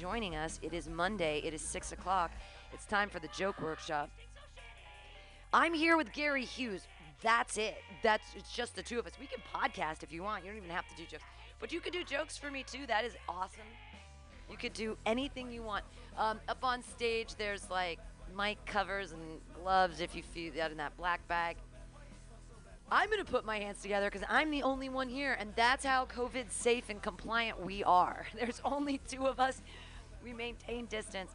Joining us. It is Monday. It is 6 o'clock. It's time for the joke workshop. I'm here with Gary Hughes. That's it. That's it's just the two of us. We can podcast if you want. You don't even have to do jokes. But you could do jokes for me too. That is awesome. You could do anything you want. Um, up on stage, there's like mic covers and gloves if you feel that in that black bag. I'm going to put my hands together because I'm the only one here, and that's how COVID safe and compliant we are. There's only two of us. We maintain distance.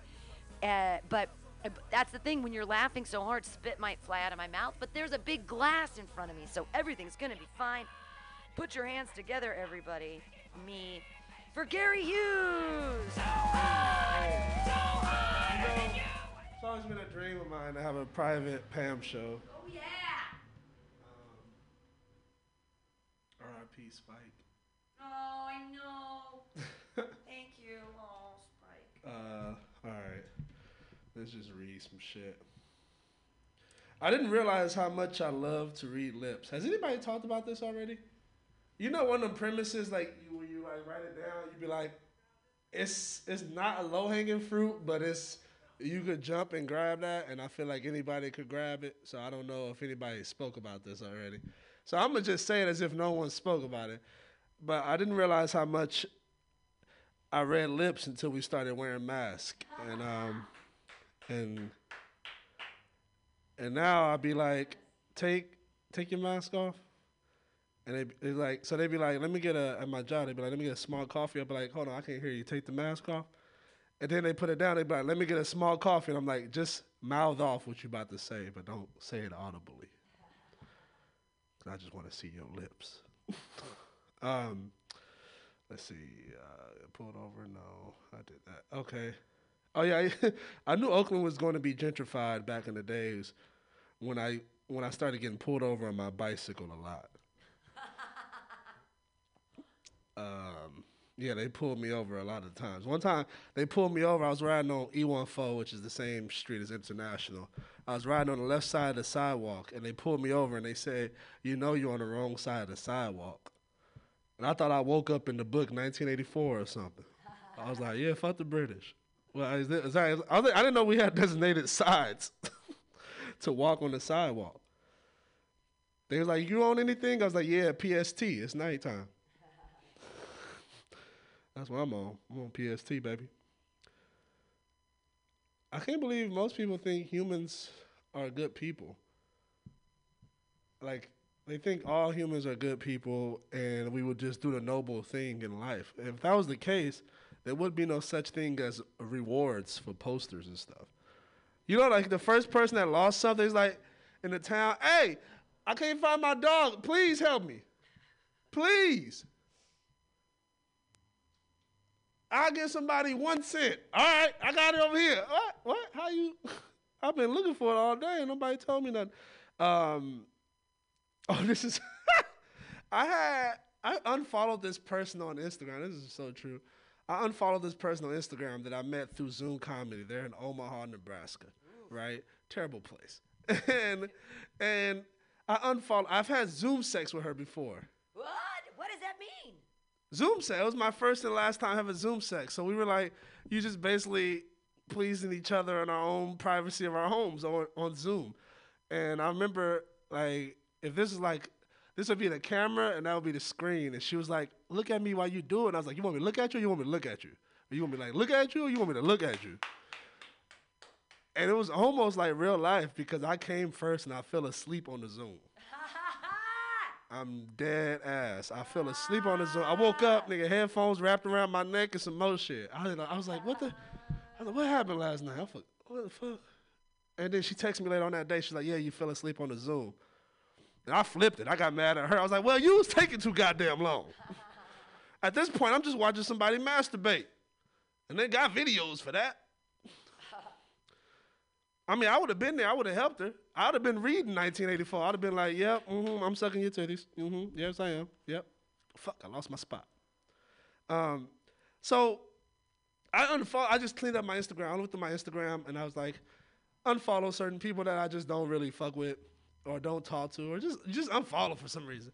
Uh, but uh, that's the thing when you're laughing so hard, spit might fly out of my mouth, but there's a big glass in front of me, so everything's going to be fine. Put your hands together, everybody. Me. For Gary Hughes! So high, so high, it's always been a dream of mine to have a private Pam show. Oh, yeah! R.I.P. Spike. Oh, I know. Thank you. Oh, Spike. Uh, all right. Let's just read some shit. I didn't realize how much I love to read lips. Has anybody talked about this already? You know, one of the premises, like you, when you like write it down, you'd be like, it's it's not a low hanging fruit, but it's you could jump and grab that, and I feel like anybody could grab it. So I don't know if anybody spoke about this already. So I'm gonna just say it as if no one spoke about it. But I didn't realize how much I read lips until we started wearing masks, and um, and and now I'd be like, take take your mask off, and they they like so they'd be like, let me get a at my job they'd be like, let me get a small coffee. I'd be like, hold on, I can't hear you. Take the mask off, and then they put it down. They'd be like, let me get a small coffee, and I'm like, just mouth off what you're about to say, but don't say it audibly. I just want to see your lips. um, let's see. Uh, pulled over. No, I did that. Okay. Oh yeah, I knew Oakland was going to be gentrified back in the days when I when I started getting pulled over on my bicycle a lot. um, yeah, they pulled me over a lot of times. One time they pulled me over. I was riding on E14, which is the same street as International. I was riding on the left side of the sidewalk, and they pulled me over and they said, "You know, you're on the wrong side of the sidewalk." And I thought I woke up in the book 1984 or something. I was like, "Yeah, fuck the British." Well, is that, is that, I didn't know we had designated sides to walk on the sidewalk. They was like, "You own anything?" I was like, "Yeah, PST. It's nighttime." That's what I'm on. I'm on PST, baby. I can't believe most people think humans are good people. Like they think all humans are good people and we would just do the noble thing in life. If that was the case, there would be no such thing as rewards for posters and stuff. You know, like the first person that lost something is like in the town, hey, I can't find my dog. Please help me. Please. I'll give somebody one cent. All right, I got it over here. What? What? How you? I've been looking for it all day and nobody told me nothing. Um, oh, this is. I had I unfollowed this person on Instagram. This is so true. I unfollowed this person on Instagram that I met through Zoom comedy. They're in Omaha, Nebraska, right? Terrible place. and and I unfollowed. I've had Zoom sex with her before. What? What does that mean? Zoom sex. It was my first and last time having Zoom sex. So we were like, you just basically pleasing each other in our own privacy of our homes on, on Zoom. And I remember like if this is like this would be the camera and that would be the screen. And she was like, "Look at me while you do it." And I was like, "You want me to look at you? or You want me to look at you? Or you want me to like look at you? Or you want me to look at you?" And it was almost like real life because I came first and I fell asleep on the Zoom. I'm dead ass. I fell asleep on the Zoom. I woke up, nigga, headphones wrapped around my neck and some more shit. I was, like, I was like, what the? I was like, what happened last night? I was like, what the fuck? And then she texted me later on that day. She's like, yeah, you fell asleep on the Zoom. And I flipped it. I got mad at her. I was like, well, you was taking too goddamn long. at this point, I'm just watching somebody masturbate. And they got videos for that. I mean, I would have been there. I would have helped her. I would have been reading 1984. I'd have been like, yep, mm-hmm, I'm sucking your titties. Mm-hmm, yes, I am. Yep. Fuck, I lost my spot. Um, so I unfollow. I just cleaned up my Instagram. I looked at my Instagram and I was like, unfollow certain people that I just don't really fuck with or don't talk to or just just unfollow for some reason.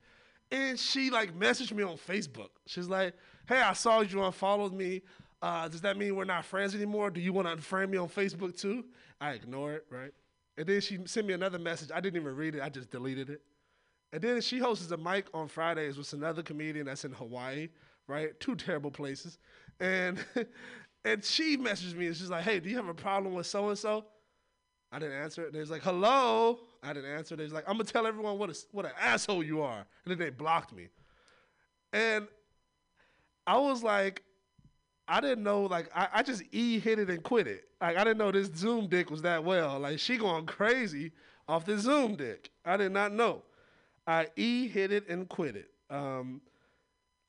And she like messaged me on Facebook. She's like, "Hey, I saw you unfollowed me. Uh, does that mean we're not friends anymore? Do you want to unfriend me on Facebook too?" I ignore it, right? And then she sent me another message. I didn't even read it. I just deleted it. And then she hosts a mic on Fridays with another comedian that's in Hawaii, right? Two terrible places. And and she messaged me and she's like, "Hey, do you have a problem with so and so?" I didn't answer it. And was like, "Hello." I didn't answer. They was like, "I'm gonna tell everyone what a what an asshole you are," and then they blocked me. And I was like, I didn't know. Like, I, I just e hit it and quit it. Like, I didn't know this Zoom dick was that well. Like, she going crazy off the Zoom dick. I did not know. I e hit it and quit it. Um,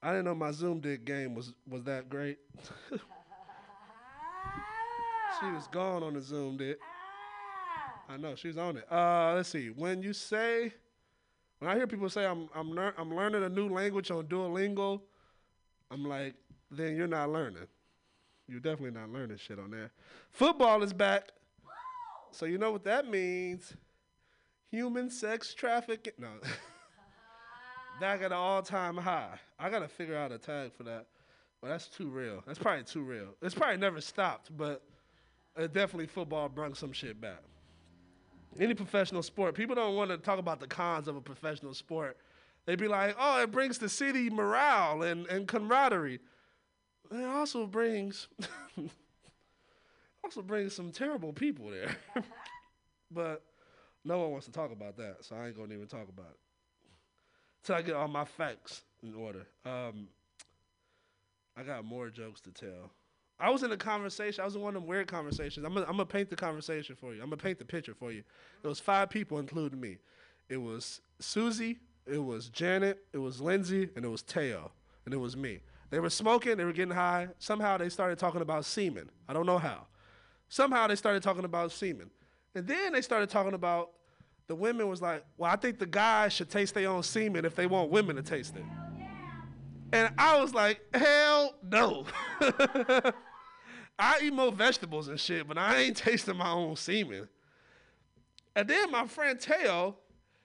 I didn't know my Zoom dick game was was that great. she was gone on the Zoom dick. I know she's on it. Uh, let's see. When you say, when I hear people say I'm I'm lear- I'm learning a new language on Duolingo, I'm like, then you're not learning. You're definitely not learning shit on there. Football is back, so you know what that means. Human sex trafficking. No, back at an all-time high. I gotta figure out a tag for that. But that's too real. That's probably too real. It's probably never stopped, but it definitely football brought some shit back any professional sport, people don't want to talk about the cons of a professional sport. They'd be like, oh, it brings the city morale and, and camaraderie. It also brings also brings some terrible people there. but no one wants to talk about that, so I ain't gonna even talk about it. Till I get all my facts in order. Um, I got more jokes to tell. I was in a conversation. I was in one of them weird conversations. I'm gonna, I'm paint the conversation for you. I'm gonna paint the picture for you. There was five people, including me. It was Susie, it was Janet, it was Lindsay, and it was Teo, and it was me. They were smoking. They were getting high. Somehow they started talking about semen. I don't know how. Somehow they started talking about semen, and then they started talking about the women was like, well, I think the guys should taste their own semen if they want women to taste it. And I was like, hell no. I eat more vegetables and shit, but I ain't tasting my own semen. And then my friend Teo,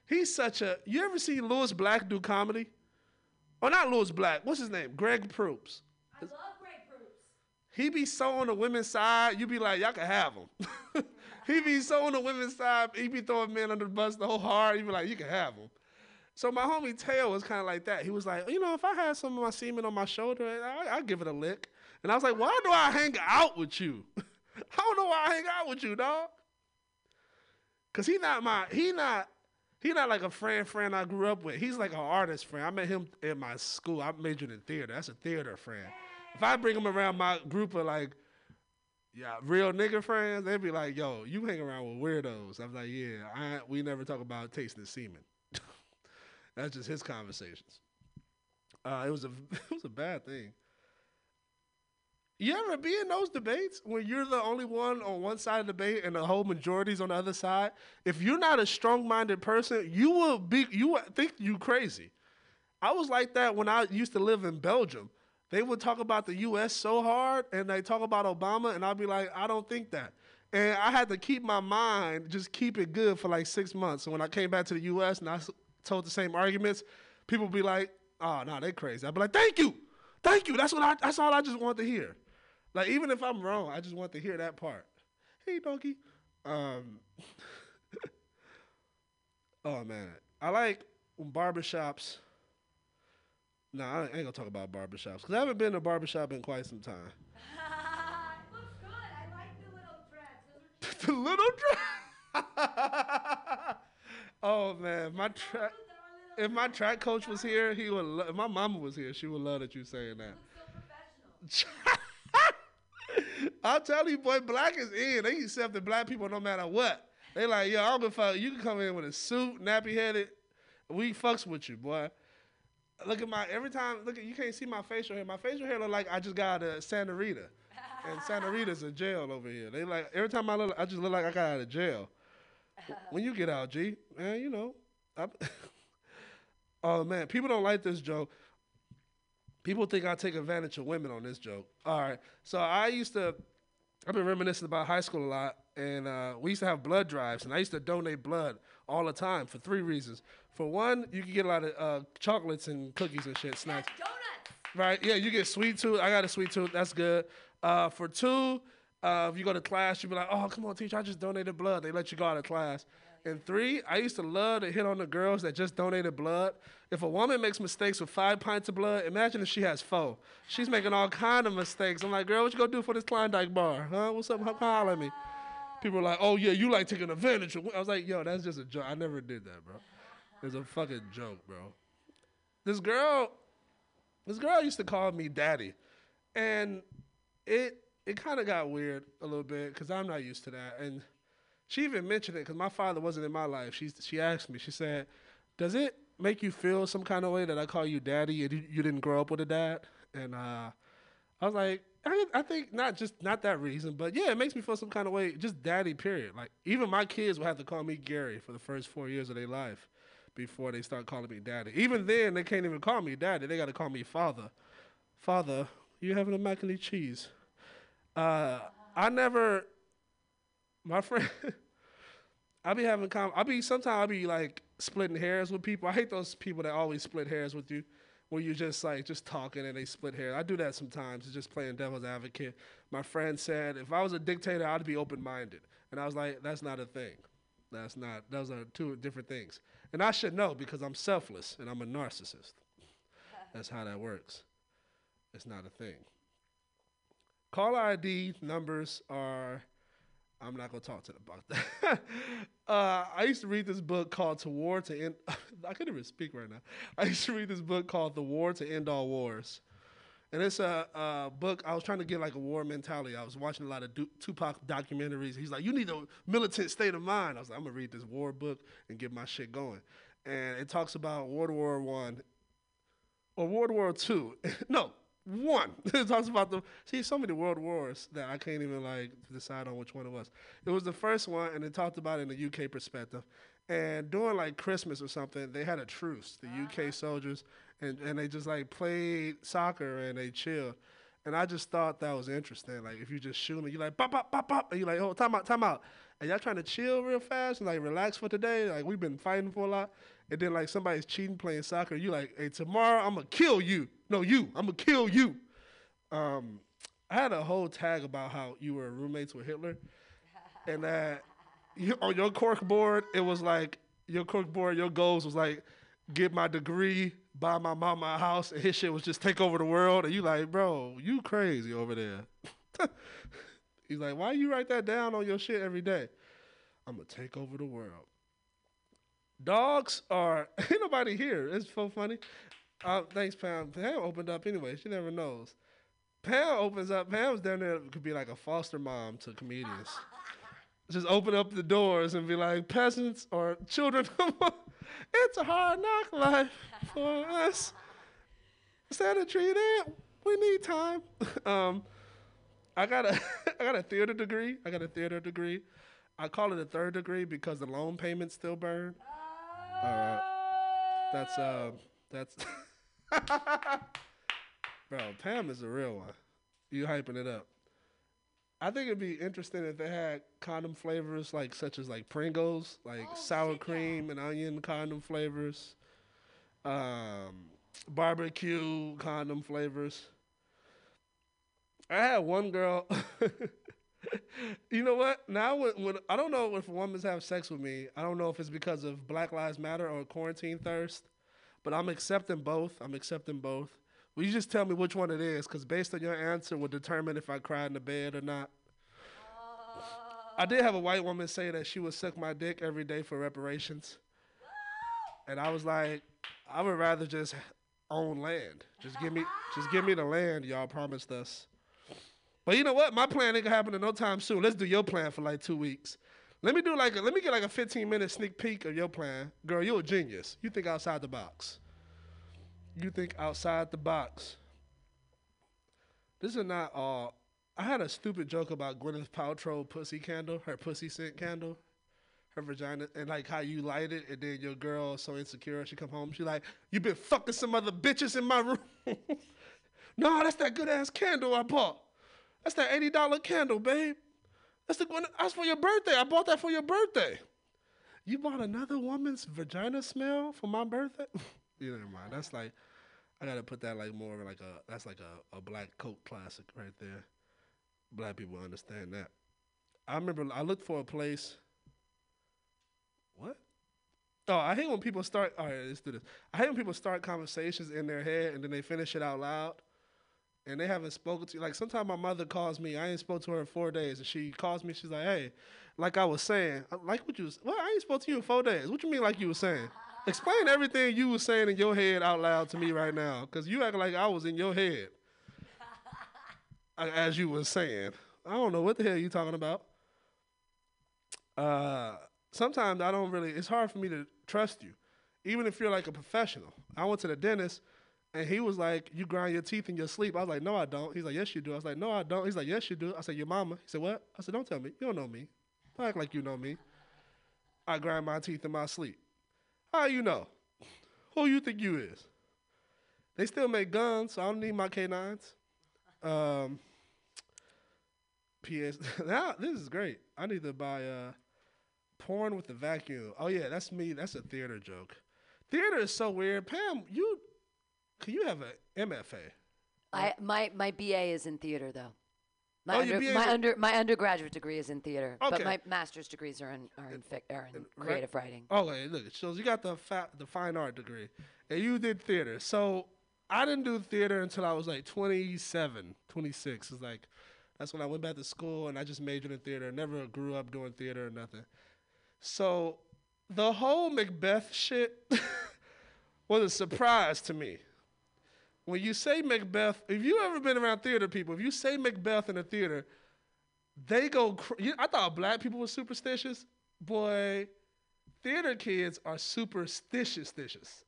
he's such a. You ever see Lewis Black do comedy? Or not Lewis Black. What's his name? Greg Proops. I love Greg Proops. He be so on the women's side, you be like, y'all can have him. he be so on the women's side, he be throwing men under the bus the whole hard. You be like, you can have him. So my homie Tail was kind of like that. He was like, you know, if I had some of my semen on my shoulder, I, I'd give it a lick. And I was like, why do I hang out with you? I don't know why I hang out with you, dog. Cause he not my he not he not like a friend friend I grew up with. He's like an artist friend. I met him in my school. I majored in theater. That's a theater friend. If I bring him around my group of like yeah, real nigga friends, they'd be like, yo, you hang around with weirdos. I'm like, yeah, I, we never talk about tasting semen. That's just his conversations. Uh, it was a it was a bad thing. You ever be in those debates when you're the only one on one side of the debate and the whole majority's on the other side? If you're not a strong-minded person, you will be you will think you crazy. I was like that when I used to live in Belgium. They would talk about the U.S. so hard, and they talk about Obama, and I'd be like, I don't think that. And I had to keep my mind, just keep it good for like six months. So when I came back to the U.S. and I told the same arguments, people be like, "Oh no, they crazy." I'd be like, "Thank you, thank you." That's what I. That's all I just want to hear. Like even if I'm wrong, I just want to hear that part. Hey, donkey. Um, oh man, I like barbershops. Nah, I ain't gonna talk about barbershops because I haven't been to a barbershop in quite some time. looks good. I like the little dreads. the little track. Oh man, my track. If my track coach was here, he would. Lo- if my mama was here, she would love that you saying that. I'll tell you, boy, black is in. They accepting black people no matter what. They like, yo, I don't give a fuck. You can come in with a suit, nappy headed. We fucks with you, boy. Look at my every time. Look at you can't see my facial hair. My facial hair look like I just got a Santa Rita, and Santa Rita's in jail over here. They like every time I look, I just look like I got out of jail. When you get out, G, man, you know. Oh man, people don't like this joke. People think I take advantage of women on this joke. All right, so I used to. I've been reminiscing about high school a lot, and uh, we used to have blood drives, and I used to donate blood all the time for three reasons. For one, you can get a lot of uh, chocolates and cookies and shit, snacks. Donuts. Right? Yeah, you get sweet tooth. I got a sweet tooth. That's good. Uh, for two, uh, if you go to class, you'd be like, "Oh, come on, teacher, I just donated blood." They let you go out of class. And three, I used to love to hit on the girls that just donated blood. If a woman makes mistakes with five pints of blood, imagine if she has four. She's making all kind of mistakes. I'm like, girl, what you gonna do for this Klondike bar? Huh? What's up? How holler at me. People are like, oh yeah, you like taking advantage of. I was like, yo, that's just a joke. I never did that, bro. It's a fucking joke, bro. This girl, this girl used to call me daddy, and it it kind of got weird a little bit because I'm not used to that. And she even mentioned it because my father wasn't in my life. She she asked me. She said, "Does it make you feel some kind of way that I call you daddy and you, you didn't grow up with a dad?" And uh, I was like, I, I think not just not that reason, but yeah, it makes me feel some kind of way. Just daddy, period. Like even my kids will have to call me Gary for the first four years of their life before they start calling me daddy. Even then, they can't even call me daddy. They got to call me father. Father, you having a mac and cheese? Uh, I never. My friend, I be having com. I be sometimes I be like splitting hairs with people. I hate those people that always split hairs with you, where you're just like just talking and they split hairs. I do that sometimes. Just playing devil's advocate. My friend said if I was a dictator, I'd be open minded, and I was like, that's not a thing. That's not. Those are two different things. And I should know because I'm selfless and I'm a narcissist. That's how that works. It's not a thing. Caller ID numbers are. I'm not gonna talk to them about that. uh, I used to read this book called "To War to End." I can't even speak right now. I used to read this book called "The War to End All Wars," and it's a, a book. I was trying to get like a war mentality. I was watching a lot of du- Tupac documentaries. He's like, "You need a militant state of mind." I was like, "I'm gonna read this war book and get my shit going." And it talks about World War One or World War Two. no, one. it talks about the see so many world wars that I can't even like decide on which one it was. It was the first one, and it talked about it in the UK perspective. And during like Christmas or something, they had a truce. The UK uh-huh. soldiers and and they just like played soccer and they chilled. And I just thought that was interesting. Like if you just shooting, you're like pop pop pop pop, and you're like oh time out time out, and y'all trying to chill real fast and like relax for today. Like we've been fighting for a lot, and then like somebody's cheating playing soccer. You like hey tomorrow I'm gonna kill you. No you I'm gonna kill you. Um, I had a whole tag about how you were roommates with Hitler, and that you, on your cork board it was like your cork board your goals was like get my degree, buy my mama a house, and his shit was just take over the world. And you like, bro, you crazy over there. He's like, why you write that down on your shit every day? I'm gonna take over the world. Dogs are ain't nobody here. It's so funny. Uh, thanks, Pam. Pam opened up anyway. She never knows. Pam opens up. Pam's down there could be like a foster mom to comedians. Just open up the doors and be like, peasants or children. it's a hard knock life for us. Santa treated. We need time. Um, I got a I got a theater degree. I got a theater degree. I call it a third degree because the loan payments still burn. All right. That's uh that's Bro, Pam is a real one. You hyping it up. I think it'd be interesting if they had condom flavors like such as like Pringles, like sour cream and onion condom flavors, um, barbecue condom flavors. I had one girl. you know what? Now, when, I don't know if women's have sex with me, I don't know if it's because of Black Lives Matter or quarantine thirst, but I'm accepting both. I'm accepting both. Will you just tell me which one it is? Because based on your answer, will determine if I cry in the bed or not. I did have a white woman say that she would suck my dick every day for reparations, and I was like, I would rather just own land. Just give me, just give me the land y'all promised us. But you know what? My plan ain't gonna happen in no time soon. Let's do your plan for like two weeks. Let me do like a, let me get like a 15 minute sneak peek of your plan. Girl, you're a genius. You think outside the box. You think outside the box. This is not all. I had a stupid joke about Gwyneth Paltrow pussy candle, her pussy scent candle, her vagina, and like how you light it, and then your girl so insecure. She come home, she like, you been fucking some other bitches in my room. no, that's that good ass candle I bought. That's that eighty dollar candle, babe. That's the one. That's for your birthday. I bought that for your birthday. You bought another woman's vagina smell for my birthday? you never mind. That's like, I gotta put that like more of like a. That's like a, a black coat classic right there. Black people understand that. I remember I looked for a place. What? Oh, I hate when people start. All right, let's do this. I hate when people start conversations in their head and then they finish it out loud and they haven't spoken to you. Like sometimes my mother calls me. I ain't spoke to her in four days, and she calls me. She's like, "Hey, like I was saying, like what you was. Well, I ain't spoke to you in four days. What you mean, like you was saying? Explain everything you was saying in your head out loud to me right now, because you act like I was in your head as you was saying. I don't know what the hell you talking about. Uh, sometimes I don't really. It's hard for me to trust you, even if you're like a professional. I went to the dentist. And he was like, "You grind your teeth in your sleep." I was like, "No, I don't." He's like, "Yes, you do." I was like, "No, I don't." He's like, "Yes, you do." I said, "Your mama." He said, "What?" I said, "Don't tell me. You don't know me. Don't act like you know me. I grind my teeth in my sleep. How you know? Who you think you is?" They still make guns, so I don't need my K9s. Um, PS. now this is great. I need to buy uh, porn with the vacuum. Oh yeah, that's me. That's a theater joke. Theater is so weird. Pam, you can you have an MFA? I my my BA is in theater though. My, Oh, under, my under my undergraduate degree is in theater, but my master's degrees are in are in, fic, are in right- creative writing. Oh, wait, look, it shows you got the fa- the fine art degree, and you did theater. So I didn't do theater until I was like 27, 26. It's like that's when I went back to school and I just majored in theater. Never grew up doing theater or nothing. So the whole Macbeth shit was a surprise to me. When you say Macbeth, if you ever been around theater people, if you say Macbeth in a theater, they go. Cr- I thought black people were superstitious. Boy, theater kids are superstitious. stitious.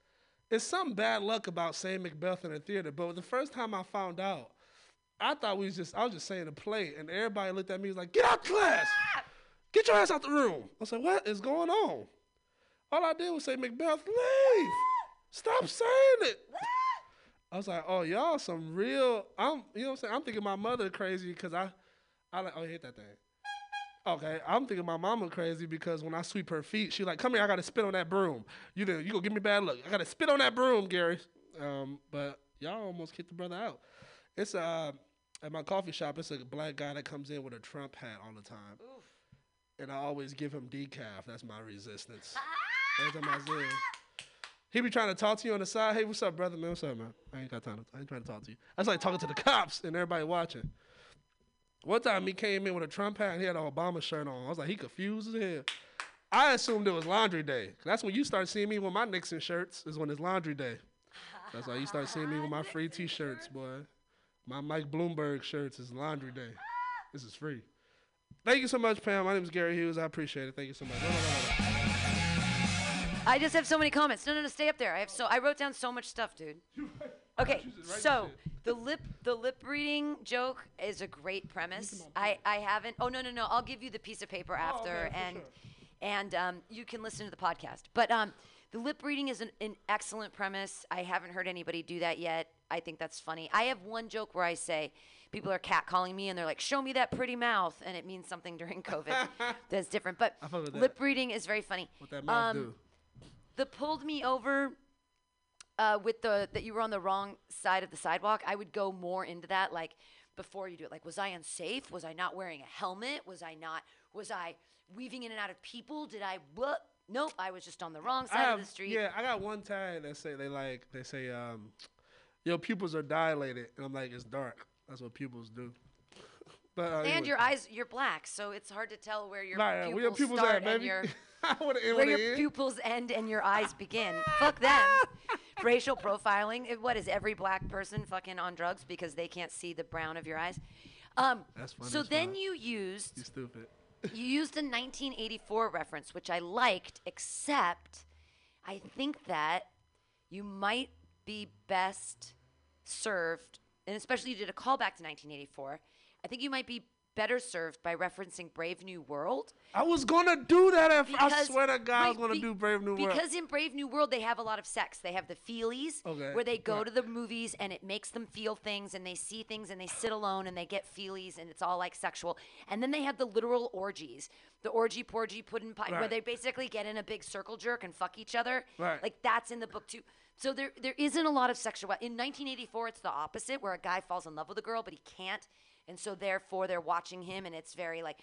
It's some bad luck about saying Macbeth in a theater. But the first time I found out, I thought we was just I was just saying a play, and everybody looked at me was like, "Get out class! Get your ass out the room!" I was like, "What is going on?" All I did was say Macbeth, leave! Stop saying it. I was like, "Oh, y'all some real." I'm, you know, what I'm saying. I'm thinking my mother crazy because I, I like, oh, hit that thing. Okay, I'm thinking my mama crazy because when I sweep her feet, she like, come here, I gotta spit on that broom. You did, you gonna give me bad luck. I gotta spit on that broom, Gary. Um, but y'all almost kicked the brother out. It's uh at my coffee shop. It's a black guy that comes in with a Trump hat all the time, and I always give him decaf. That's my resistance. Every time I see him. He be trying to talk to you on the side. Hey, what's up, brother? Man, what's up, man? I ain't got time. To, I ain't trying to talk to you. That's like talking to the cops and everybody watching. One time he came in with a Trump hat and he had an Obama shirt on. I was like, he confused as hell. I assumed it was laundry day. That's when you start seeing me with my Nixon shirts, is when it's laundry day. That's why you start seeing me with my free t shirts, boy. My Mike Bloomberg shirts is laundry day. This is free. Thank you so much, Pam. My name is Gary Hughes. I appreciate it. Thank you so much. No, no, no. I just have so many comments. No, no, no, stay up there. I have so I wrote down so much stuff, dude. Okay, You should write so the lip the lip reading joke is a great premise. I I haven't. Oh no no no! I'll give you the piece of paper after, Oh, okay, and and um, you can listen to the podcast. But um, the lip reading is an, an excellent premise. I haven't heard anybody do that yet. I think that's funny. I have one joke where I say. People are catcalling me and they're like, "Show me that pretty mouth," and it means something during COVID that's different. But I fuck with that. lip reading is very funny. What that mouth Um, do? The pulled me over uh, with the that you were on the wrong side of the sidewalk. I would go more into that, like before you do it. Like, was I unsafe? Was I not wearing a helmet? Was I not? Was I weaving in and out of people? Did I what? Nope, I was just on the wrong side have, of the street. Yeah, I got one time that say they like they say um, your pupils are dilated, and I'm like it's dark. That's what pupils do. but uh, And anyway. your eyes, you're black, so it's hard to tell where your Right, pupils, where your pupils start at, baby? and your I wanna end where your pupils end and your eyes begin. Fuck them. Racial profiling. It- What is every black person fucking on drugs because they can't see the brown of your eyes? Um, That's funny so then you used You stupid. you used a 1984 reference, which I liked, except I think that you might be best served, and especially you did a callback to 1984. I think you might be better served by referencing Brave New World. I was gonna do that. If I swear to God, I was gonna be- do Brave New World. Because in Brave New World, they have a lot of sex. They have the feelies, Okay, where they go right. to the movies and it makes them feel things and they see things and they sit alone and they get feelies and it's all like sexual. And then they have the literal orgies, the orgy porgy pudding pie, where they basically get in a big circle jerk and fuck each other. Right. Like that's in the book too. So there, there isn't a lot of sexual. In 1984, it's the opposite, where a guy falls in love with a girl but he can't, and so therefore they're watching him and it's very like.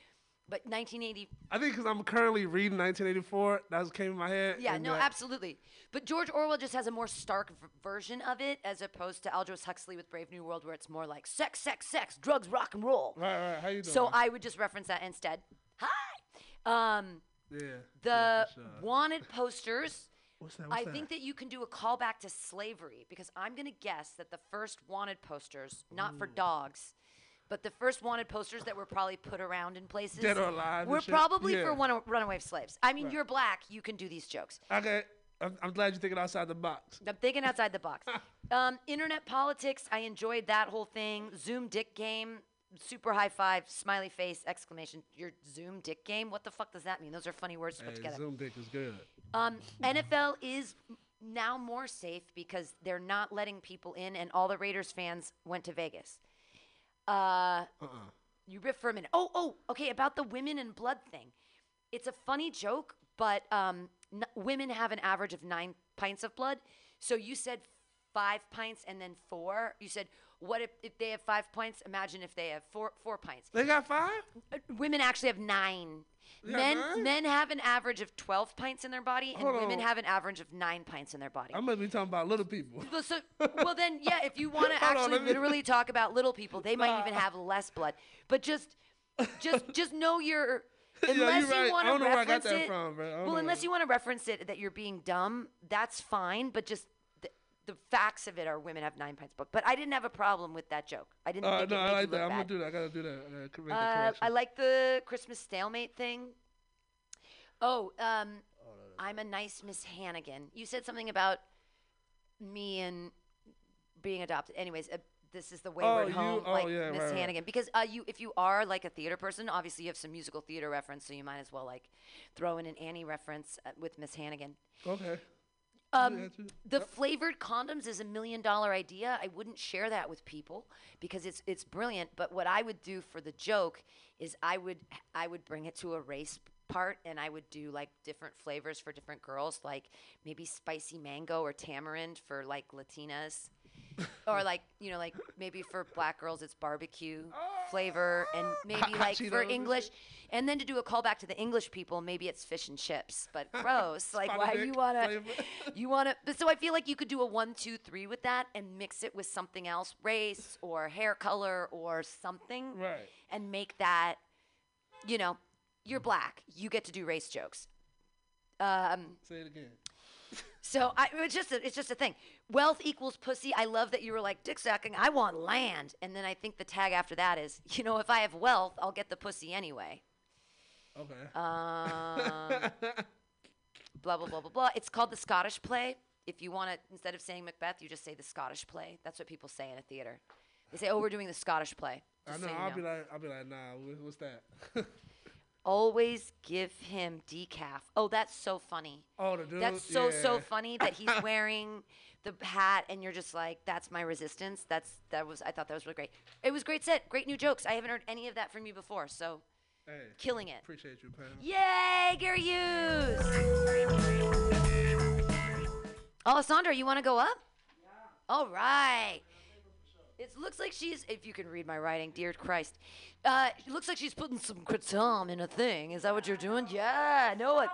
But 1980, I think because I'm currently reading 1984, that came in my head. Yeah, no, that- absolutely. But George Orwell just has a more stark v- version of it as opposed to Aldous Huxley with Brave New World, where it's more like sex, sex, sex, drugs, rock and roll. Right, right. How you doing? So I would just reference that instead. Hi. Um, yeah. the yeah, sure. wanted posters. What's that? What's I that? think that you can do a callback to slavery because I'm going to guess that the first wanted posters, not for dogs, but the first wanted posters that were probably put around in places Dead or alive were probably Yeah. for one- runaway slaves. I mean, you're black, you can do these jokes. Okay, I'm, I'm glad you're thinking outside the box. I'm thinking outside the box. um, internet politics, I enjoyed that whole thing. Zoom dick game, super high five, smiley face, exclamation. Your Zoom dick game? What the fuck does that mean? Those are funny words to put together. Zoom dick is good. Um, NFL is now more safe because they're not letting people in, and all the Raiders fans went to Vegas. Uh, Uh-uh. you riff for a minute. Oh, oh, okay. About the women and blood thing, it's a funny joke, but um, n- women have an average of nine pints of blood. So you said five pints and then four. You said what if, if they have five pints? Imagine if they have four four pints. They got five? Uh, Women actually have nine. Men nine? men have an average of twelve pints in their body, and Hold women on. have an average of nine pints in their body. I must be talking about little people. Well, so, well then, yeah. If you want to on, actually me- literally talk about little people, they might even have less blood. But just, just, just know your. Yeah, you Unless right. you want to don't where I got reference that it, from, well, unless you want to reference it that you're being dumb, that's fine. But just the, facts of it are women have nine pints book. But I didn't have a problem with that joke. I didn't Uh, no, I like that. I'm gonna do that. I gotta do that. I gotta cor- make the Uh. I like the Christmas stalemate thing. Oh, um, I'm a nice Miss Hannigan. You said something about me and being adopted. Anyways, uh, this is the wayward you- home, oh, like yeah, Miss right, right. Hannigan. Because uh, you, if you are like a theater person, obviously you have some musical theater reference, so you might as well like throw in an Annie reference uh, with Miss Hannigan. Okay. Um, the flavored condoms is a million dollar idea. I wouldn't share that with people because it's it's brilliant. But what I would do for the joke is I would I would bring it to a race part and I would do like different flavors for different girls, like maybe spicy mango or tamarind for like Latinas. or like you know like maybe for black girls it's barbecue flavor and maybe like for english and then to do a callback to the english people maybe it's fish and chips but gross like why dick you want to flavor. you want to but so i feel like you could do a one two three with that and mix it with something else race or hair color or something Right. and make that you know you're black you get to do race jokes um Say it again. So I, it's just a, it's just a thing. Wealth equals pussy. I love that you were like dick sucking. I want land, and then I think the tag after that is, you know, if I have wealth, I'll get the pussy anyway. Okay. Um, blah blah blah blah blah. It's called the Scottish play. If you want to, instead of saying Macbeth, you just say the Scottish play. That's what people say in a theater. They say, "Oh, we're doing the Scottish play." I know. so I'll know. be like, I'll be like, nah. What's that? Always give him decaf. Oh, that's so funny. oh, the dude. That's so so funny that he's wearing the hat and you're just like, that's my resistance. That's that was I thought that was really great. It was great set, great new jokes. I haven't heard any of that from you before, so Hey, killing it. appreciate you, Pam. Yay, Gary Hughes! Alessandra, you want to go up? Yeah. All right. It's looks like she's, if you can read my writing, dear Christ, uh, it looks like she's putting some kratom in a thing. Is that what you're doing? Yeah, I know it.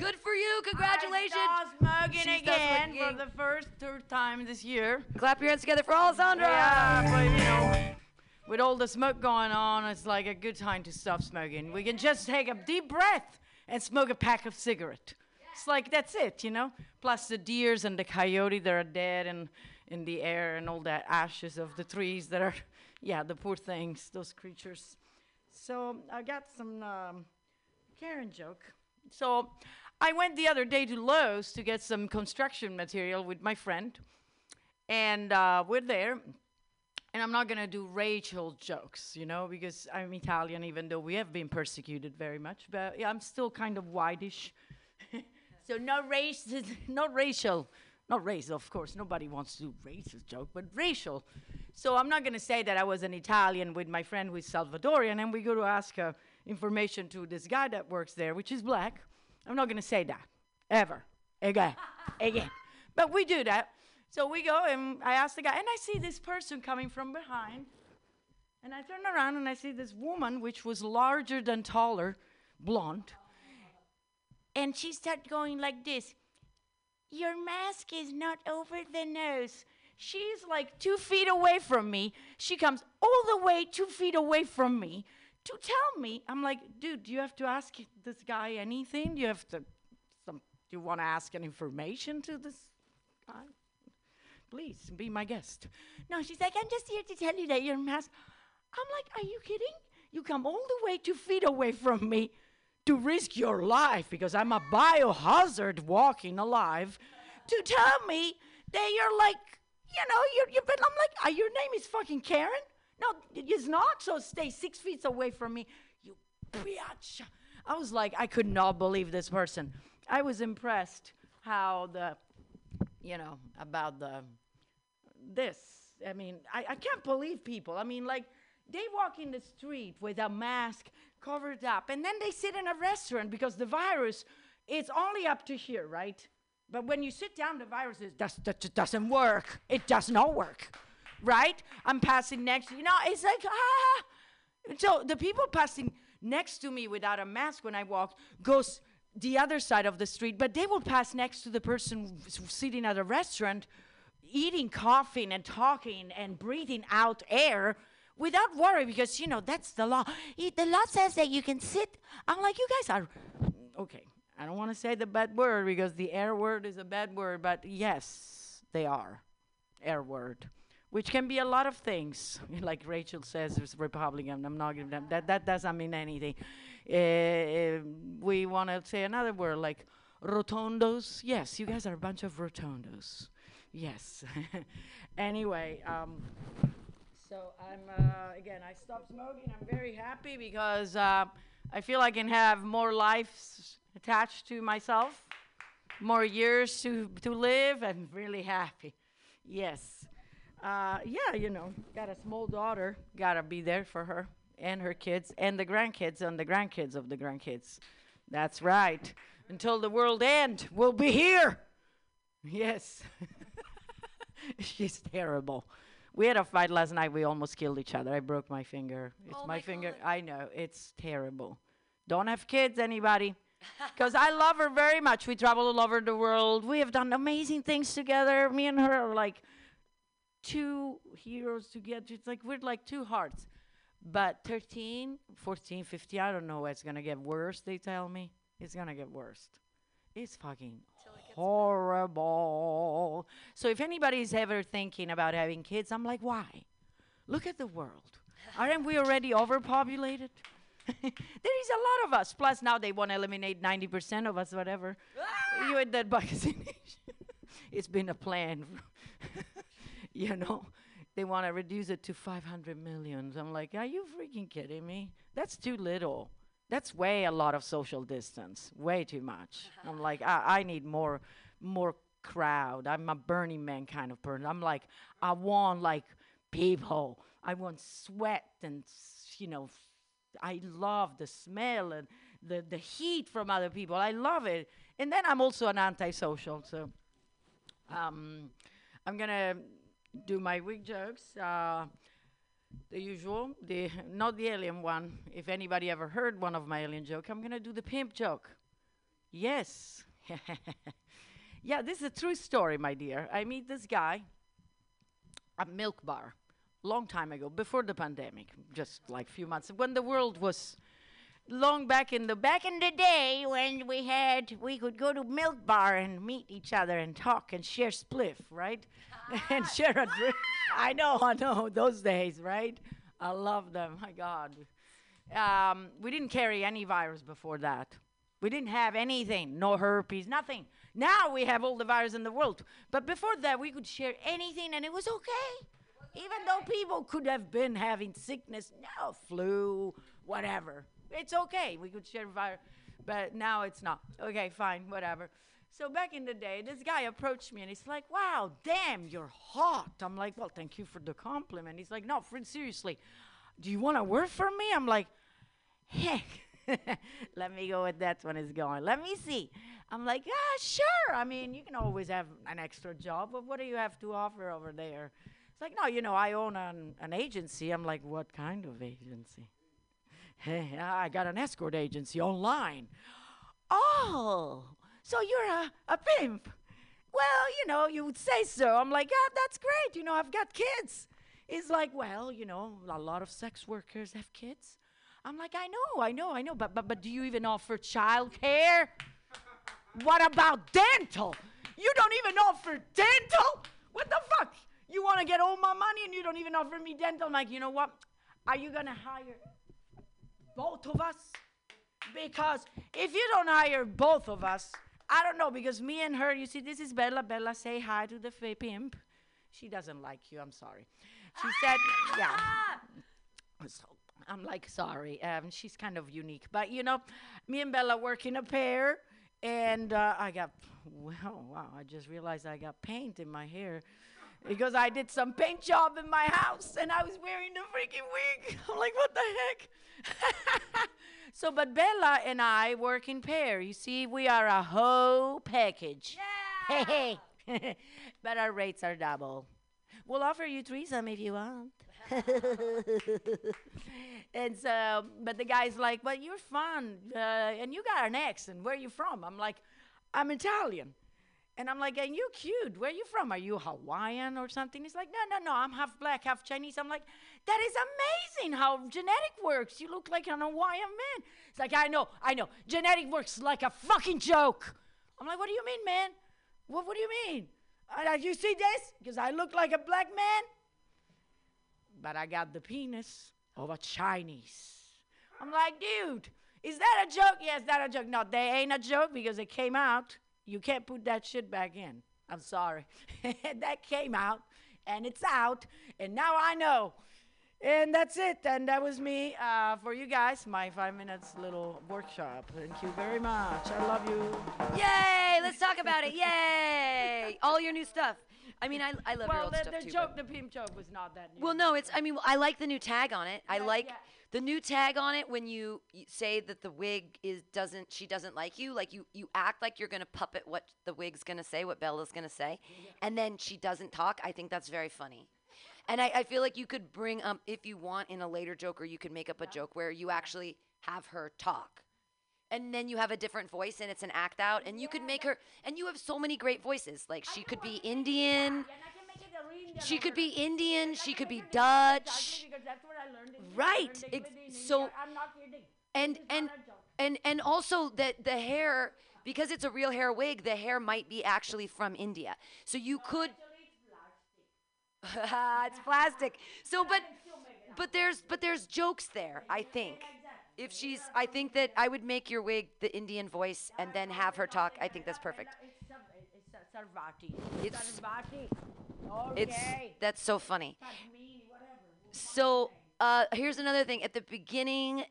Good for you. Congratulations. I smoking She starts again smoking. for the first third time this year. Clap your hands together for Alessandra. Yeah, but you know, with all the smoke going on, it's like a good time to stop smoking. We can just take a deep breath and smoke a pack of cigarette. It's like that's it, you know. Plus the deers and the coyote, they're dead and in the air and all that ashes of the trees that are, yeah, the poor things, those creatures. So I got some um, Karen joke. So I went the other day to Lowe's to get some construction material with my friend, and uh, we're there. And I'm not gonna do racial jokes, you know, because I'm Italian, even though we have been persecuted very much. But yeah, I'm still kind of whitish. so no race, not racial, not race, of course. Nobody wants to do racist joke, but racial. So I'm not gonna say that I was an Italian with my friend who is Salvadorian, and we go to ask uh, information to this guy that works there, which is black. I'm not gonna say that ever again, again. But we do that. So we go and I ask the guy, and I see this person coming from behind. And I turn around and I see this woman, which was larger than taller, blonde. And she started going like this Your mask is not over the nose. She's like two feet away from me. She comes all the way two feet away from me to tell me. I'm like, dude, do you have to ask this guy anything? Do you have to, some, do you want to ask an information to this guy? Please be my guest. No, she's like, I'm just here to tell you that your mask. I'm like, are you kidding? You come all the way two feet away from me to risk your life because I'm a biohazard walking alive to tell me that you're like, you know, you're, you're but I'm like, uh, your name is fucking Karen? No, it's not. So stay six feet away from me, you bitch. I was like, I could not believe this person. I was impressed how the, you know, about the, this. I mean, I, I can't believe people. I mean, like, they walk in the street with a mask covered up, and then they sit in a restaurant because the virus, it's only up to here, right? But when you sit down, the virus is, does, that doesn't work. It does not work, right? I'm passing next, you know, it's like, ah. So the people passing next to me without a mask when I walk goes the other side of the street, but they will pass next to the person sitting at a restaurant, eating, coughing, and talking and breathing out air without worry because you know that's the law. The law says that you can sit. I'm like, you guys are okay. I don't want to say the bad word because the air word is a bad word, but yes, they are air word, which can be a lot of things. Like Rachel says, it's Republican. I'm not giving them that. That doesn't mean anything. Uh, we want to say another word like rotondos. Yes, you guys are a bunch of rotondos. Yes. anyway, um, so I'm uh, again. I stopped smoking. I'm very happy because uh, I feel I can have more lives attached to myself, more years to to live. I'm really happy. Yes. Uh, yeah, you know, got a small daughter. Gotta be there for her and her kids and the grandkids and the grandkids of the grandkids. That's right. Until the world end, we'll be here. Yes. She's terrible. We had a fight last night. We almost killed each other. I broke my finger. It's Oh my, my finger. I know. It's terrible. Don't have kids, anybody. Because I love her very much. We travel all over the world. We have done amazing things together. Me and her are like two heroes together. It's like we're like two hearts. But 13, 14, 15, I don't know. It's going to get worse, they tell me. It's going to get worse. It's fucking horrible. So if anybody's ever thinking about having kids, I'm like, why? Look at the world. Aren't we already overpopulated? there is a lot of us. Plus, now they want to eliminate 90% of us, whatever. Ah! you and that vaccination. it's been a plan. you know, they want to reduce it to 500 million. I'm like, are you freaking kidding me? That's too little. That's way a lot of social distance. Way too much. I'm like, I, I need more, more crowd. I'm a Burning Man kind of person. I'm like, I want like people. I want sweat and you know, I love the smell and the the heat from other people. I love it. And then I'm also an antisocial, so um, I'm gonna do my wig jokes. Uh, the usual, the not the alien one. If anybody ever heard one of my alien joke, I'm gonna do the pimp joke. Yes. yeah, this is a true story, my dear. I meet this guy at Milk Bar, long time ago, before the pandemic, just like few months when the world was long back in the back in the day when we had we could go to milk bar and meet each other and talk and share spliff, right? and ah. share a drink. I know, I know those days, right? I love them. My God. Um, we didn't carry any virus before that. We didn't have anything, no herpes, nothing. Now we have all the virus in the world. But before that, we could share anything and it was okay. Even though people could have been having sickness, no, flu, whatever. It's okay. We could share virus. But now it's not. Okay, fine, whatever. So back in the day, this guy approached me and he's like, wow, damn, you're hot. I'm like, well, thank you for the compliment. He's like, no, friend, seriously, do you want to work for me? I'm like, heck. Let me go with that one is going. Let me see. I'm like, yeah, sure. I mean, you can always have an extra job, but what do you have to offer over there? It's like, no, you know, I own an, an agency. I'm like, what kind of agency? Hey, I got an escort agency online. Oh, so you're a, a pimp. Well, you know, you would say so. I'm like, yeah, that's great. You know, I've got kids. He's like, well, you know, a lot of sex workers have kids. I'm like, I know, I know, I know, but but but do you even offer child care? what about dental? You don't even offer dental? What the fuck? You want to get all my money and you don't even offer me dental? I'm like, you know what? Are you gonna hire both of us? Because if you don't hire both of us, I don't know, because me and her, you see, this is Bella. Bella, say hi to the fa- pimp. She doesn't like you, I'm sorry. She said, yeah. So I'm like, sorry. Um, she's kind of unique. But, you know, me and Bella work in a pair, and uh, I got, well, wow, I just realized I got paint in my hair because I did some paint job in my house and I was wearing the freaking wig. I'm like, what the heck? so, but Bella and I work in pair. You see, we are a whole package. Yeah. Hey, hey. but our rates are double. We'll offer you threesome if you want. and so, but the guy's like, well, you're fun, uh, and you got an accent. Where are you from? I'm like, I'm Italian. And I'm like, and you cute. Where are you from? Are you Hawaiian or something? He's like, no, no, no. I'm half black, half Chinese. I'm like, that is amazing how genetic works. You look like an Hawaiian man. It's like, I know, I know. Genetic works like a fucking joke. I'm like, what do you mean, man? What, what do you mean? Uh, you see this? Because I look like a black man? But I got the penis of a Chinese. I'm like, dude, is that a joke? Yes, that a joke. No, they ain't a joke because it came out. You can't put that shit back in. I'm sorry. that came out and it's out, and now I know. And that's it. And that was me uh, for you guys, my five minutes little workshop. Thank you very much. I love you. Yay! Let's talk about it. Yay! All your new stuff. I mean, I, I love your Well, old the, stuff the too. joke, but- the pimp joke was not that new. Well, no, it's. I mean, I like the new tag on it. I Yeah, like yeah. the new tag on it when you, say that the wig is doesn't. She doesn't like you. Like you, you act like you're gonna puppet what the wig's gonna say, what Bella's gonna say, and then she doesn't talk. I think that's very funny. And I, I feel like you could bring up, if you want in a later joke, or you could make up a joke where you actually have her talk. And then you have a different voice and it's an act out and you could make her and you have so many great voices. Like she could be Indian, she could be Indian, she could be Dutch. Right, so- I'm not kidding. and and not a joke. and and also that the hair because it's a real hair wig the hair might be actually from india. So you could it's plastic so but but there's but there's jokes there i think if she's i think that i would make your wig the indian voice and then have her talk i think that's perfect It's, it's Sarvati. It's that's so funny So uh, here's another thing. At the beginning,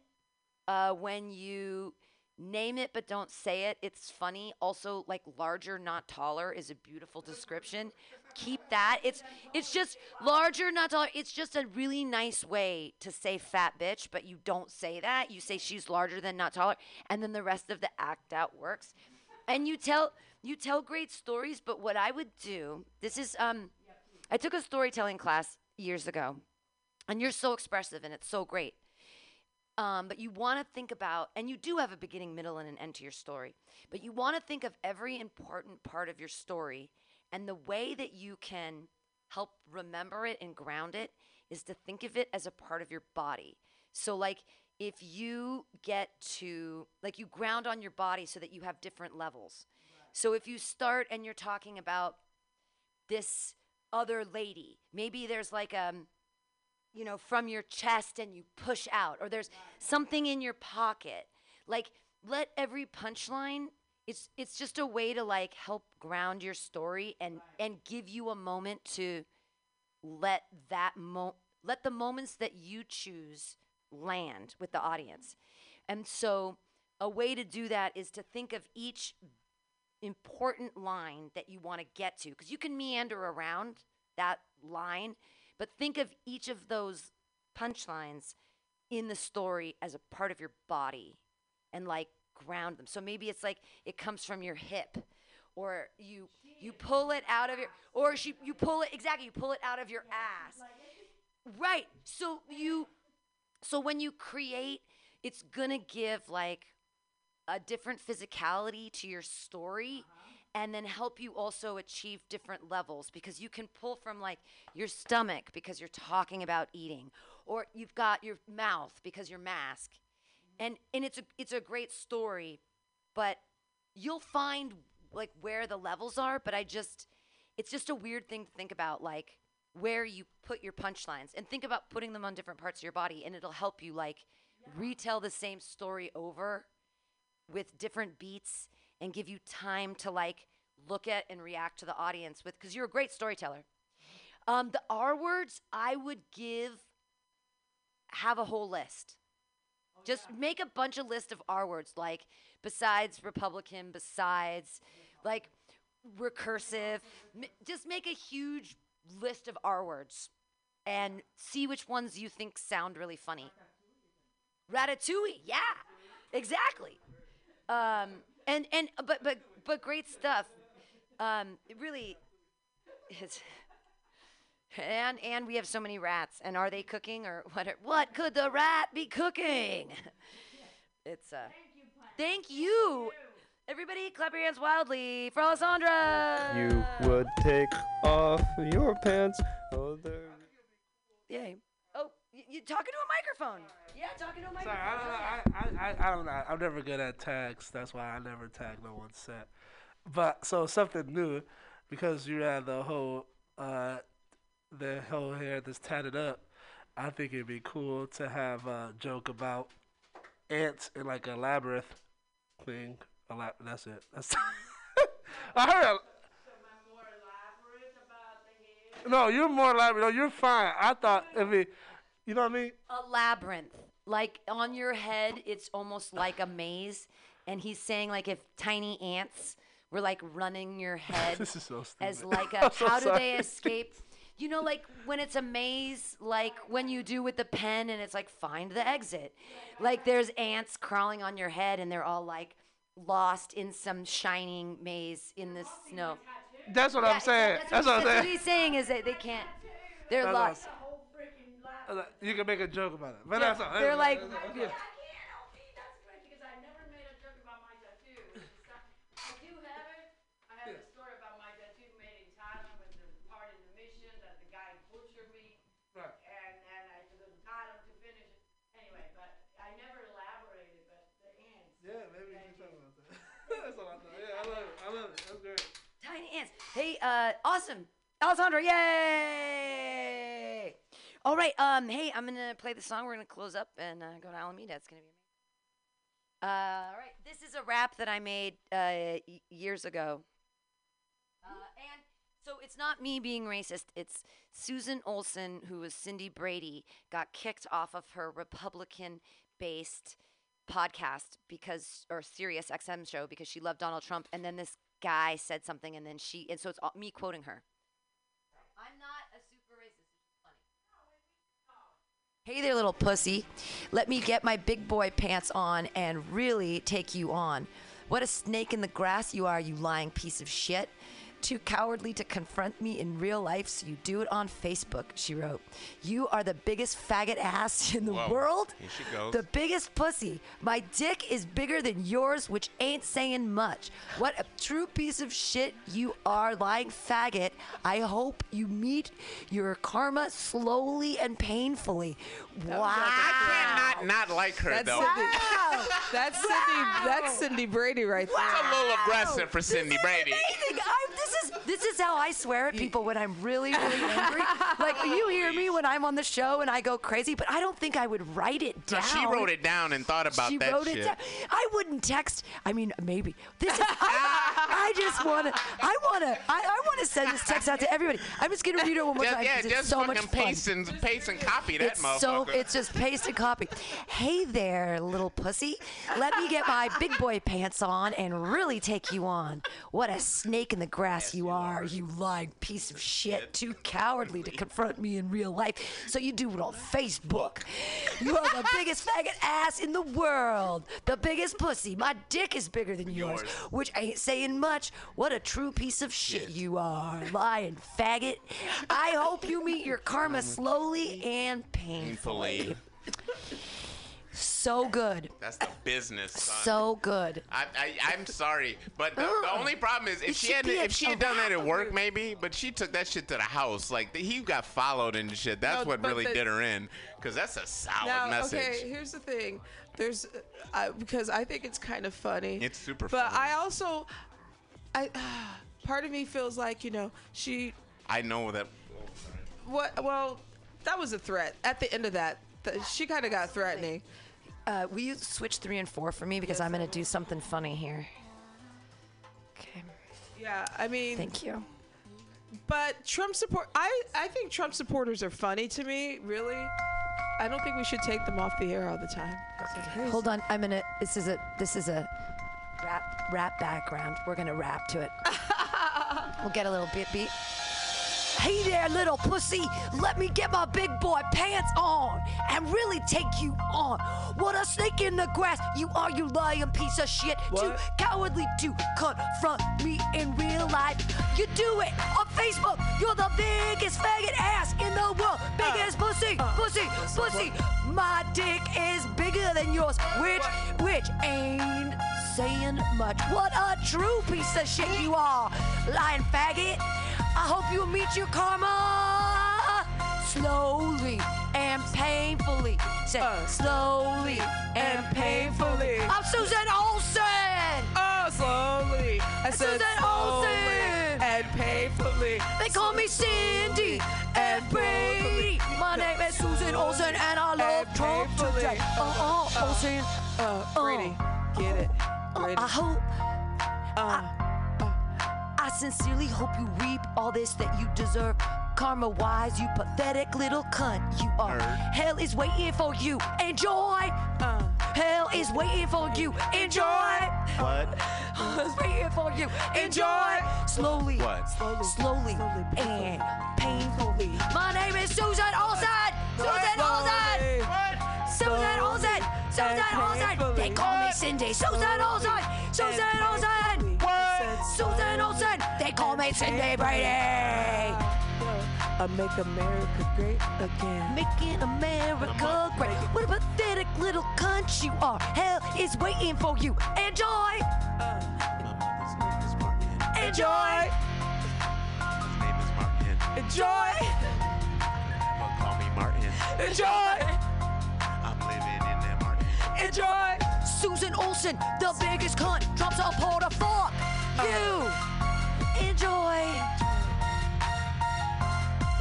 uh, when you name it but don't say it, it's funny. Also, like larger, not taller, is a beautiful description. Keep that. It's it's just larger, not taller. It's just a really nice way to say fat bitch, but you don't say that. You say she's larger than not taller, and then the rest of the act out works. And you tell you tell great stories. But what I would do, this is um I took a storytelling class years ago, and you're so expressive and it's so great. Um, but you want to think about, and you do have a beginning, middle, and an end to your story, but you want to think of every important part of your story, and the way that you can help remember it and ground it is to think of it as a part of your body. So, like, if you get to, like, you ground on your body so that you have different levels. So, if you start and you're talking about this other lady, maybe there's like, a, you know, from your chest and you push out, or there's something in your pocket. Like, let every punchline. It's it's just a way to like help ground your story and and give you a moment to let that mo let the moments that you choose land with the audience. And so a way to do that is to think of each important line that you want to get to because you can meander around that line, but think of each of those punchlines in the story as a part of your body and like ground them. So maybe it's like it comes from your hip or you you pull it out of your or she, you pull it exactly you pull it out of your ass. Right. So you so when you create it's going to give like a different physicality to your story uh-huh. and then help you also achieve different levels because you can pull from like your stomach because you're talking about eating or you've got your mouth because your mask and and it's a it's a great story but you'll find like where the levels are but i just it's just a weird thing to think about like where you put your punchlines. And think about putting them on different parts of your body and it'll help you like retell the same story over with different beats and give you time to like look at and react to the audience with because you're a great storyteller. Um, the r words i would give have a whole list just make a bunch of list of r words like besides republican besides like recursive M- just make a huge list of r words and see which ones you think sound really funny ratatouille yeah exactly um, and and but but but great stuff. Um, it really is. And and we have so many rats. And are they cooking or what? Are, what could the rat be cooking? it's uh. Thank you. Everybody, clap your hands wildly for Alessandra. You would take off your pants. Oh, there. Yay. Oh, y- you talking to a microphone? Yeah, talking to a microphone. Sorry, I don't know. I, I, I, I don't know. I'm never good at tags. That's why I never tag no one set. But so something new, because you had the whole uh, the whole hair that's tatted up. I think it'd be cool to have a joke about ants in like a labyrinth thing. A lab- that's it. That's I heard. A, no, you're more elaborate. No, you're fine. I thought if it, you know what I mean. a labyrinth. Like on your head, it's almost like a maze. And he's saying like if tiny ants were like running your head This is so as like a so how do they escape? You know, like when it's a maze, like when you do with the pen and it's like find the exit. Like there's ants crawling on your head and they're all like lost in some shining maze in the snow. That's what Yeah, I'm saying. That's, That's, what, what, I'm saying. what he's saying is that they can't. They're That's lost. You can make a joke about it, but that's all. They're like, that's all. yeah. That's great because I never made a joke about my tattoo. I do have it. I have a story about my tattoo made in Thailand with the part in the mission that the guy butchered me. Right. And, and I took him to Thailand to finish it. Anyway, but I never elaborated, but the ants. Yeah, maybe you should talk about that. that's all I thought. Yeah, I love it. I love it. That's great. Tiny ants. Hey, uh, awesome. Alessandra, yay! All right, um, hey, I'm gonna play the song. We're gonna close up and uh, go to Alameda. It's gonna be amazing. Uh, all right, this is a rap that I made uh, y- years ago. Uh, and so it's not me being racist. It's Susan Olsen, who was Cindy Brady, got kicked off of her Republican-based podcast because, or Sirius XM show because she loved Donald Trump. And then this guy said something, and then she, and so it's all, me quoting her. I'm not a super racist. It's just funny. Hey there, little pussy. Let me get my big boy pants on and really take you on. What a snake in the grass you are, you lying piece of shit. Too cowardly to confront me in real life, so you do it on Facebook, she wrote. You are the biggest faggot ass in the Whoa. world. Here she goes. The biggest pussy. My dick is bigger than yours, which ain't saying much. What a true piece of shit you are, lying faggot. I hope you meet your karma slowly and painfully. Wow. I cannot not like her That's though. Cindy. That's Cindy. That's Cindy Brady right there. It's a little aggressive for Cindy Brady. Amazing. I, this is this is how I swear at people when I'm really really angry. Like you hear me when I'm on the show and I go crazy, but I don't think I would write it down. she wrote it down and thought about she that wrote shit. it down. I wouldn't text. I mean, maybe this is. I, I just want to. I want to. I, I want to send this text out to everybody. I'm just gonna read it one more Just, time yeah, just so fucking much paste and paste and copy that It's motherfucker. so it's just paste and copy. Hey there, little pussy. Let me get my big boy pants on and really take you on. What a snake in the grass you are, you lying piece of shit. Too cowardly to confront me in real life, so you do it on Facebook. You are the biggest faggot ass in the world. The biggest pussy. My dick is bigger than yours, Yours. which ain't saying much. What a true piece of shit you are, lying faggot. I hope you meet your karma slowly and painfully. Painfully. So good. That's the business, son. So good. I, I, I'm sorry, but the, the only problem is if she should had if she had done that at work maybe, but she took that shit to the house. Like he got followed and shit. That's No, what really the- did her in, because that's a solid Now, message. okay, here's the thing. There's, uh, because I think it's kind of funny. It's super funny. But funny. I also, I, part of me feels like you know she, I know that. what? Well, that was a threat. At the end of that, she kind of got threatening. Uh, will you switch three and four for me because I'm gonna do something funny here. Okay. Yeah, I mean, Thank you. but Trump support. I, I think Trump supporters are funny to me. Really, I don't think we should take them off the air all the time. So- Hold on. I'm gonna. This is a. This is a rap rap background. We're gonna rap to it. we'll get a little bit beat. Hey there, little pussy. Let me get my big boy pants on and really take you on. What a snake in the grass. You are, you lying piece of shit. Too cowardly to confront me in real life. You do it on Facebook. You're the biggest faggot ass in the world. Uh. Biggest pussy, uh. pussy, pussy. My dick is bigger than yours, which, which ain't saying much. What a true piece of shit you are, lying faggot. I hope you meet your karma slowly and painfully. Say Uh. slowly and painfully. I'm Susan Olsen. Oh, slowly. I said Susan slowly Olsen. and painfully. They call me Cindy and Brady. My name is Susan Olsen and I love Trump today. Uh uh, Olsen. Uh, Brady, get it. Brady. I hope. Uh, I sincerely hope you reap all this that you deserve. Karma wise, you pathetic little cunt you are. Nerd. Hell is waiting for you. Enjoy. uh, Hell is waiting for you. Enjoy. What? Hell is waiting for you. Enjoy. Slowly. What? Slowly. Slowly, and painfully. My name is Susan Olsen. Susan Olsen. Susan Olsen. Susan and Olsen. They call me Cindy. Susan Olsen. Susan Olsen. Susan Olsen. They call me Cindy Brady. I make America great again. Making America great. What a pathetic little cunt you are. Hell is waiting for you. Enjoy. His name is Martin. Enjoy. His name is Martin. Enjoy. Well, call me Martin. Enjoy. I'm living in that Martin. Enjoy. Susan Olsen, the biggest cunt, drops a pour to fuck you. Enjoy.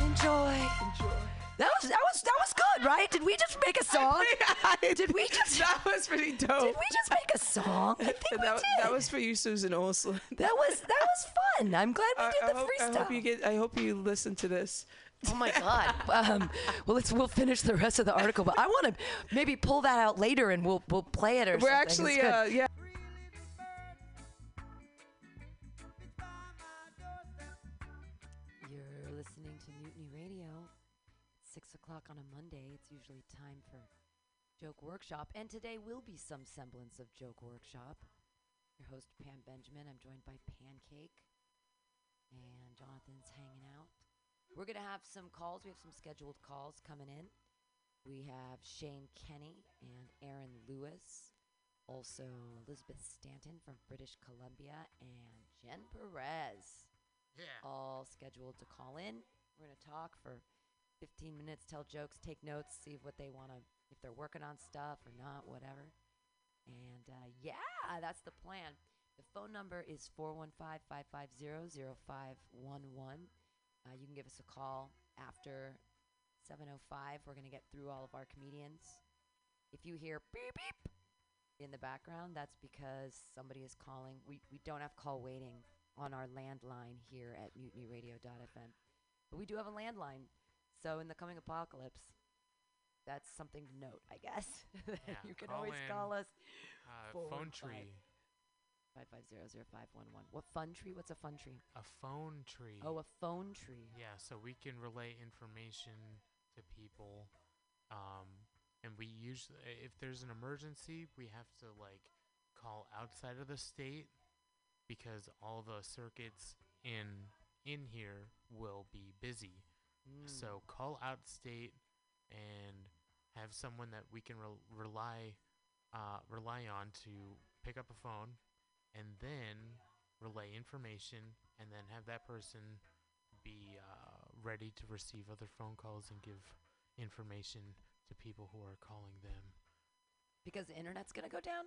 Enjoy. That was that was that was good, right? Did we just make a song? Did we just That was pretty dope. did we just make a song? I think we that, did. that was for you, Susan Olsen. that was that was fun. I'm glad we I, did I the hope, I hope you get. I hope you listen to this. Oh my god. Um, well, let's we'll finish the rest of the article, but I want to maybe pull that out later and we'll we'll play it or something. We're something. actually, It's good. uh, yeah. Joke Workshop, and today will be some semblance of Joke Workshop. Your host, Pam Benjamin. I'm joined by Pancake. and Jonathan's hanging out. We're gonna have some calls. We have some scheduled calls coming in. We have Shane Kenny and Aaron Lewis, also Elizabeth Stanton from British Columbia, and Jen Perez, Yeah. all scheduled to call in. We're gonna talk for 15 minutes, tell jokes, take notes, see what they wanna, if they're working on stuff or not, whatever. And uh, yeah, that's the plan. The phone number is 415 550 0511. Uh, You can give us a call after 7.05. We're going to get through all of our comedians. If you hear beep beep in the background, that's because somebody is calling. We, we don't have call waiting on our landline here at mutinyradio.fm. But we do have a landline. So in the coming apocalypse, that's something to note, I guess. Yeah, you can call always call us. Uh, phone tree. 5500511. What fun tree? What's a fun tree? A phone tree. Oh, a phone tree. Yeah, so we can relay information to people. Um, and we usually, if there's an emergency, we have to like call outside of the state because all the circuits in in here will be busy. Mm. So call out state and have someone that we can rel rely uh, rely on to pick up a phone and then relay information and then have that person be uh, ready to receive other phone calls and give information to people who are calling them. Because the internet's going to go down?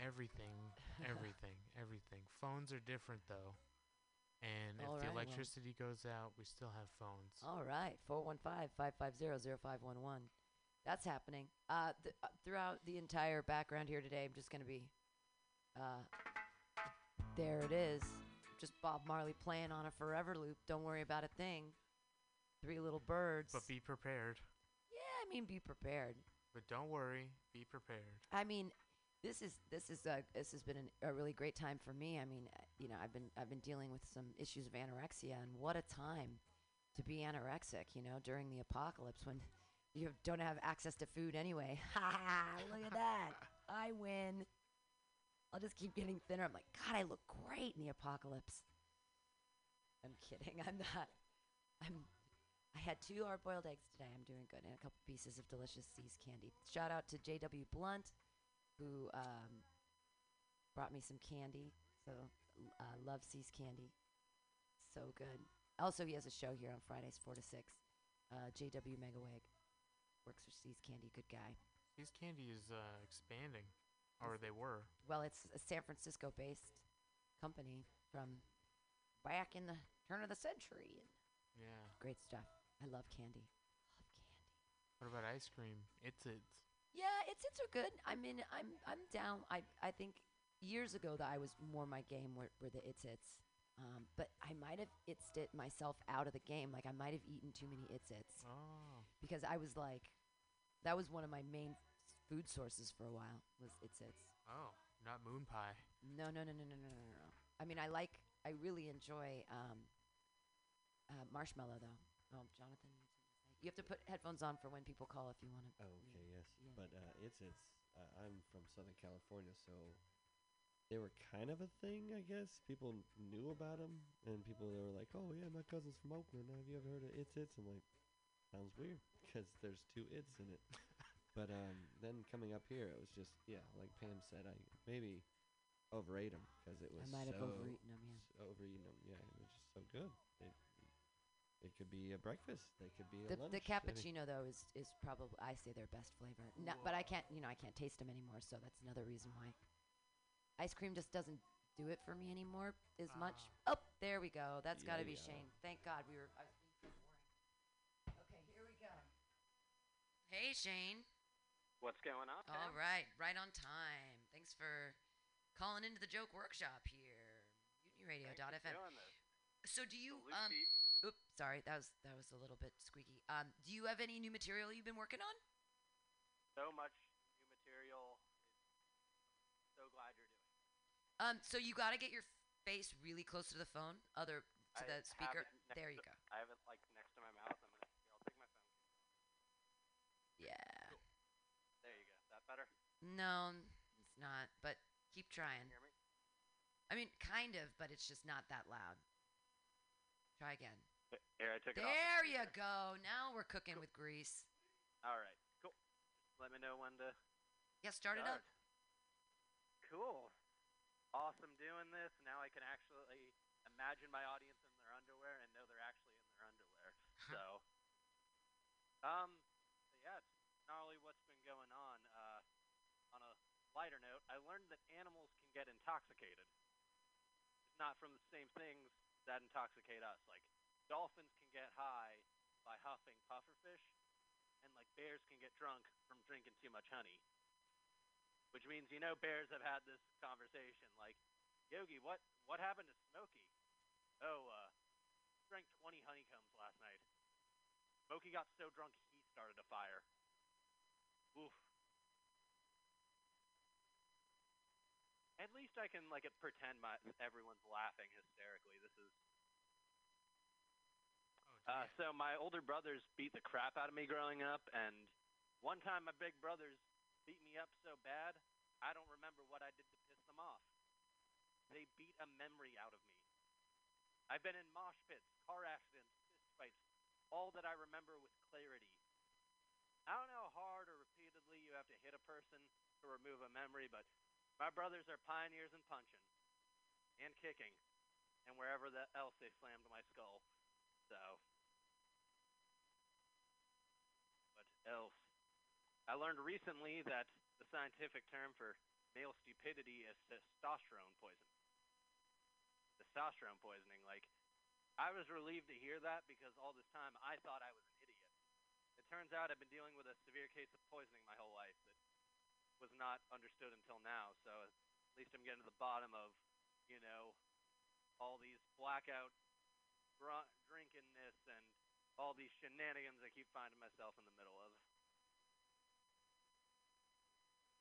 Everything, everything, everything. Phones are different though. And if All the right, well. electricity goes out, we still have phones. All right. 415 550 0511. That's happening. Uh, th- uh, throughout the entire background here today, I'm just going to be. Uh, there it is. Just Bob Marley playing on a forever loop. Don't worry about a thing. Three little birds. But be prepared. yeah, I mean, be prepared. But don't worry, be prepared. I mean, this is this is a this has been an, a really great time for me. I mean, you know, I've been I've been dealing with some issues of anorexia, and what a time to be anorexic. You know, during the apocalypse when you don't have access to food anyway. Look at that! I win. I'll just keep getting thinner. I'm like, God, I look great in the apocalypse. I'm kidding. I'm not. I'm. I had two hard-boiled eggs today. I'm doing good, and a couple pieces of delicious See's candy. Shout out to J.W. Blunt, who um, brought me some candy. So uh, love See's candy. So good. Also, he has a show here on Fridays, four to six. Uh, J.W. Megaweg works for See's Candy. Good guy. These candy is uh, expanding, or they were. Well, it's a San Francisco-based company from back in the turn of the century. Yeah. great stuff. I love candy. Love candy. What about ice cream? It's it's. Yeah, it's it's are good. I mean, I'm I'm down. I I think years ago that I was more my game were, were the it's it's. Um, but I might have itsed it myself out of the game. Like I might have eaten too many its its Oh. because I was like, that was one of my main food sources for a while was its its. Oh, not moon pie. No, no, no, no, no, no, no, no. I mean, I like, I really enjoy um, uh, marshmallow though. Oh, Jonathan, you have to say? you have to put headphones on for when people call if you want to. Oh, okay, yes. Yeah. But uh, it's it's. Uh, I'm from Southern California, so they were kind of a thing, I guess. People knew about them, and people they were like, "Oh yeah, my cousin's from Oakland. Have you ever heard of It's It's?" I'm like, sounds weird because there's two It's in it. but um, then coming up here, it was just yeah, like Pam said, I maybe overate them because it was I might have so overeaten them. Yeah. s- overeaten 'em, Yeah, it was just so good. It, it could be a breakfast. They could be a The, lunch. the any- cappuccino though is is probably I say their best flavor. No, but I can't you know I can't taste them anymore, so that's another reason why. Ice cream just doesn't do it for me anymore as much. Oh, there we go. That's got to be Yeah. Shane. Thank God we were. I was being so boring. Okay, here we go. Hey Shane. What's going on? All right, right on time. Thanks for calling into the joke workshop here. MutinyRadio.fm. So do you um? Oops, sorry, that was that was a little bit squeaky. Um, do you have any new material you've been working on? so much new material. So glad you're doing. Um, so you got to get your face really close to the phone, other to I the speaker. There you go. I have it like next to my mouth. I'm gonna. here, I'll take my phone. Yeah. There you go. Is that better? No, it's not. But keep trying. Hear me? I mean, kind of, but it's just not that loud. Try again. Here, I took it off. There you go. Now we're cooking with grease. All right, cool. Let me know when to. Yeah, start it up. Cool. Awesome doing this. Now I can actually imagine my audience in their underwear and know they're actually in their underwear. so, um, so yeah, it's not only what's been going on. Uh, on a lighter note, I learned that animals can get intoxicated. It's not from the same things that intoxicate us. Like dolphins can get high by huffing pufferfish, and like bears can get drunk from drinking too much honey. Which means you know bears have had this conversation like, Yogi, what what happened to Smokey? Oh, uh, drank 20 honeycombs last night. Smokey got so drunk he started a fire. Oof. At least I can like pretend my everyone's laughing hysterically. This is uh, so my older brothers beat the crap out of me growing up, and one time my big brothers beat me up so bad, I don't remember what I did to piss them off. They beat a memory out of me. I've been in mosh pits, car accidents, fist fights, all that I remember with clarity. I don't know how hard or repeatedly you have to hit a person to remove a memory, but my brothers are pioneers in punching and kicking and wherever the else they slammed my skull. So what else? I learned recently that the scientific term for male stupidity is testosterone poisoning. Testosterone poisoning. Like, I was relieved to hear that because all this time I thought I was an idiot. It turns out I've been dealing with a severe case of poisoning my whole life that was not understood until now. So at least I'm getting to the bottom of, you know, all these blackout dr- drinkingness and all these shenanigans I keep finding myself in the middle of.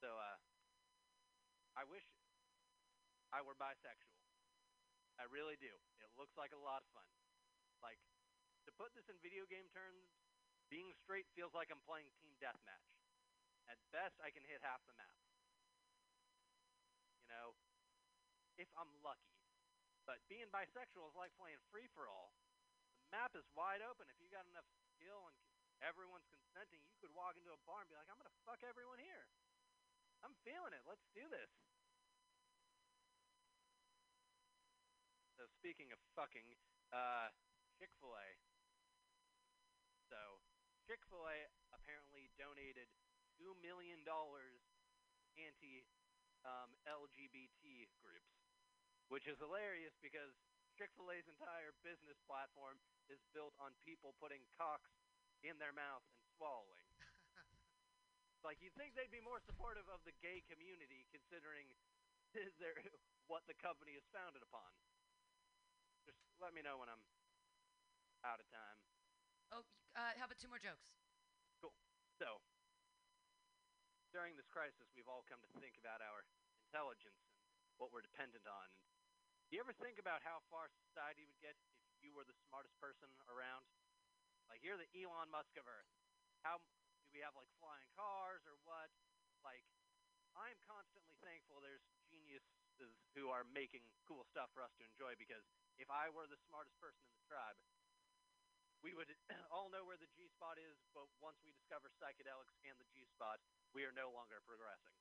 So, uh, I wish I were bisexual. I really do. It looks like a lot of fun. Like, to put this in video game terms, being straight feels like I'm playing team deathmatch. At best, I can hit half the map. You know, if I'm lucky. But being bisexual is like playing free for all. Map is wide open. If you got enough skill and everyone's consenting, you could walk into a bar and be like, I'm gonna fuck everyone here. I'm feeling it. Let's do this. So speaking of fucking, uh, Chick Fil A. So Chick Fil A apparently donated two million dollars anti um, LGBT groups, which is hilarious because Chick Fil A's entire business platform is built on people putting cocks in their mouth and swallowing. like you'd think they'd be more supportive of the gay community, considering their, what the company is founded upon. Just let me know when I'm out of time. Oh, uh, how about two more jokes? Cool. So, during this crisis, we've all come to think about our intelligence and what we're dependent on. Do you ever think about how far society would get if you were the smartest person around? Like, you're the Elon Musk of Earth. How do we have, like, flying cars or what? Like, I'm constantly thankful there's geniuses who are making cool stuff for us to enjoy because if I were the smartest person in the tribe, we would all know where the G spot is, but once we discover psychedelics and the G spot, we are no longer progressing.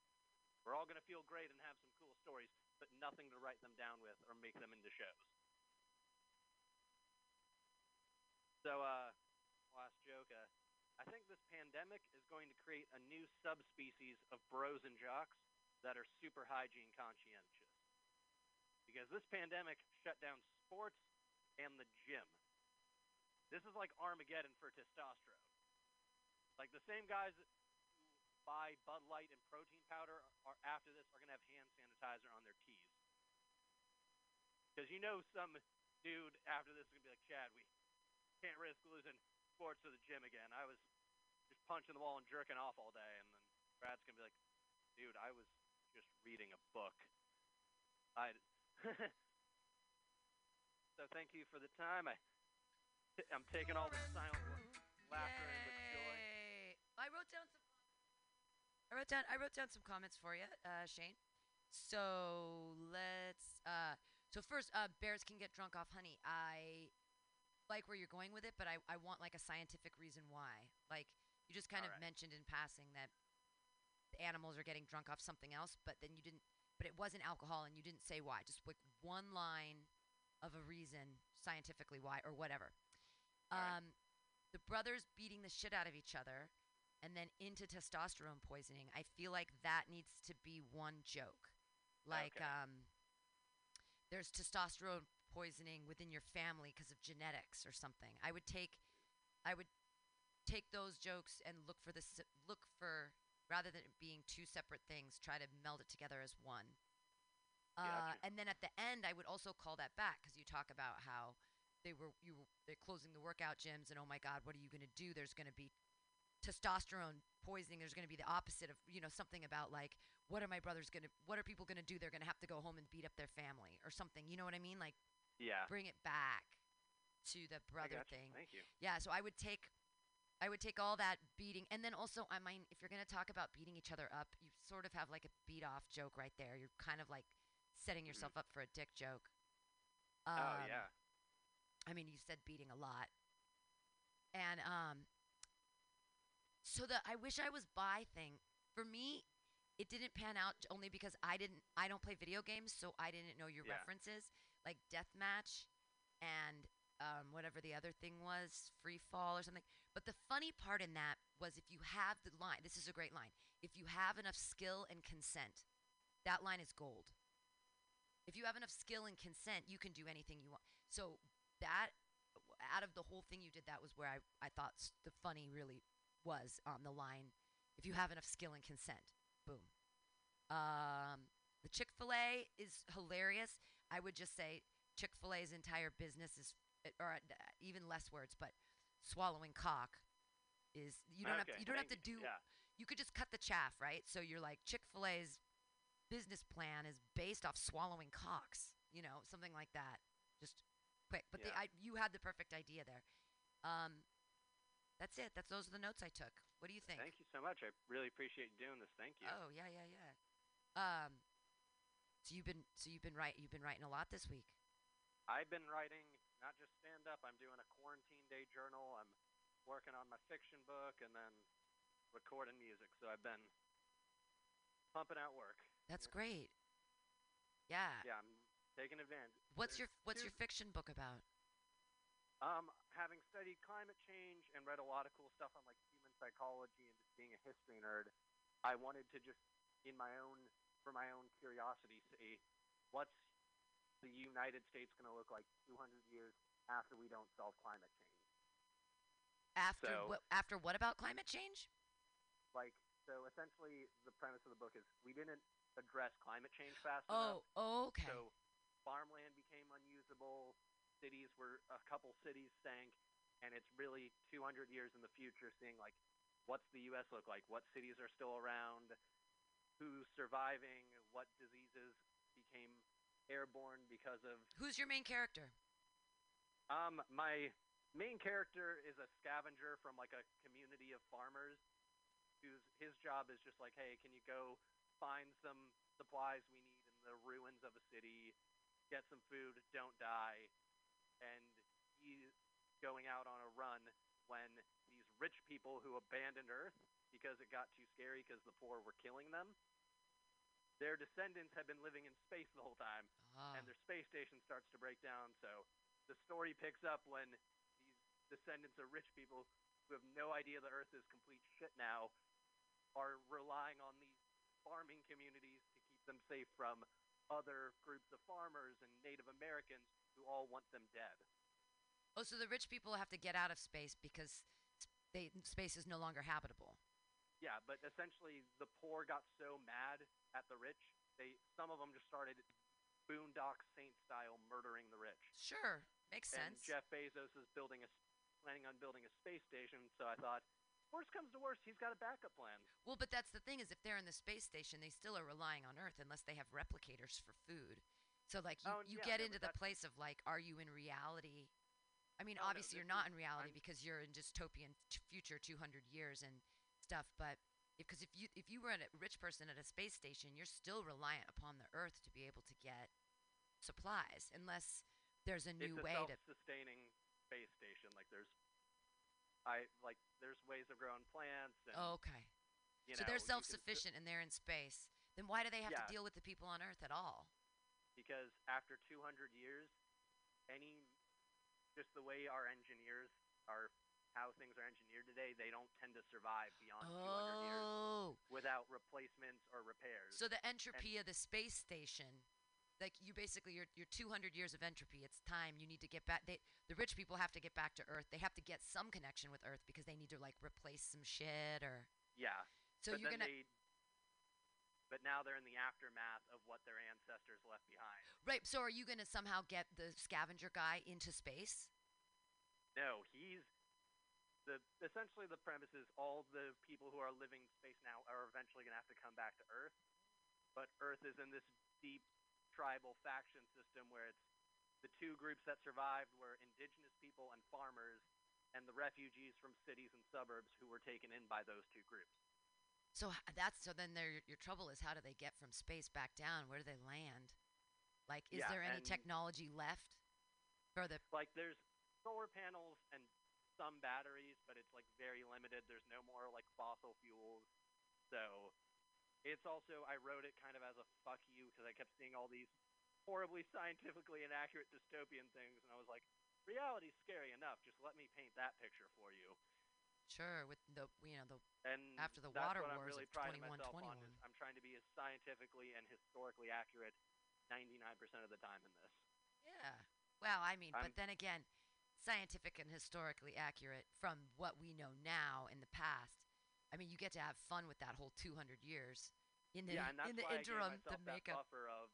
We're all going to feel great and have some cool stories, but nothing to write them down with or make them into shows. So, uh, last joke. Uh, I think this pandemic is going to create a new subspecies of bros and jocks that are super hygiene conscientious. Because this pandemic shut down sports and the gym. This is like Armageddon for testosterone. Like the same guys buy Bud Light and protein powder are after this are gonna have hand sanitizer on their keys. Because you know some dude after this is gonna be like, Chad, we can't risk losing sports to the gym again. I was just punching the wall and jerking off all day, and then Brad's gonna be like, dude, I was just reading a book. I. so thank you for the time. I, I'm taking all the silent laughter and with joy. I wrote down some. I wrote down. I wrote down some comments for you, uh, Shane. So let's. Uh, so first, uh, bears can get drunk off honey. I like where you're going with it, but I, I want like a scientific reason why. Like you just kind of Alright. mentioned in passing that the animals are getting drunk off something else, but then you didn't. But it wasn't alcohol, and you didn't say why. Just like one line of a reason scientifically why or whatever. Um, the brothers beating the shit out of each other, and then into testosterone poisoning. I feel like that needs to be one joke. Like Okay. um, there's testosterone poisoning within your family because of genetics or something. I would take, I would take those jokes and look for this. Look for rather than it being two separate things, try to meld it together as one. Uh, Gotcha. and then at the end, I would also call that back because you talk about how they were you were, they're closing the workout gyms and oh my god, what are you going to do? There's going to be testosterone poisoning. There's going to be the opposite of you know something about like what are my brothers going to what are people going to do? They're going to have to go home and beat up their family or something. You know what I mean? Like Yeah. bring it back to the brother thing. Thank you. Yeah, so I would take I would take all that beating and then also I mean if you're going to talk about beating each other up, you sort of have like a beat off joke right there. You're kind of like setting yourself up for a dick joke. Mm-hmm. oh Um, yeah. I mean, you said beating a lot. And um so the I wish I was by thing for me it didn't pan out only because I didn't I don't play video games, so I didn't know your Yeah. references like deathmatch and um, whatever the other thing was, free fall or something. But the funny part in that was if you have the line, this is a great line. If you have enough skill and consent, that line is gold. If you have enough skill and consent, you can do anything you want. So that out of the whole thing you did, that was where I, I thought the funny really was on the line. If you have enough skill and consent, boom. Um, the Chick Fil A is hilarious. I would just say Chick Fil A's entire business is, or uh, even less words, but swallowing cock is you don't have to, you don't have to do Yeah. you could just cut the chaff, right? So you're like Chick Fil A's business plan is based off swallowing cocks, you know, something like that. Just quick, but the, Yeah. I, you had the perfect idea there. Um, that's it. That's those are the notes I took. What do you think? Thank you so much. I really appreciate you doing this. Thank you. Oh yeah, yeah, yeah. Um, so you've been so you've been right. You've been writing a lot this week. I've been writing not just stand up. I'm doing a quarantine day journal. I'm working on my fiction book and then recording music. So I've been pumping out work. That's Yeah. great. Yeah. Yeah, I'm taking advantage. What's your What's two- your fiction book about? Um, having studied climate change and read a lot of cool stuff on like human psychology and just being a history nerd, I wanted to just, in my own, for my own curiosity, see what's the United States going to look like 200 years after we don't solve climate change. After So- what? After what about climate change? Like, so essentially, the premise of the book is we didn't address climate change fast enough. Oh, okay. So farmland became unusable. Cities were a couple cities sank, and it's really 200 years in the future, seeing like what's the U.S. look like, what cities are still around, who's surviving, what diseases became airborne because of. Who's your main character? Um, my main character is a scavenger from like a community of farmers, whose his job is just like, hey, can you go find some supplies we need in the ruins of a city, get some food, don't die, and he's going out on a run when these rich people who abandoned Earth because it got too scary because the poor were killing them. Their descendants have been living in space the whole time, Ah. and their space station starts to break down. So the story picks up when these descendants of rich people who have no idea the Earth is complete shit now are relying on these farming communities to keep them safe from other groups of farmers and Native Americans who all want them dead. Oh, so the rich people have to get out of space because space is no longer habitable. Yeah, but essentially the poor got so mad at the rich, they some of them just started Boondock Saint style murdering the rich. Sure, makes and sense. Jeff Bezos is building a planning on building a space station, so I thought worst comes to worst, he's got a backup plan. Well, but that's the thing is if they're in the space station, they still are relying on Earth unless they have replicators for food. So like you, Oh, you yeah, get no, into the place of like, are you in reality? I mean, Oh, no, obviously you're not in reality I'm- because you're in dystopian t- future 200 years and stuff. But because if you if you were a rich person at a space station, you're still reliant upon the Earth to be able to get supplies, unless there's a new it's a way to. self-sustaining space station. Like there's, I like there's ways of growing plants. And, Oh, okay. so know, they're you can s- self-sufficient and they're in space. Then why do they have Yeah. to deal with the people on Earth at all? because after 200 years, any just the way our engineers are how things are engineered today, they don't tend to survive beyond 200 years Oh. without replacements or repairs. So the entropy of the space station, like you basically you're, you're 200 years of entropy. It's time you need to get back. They the rich people have to get back to Earth. They have to get some connection with Earth because they need to like replace some shit or. yeah. So but you're gonna they, but now they're in the aftermath of what their ancestors left behind. right. So are you gonna somehow get the scavenger guy into space? No, he's the essentially the premise is all the people who are living space now are eventually going to have to come back to Earth, but Earth is in this deep tribal faction system where it's the two groups that survived were indigenous people and farmers, and the refugees from cities and suburbs who were taken in by those two groups. So that's so then their your trouble is how do they get from space back down? Where do they land? Like, is Yeah, there any technology left for the? Like there's solar panels and some batteries, but it's like very limited. There's no more like fossil fuels. So it's also I wrote it kind of as a fuck you because I kept seeing all these horribly scientifically inaccurate dystopian things, and I was like, reality's scary enough. Just let me paint that picture for you. Sure, with the you know the And after the water I'm wars really of priding 21, myself on I'm trying to be as scientifically and historically accurate 99% of the time in this. Yeah. Well, I mean, I'm- but then again, scientific and historically accurate from what we know now in the past. I mean, you get to have fun with that whole 200 years. In the yeah, and that's in the why interim, I gave myself to that make up. buffer of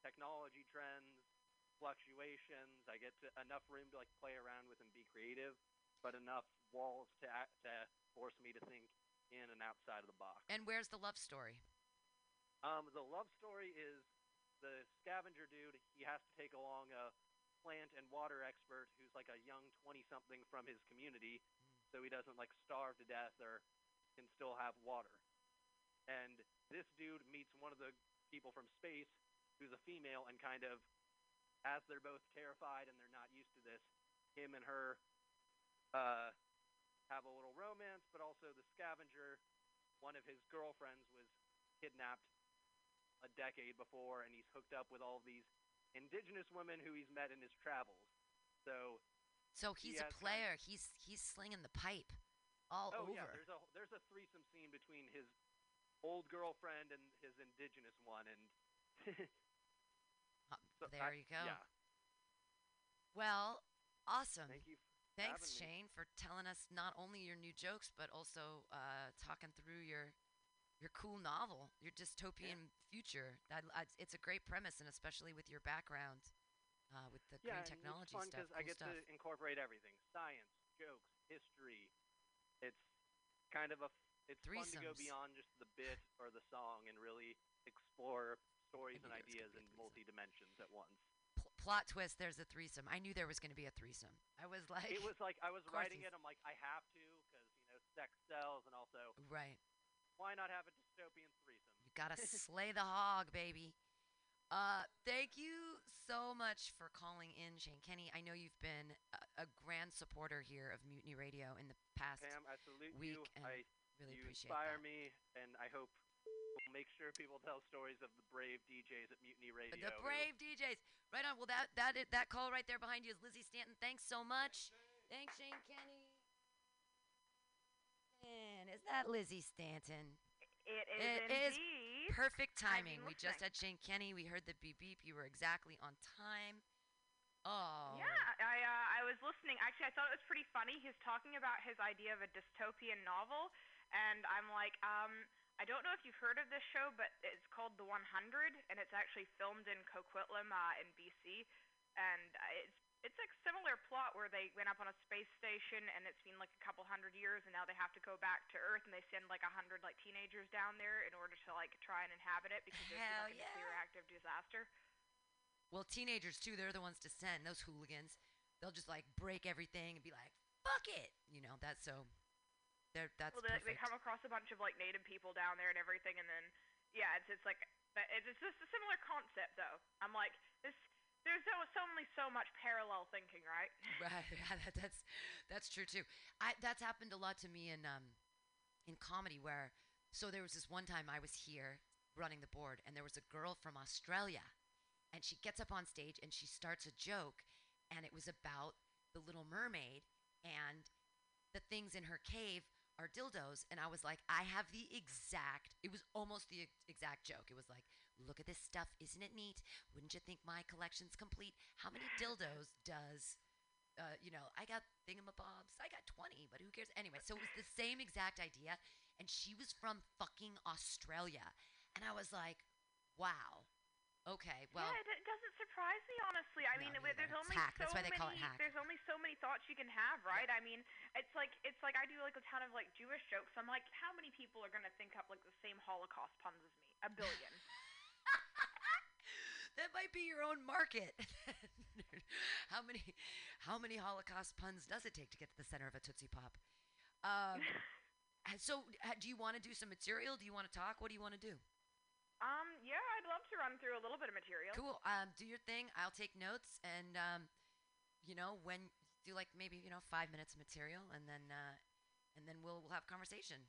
technology trends, fluctuations. I get to, enough room to like play around with and be creative, but enough walls to act, to force me to think in and outside of the box. And where's the love story? Um, the love story is the scavenger dude. He has to take along a plant and water expert who's like a young 20 something from his community, so he doesn't like starve to death or can still have water. And this dude meets one of the people from space who's a female and kind of as they're both terrified and they're not used to this, him and her uh, have a little romance, but also the scavenger, one of his girlfriends was kidnapped a decade before, and he's hooked up with all these indigenous women who he's met in his travels. So, So he he's a has kind- player. He's he's slinging the pipe all oh over. yeah, there's a there's a threesome scene between his old girlfriend and his indigenous one, and Uh, so there I- you go. Yeah, Well, awesome. thank you. Thanks, having me. Shane, for telling us not only your new jokes, but also uh, talking through your your cool novel, your dystopian future. That I- it's a great premise, and especially with your background uh, with the yeah, green technology it's fun stuff. I get stuff. to incorporate everything: science, jokes, history. It's kind of a it's fun to go beyond just the bit or the song and really explore stories and knew there was ideas in be a threesome. multi dimensions at once. Pl- plot twist: There's a threesome. I knew there was going to be a threesome. I was like, it was like I was writing it. I'm like, I have to because you know sex sells, and also right. why not have a dystopian threesome? You gotta slay the hog, baby. Uh, thank you so much for calling in, Shane Kenny. I know you've been a, a grand supporter here of Mutiny Radio in the past. Pam, I salute week you. and I really you appreciate inspire that. me, and I hope we'll make sure people tell stories of the brave DJs at Mutiny Radio. The brave DJs. Right on. Well, that that that call right there behind you is Lizzie Stanton. Thanks so much. Thanks, Shane Kenny. And is that Lizzie Stanton? It is It is Perfect timing. We just had Shane Kenny. We heard the beep beep. You were exactly on time. Oh. Yeah, I uh, I was listening. Actually, I thought it was pretty funny. He's talking about his idea of a dystopian novel, and I'm like, um, I don't know if you've heard of this show, but it's called The 100, and it's actually filmed in Coquitlam uh, in BC, and uh, it's it's like similar plot where they went up on a space station and it's been like a couple hundred years and now they have to go back to Earth and they send like a hundred like teenagers down there in order to like try and inhabit it because there's Hell like a nuclear reactive disaster. Well, teenagers too. They're the ones to send those hooligans. They'll just like break everything and be like, "Fuck it," you know. That's so. They're that's well, they, they come across a bunch of like native people down there and everything, and then yeah, it's it's like but it's it's just a similar concept though. I'm like this there's only so much parallel thinking, right? Right. Yeah, that, that's that's true too. I that's happened a lot to me in um in comedy where so there was this one time I was here running the board and there was a girl from Australia and she gets up on stage and she starts a joke and it was about the little mermaid and the things in her cave are dildos and I was like I have the exact it was almost the ex- exact joke. It was like look at this stuff, isn't it neat? Wouldn't you think my collection's complete? How many dildos does uh, you know, I got thingamabobs. I got 20, but who cares? Anyway, so it was the same exact idea. And she was from fucking Australia. And I was like, wow. Okay, well, yeah, it, doesn't surprise me honestly. I No, mean, me w- there's. It's only hack. so That's why they many. call it hack. There's only so many thoughts you can have, right? I mean, it's like it's like I do like a ton of like Jewish jokes. I'm like, how many people are gonna think up like the same Holocaust puns as me? A billion. that might be your own market. how many how many Holocaust puns does it take to get to the center of a Tootsie Pop? Um, so, uh, do you want to do some material? Do you want to talk? What do you want to do? um, yeah, I'd love to run through a little bit of material. Cool. Um, do your thing. I'll take notes, and um, you know, when do like maybe you know five minutes of material, and then uh, and then we'll we'll have conversation.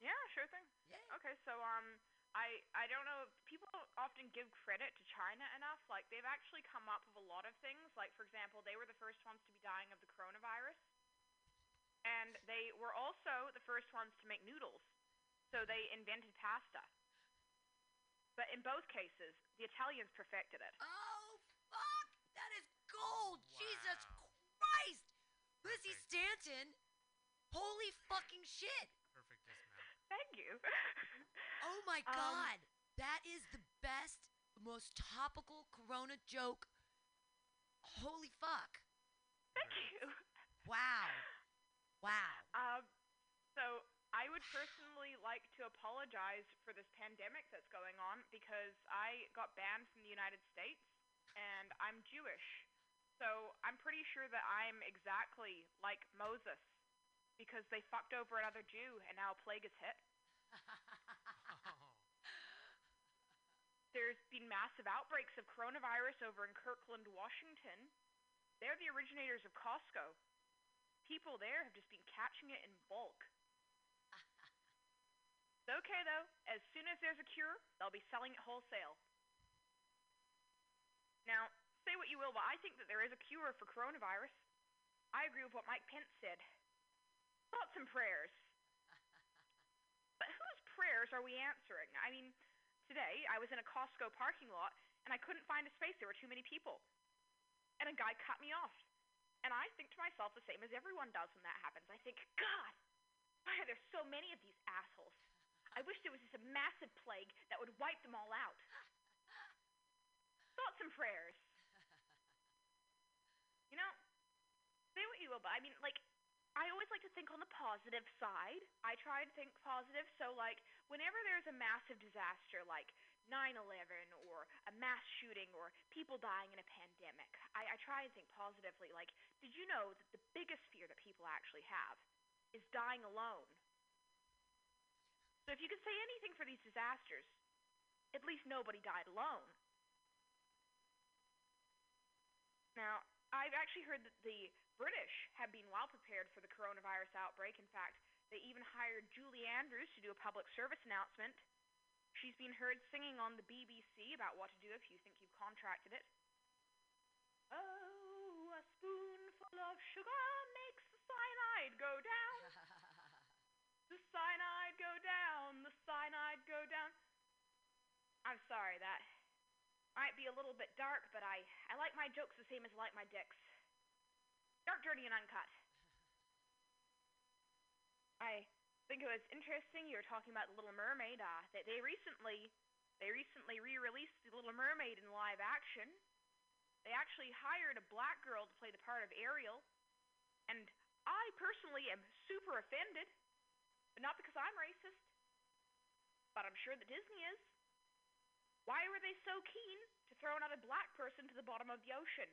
Yeah, sure thing. Yeah. Okay, so um, I I don't know. People often give credit to China enough. Like they've actually come up with a lot of things. Like for example, they were the first ones to be dying of the coronavirus, and they were also the first ones to make noodles. So they invented pasta. But in both cases, the Italians perfected it. Oh fuck! That is gold. Oh, Jesus Christ, Lizzie Stanton. Holy fucking shit. Perfect dismount. Thank you. Oh my Um, god. That is the best, most topical Corona joke. Holy fuck. Thank you. Wow. Wow. Um, so I would personally like to apologize for this pandemic that's going on because I got banned from the United States and I'm Jewish. So I'm pretty sure that I'm exactly like Moses because they fucked over another Jew and now a plague has hit. There's been massive outbreaks of coronavirus over in Kirkland, Washington. They're the originators of Costco. People there have just been catching it in bulk. It's okay though. As soon as there's a cure, they'll be selling it wholesale. Now, say what you will, but I think that there is a cure for coronavirus. I agree with what Mike Pence said. Thoughts and prayers. But whose prayers are we answering? I mean, today I was in a Costco parking lot and I couldn't find a space. There were too many people. And a guy cut me off. And I think to myself the same as everyone does when that happens. I think, God, why are there so many of these assholes? I wish there was just a massive plague that would wipe them all out. Thoughts and prayers. You know, say what you will, but I mean, like, I always like to think on the positive side. I try to think positive. So, like, whenever there's a massive disaster like 9 11 or a mass shooting or people dying in a pandemic, I, I try and think positively. Like, did you know that the biggest fear that people actually have is dying alone? So, if you could say anything for these disasters, at least nobody died alone. Now, I've actually heard that the British have been well prepared for the coronavirus outbreak. In fact, they even hired Julie Andrews to do a public service announcement. She's been heard singing on the BBC about what to do if you think you've contracted it. Oh, a spoonful of sugar makes the cyanide go down. the cyanide go down, the cyanide go down. I'm sorry, that might be a little bit dark, but I, I like my jokes the same as I like my dicks. Dark, dirty, and uncut. I think it was interesting you were talking about the Little Mermaid. Uh, that they recently, they recently re-released the Little Mermaid in live action. They actually hired a black girl to play the part of Ariel, and I personally am super offended, but not because I'm racist, but I'm sure that Disney is. Why were they so keen to throw another black person to the bottom of the ocean?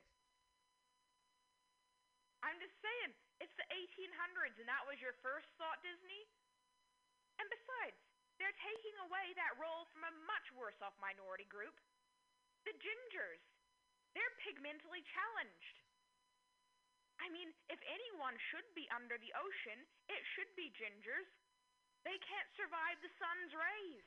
I'm just saying, it's the 1800s, and that was your first thought, Disney? And besides, they're taking away that role from a much worse off minority group the gingers. they're pigmentally challenged. I mean, if anyone should be under the ocean, it should be gingers. They can't survive the sun's rays.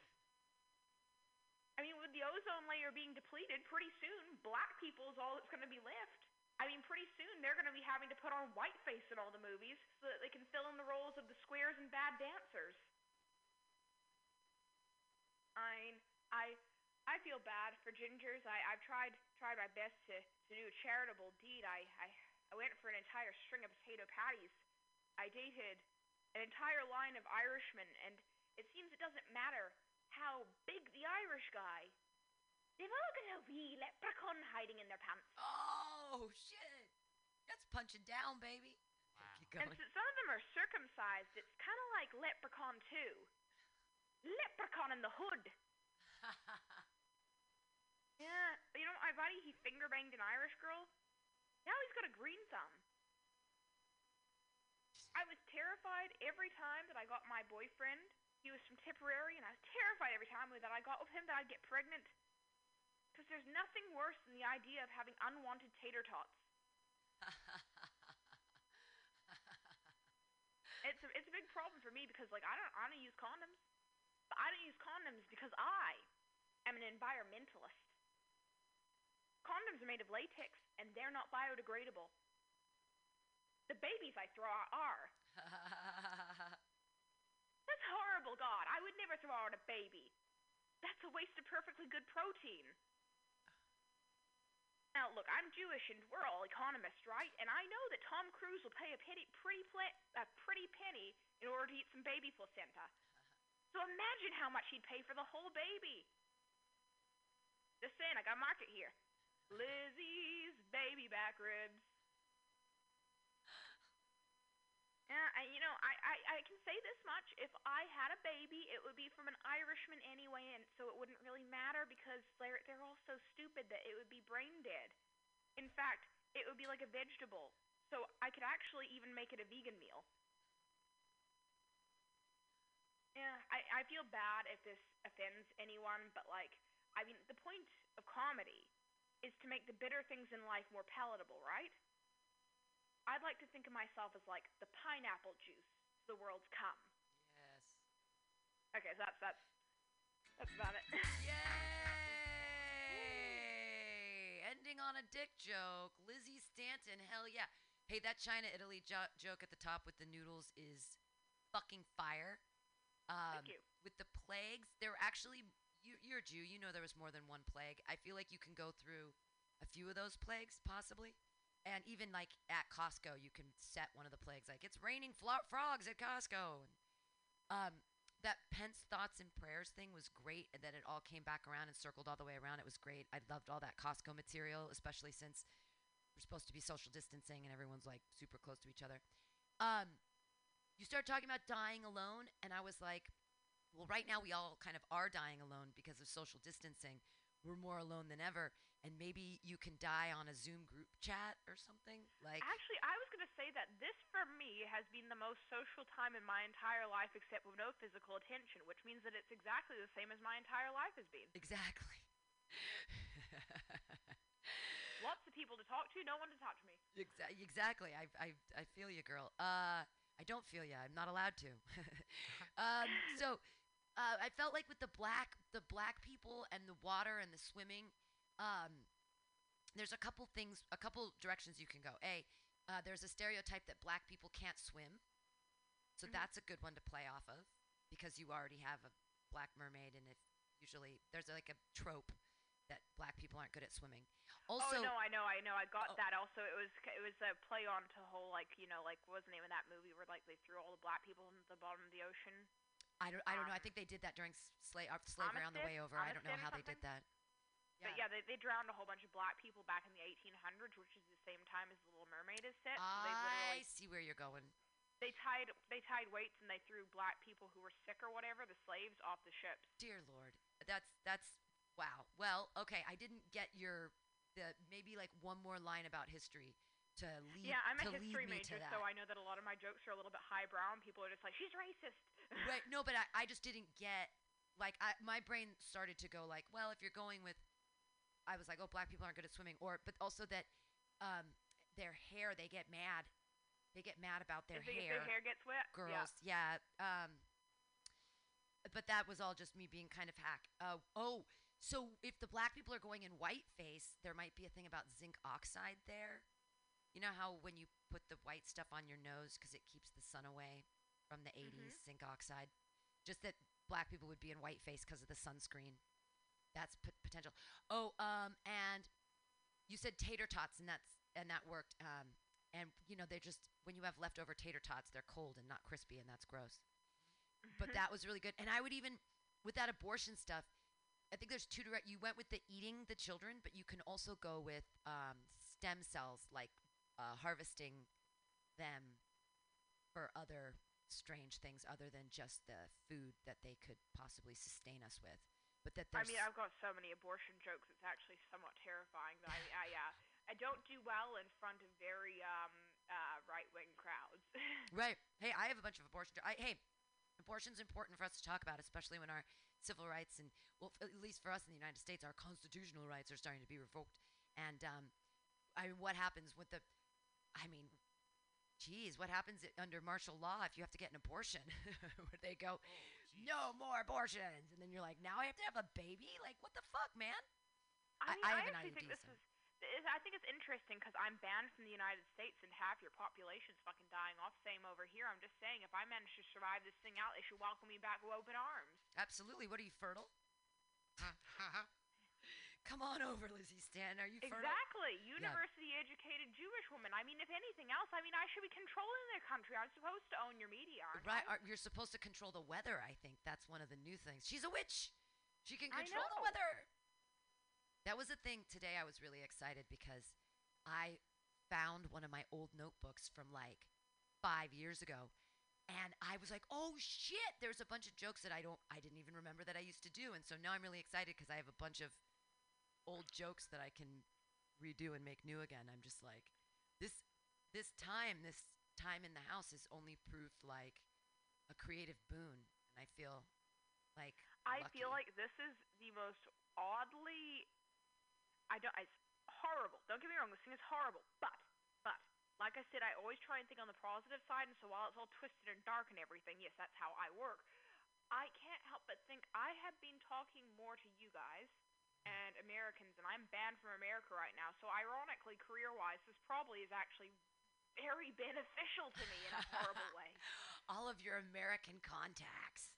I mean, with the ozone layer being depleted, pretty soon black people is all that's going to be left. I mean, pretty soon they're going to be having to put on whiteface in all the movies so that they can fill in the roles of the squares and bad dancers. I mean, I I feel bad for gingers. I I've tried tried my best to to do a charitable deed. I I I went for an entire string of potato patties. I dated an entire line of Irishmen, and it seems it doesn't matter how big the Irish guy. They've all got a wee leprechaun hiding in their pants. Oh shit! That's punching down, baby. Keep And since some of them are circumcised, it's kind of like Leprechaun 2. Leprechaun in the hood. Yeah, you know my buddy, he finger banged an Irish girl. Now he's got a green thumb. I was terrified every time that I got my boyfriend. He was from Tipperary, and I was terrified every time that I got with him that I'd get pregnant. Because there's nothing worse than the idea of having unwanted tater tots. It's a, it's a big problem for me because like I don't I don't use condoms. But I don't use condoms because I am an environmentalist. Condoms are made of latex and they're not biodegradable. The babies I throw out are. That's horrible, God. I would never throw out a baby. That's a waste of perfectly good protein. Now, look, I'm Jewish and we're all economists, right? And I know that Tom Cruise will pay a penny, pretty, pla- a pretty penny in order to eat some baby placenta. So imagine how much he'd pay for the whole baby. Just saying, I got market here. Lizzie's baby back ribs. Yeah, I, you know, I, I, I can say this much. If I had a baby, it would be from an Irishman anyway, and so it wouldn't really matter because they're, they're all so stupid that it would be brain dead. In fact, it would be like a vegetable. So I could actually even make it a vegan meal. Yeah, I, I feel bad if this offends anyone, but like, I mean, the point of comedy is to make the bitter things in life more palatable, right? I'd like to think of myself as like the pineapple juice to the world's come. Yes. Okay, so that's that's that's about it. Yay! Ending on a dick joke. Lizzie Stanton, hell yeah. Hey, that China Italy jo- joke at the top with the noodles is fucking fire. Um, you. With the plagues, there were actually you, you're a Jew. You know there was more than one plague. I feel like you can go through a few of those plagues, possibly. And even like at Costco, you can set one of the plagues. Like it's raining frogs at Costco. And, um, that Pence thoughts and prayers thing was great, and then it all came back around and circled all the way around. It was great. I loved all that Costco material, especially since we're supposed to be social distancing and everyone's like super close to each other. Um, you start talking about dying alone, and I was like, well, right now we all kind of are dying alone because of social distancing. We're more alone than ever, and maybe you can die on a Zoom group chat or something. Like, Actually, I was going to say that this for me has been the most social time in my entire life except with no physical attention, which means that it's exactly the same as my entire life has been. exactly. Lots of people to talk to, no one to talk to me. Exa- exactly. I, I, I feel you, girl. Uh, I don't feel you. I'm not allowed to. um, so, uh, I felt like with the black, the black people and the water and the swimming, um, there's a couple things, a couple directions you can go. A, uh, there's a stereotype that black people can't swim, so Mhm. that's a good one to play off of because you already have a black mermaid, and if usually there's like a trope that black people aren't good at swimming. Also, oh no, I know, I know, I got Oh. that. Also, it was it was a play on to whole like you know like what was the name of that movie where like they threw all the black people into the bottom of the ocean. I don't, I don't know. I Um, think they did that during sla- uh, slavery on the way over. I don't know how they did something? That. But yeah, they, they drowned a whole bunch of black people back in the 1800s, which is the same time as the Little Mermaid is set. I literally see where you're going. they tied they tied weights and they threw black people who were sick or whatever, the slaves, off the ships. Dear Lord, that's that's wow. Well, okay, I didn't get your the maybe like one more line about history to lead yeah, I'm a to history major, so I know that a lot of my jokes are a little bit highbrow, and people are just like, "She's racist." right? No, but I, I just didn't get like I, my brain started to go like, well, if you're going with I was like, oh, black people aren't good at swimming, or but also that um, their hair, they get mad. They get mad about their hair. their hair gets wet. Girls, yeah. Um, but that was all just me being kind of hack. Uh, oh, so if the black people are going in white face, there might be a thing about zinc oxide there. You know how when you put the white stuff on your nose because it keeps the sun away from the 80s, zinc oxide. Just that black people would be in white face because of the sunscreen. That's p- potential. Oh, um, and you said tater tots, and that's and that worked. Um, and you know they're just when you have leftover tater tots, they're cold and not crispy, and that's gross. But that was really good. And I would even with that abortion stuff. I think there's two direct. You went with the eating the children, but you can also go with um, stem cells, like uh, harvesting them for other strange things other than just the food that they could possibly sustain us with. But that I mean, I've got so many abortion jokes. It's actually somewhat terrifying. That I, I, yeah, I don't do well in front of very um, uh, right-wing crowds. Right. Hey, I have a bunch of abortion. I, hey, abortion's important for us to talk about, especially when our civil rights and, well, f- at least for us in the United States, our constitutional rights are starting to be revoked. And um, I mean, what happens with the? I mean, geez, what happens under martial law if you have to get an abortion? Where they go, no more abortions, and then you're like, now I have to have a baby? Like, what the fuck, man? I, mean, I have an actually think this so- is. is- I think it's interesting because I'm banned from the United States and half your population's fucking dying off. Same over here. I'm just saying, if I manage to survive this thing out, they should welcome me back with open arms. Absolutely. What are you fertile? Come on over, Lizzie Stan. Are you fertile? Exactly. Yeah. University educated Jewish woman. I mean, if anything else, I mean, I should be controlling their country. I'm supposed to own your media, Right, I? you're supposed to control the weather. I think that's one of the new things. She's a witch. She can control the weather. That was a thing today. I was really excited because I found one of my old notebooks from like five years ago, and I was like, "Oh shit!" There's a bunch of jokes that I don't, I didn't even remember that I used to do, and so now I'm really excited because I have a bunch of old jokes that I can redo and make new again. I'm just like, this, this time, this time in the house has only proved like a creative boon, and I feel like I lucky. feel like this is the most oddly. I don't. It's horrible. Don't get me wrong. This thing is horrible. But, but, like I said, I always try and think on the positive side. And so while it's all twisted and dark and everything, yes, that's how I work. I can't help but think I have been talking more to you guys and Americans, and I'm banned from America right now. So ironically, career-wise, this probably is actually very beneficial to me in a horrible way. all of your American contacts.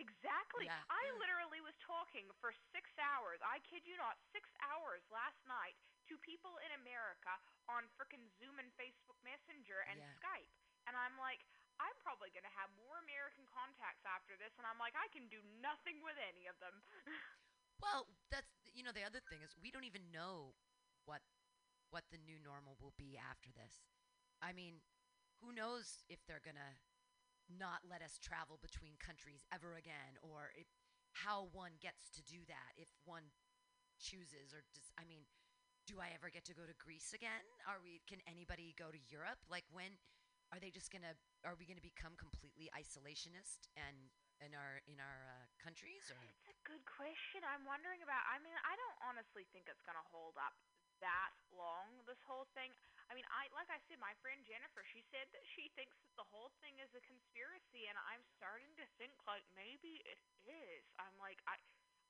Exactly. Yeah. I literally was talking for six hours. I kid you not, six hours last night to people in America on frickin' Zoom and Facebook Messenger and Yeah. Skype. And I'm like, I'm probably going to have more American contacts after this. And I'm like, I can do nothing with any of them. Well, that's you know the other thing is we don't even know what what the new normal will be after this. I mean, who knows if they're gonna not let us travel between countries ever again, or if, how one gets to do that if one chooses, or does I mean, do I ever get to go to Greece again? Are we? Can anybody go to Europe? Like when? Are they just gonna? Are we gonna become completely isolationist and in our in our uh, countries? Or It's a good question. I'm wondering about. I mean, I don't honestly think it's going to hold up that long. This whole thing. I mean, I like I said, my friend Jennifer. She said that she thinks that the whole thing is a conspiracy, and I'm starting to think like maybe it is. I'm like, I,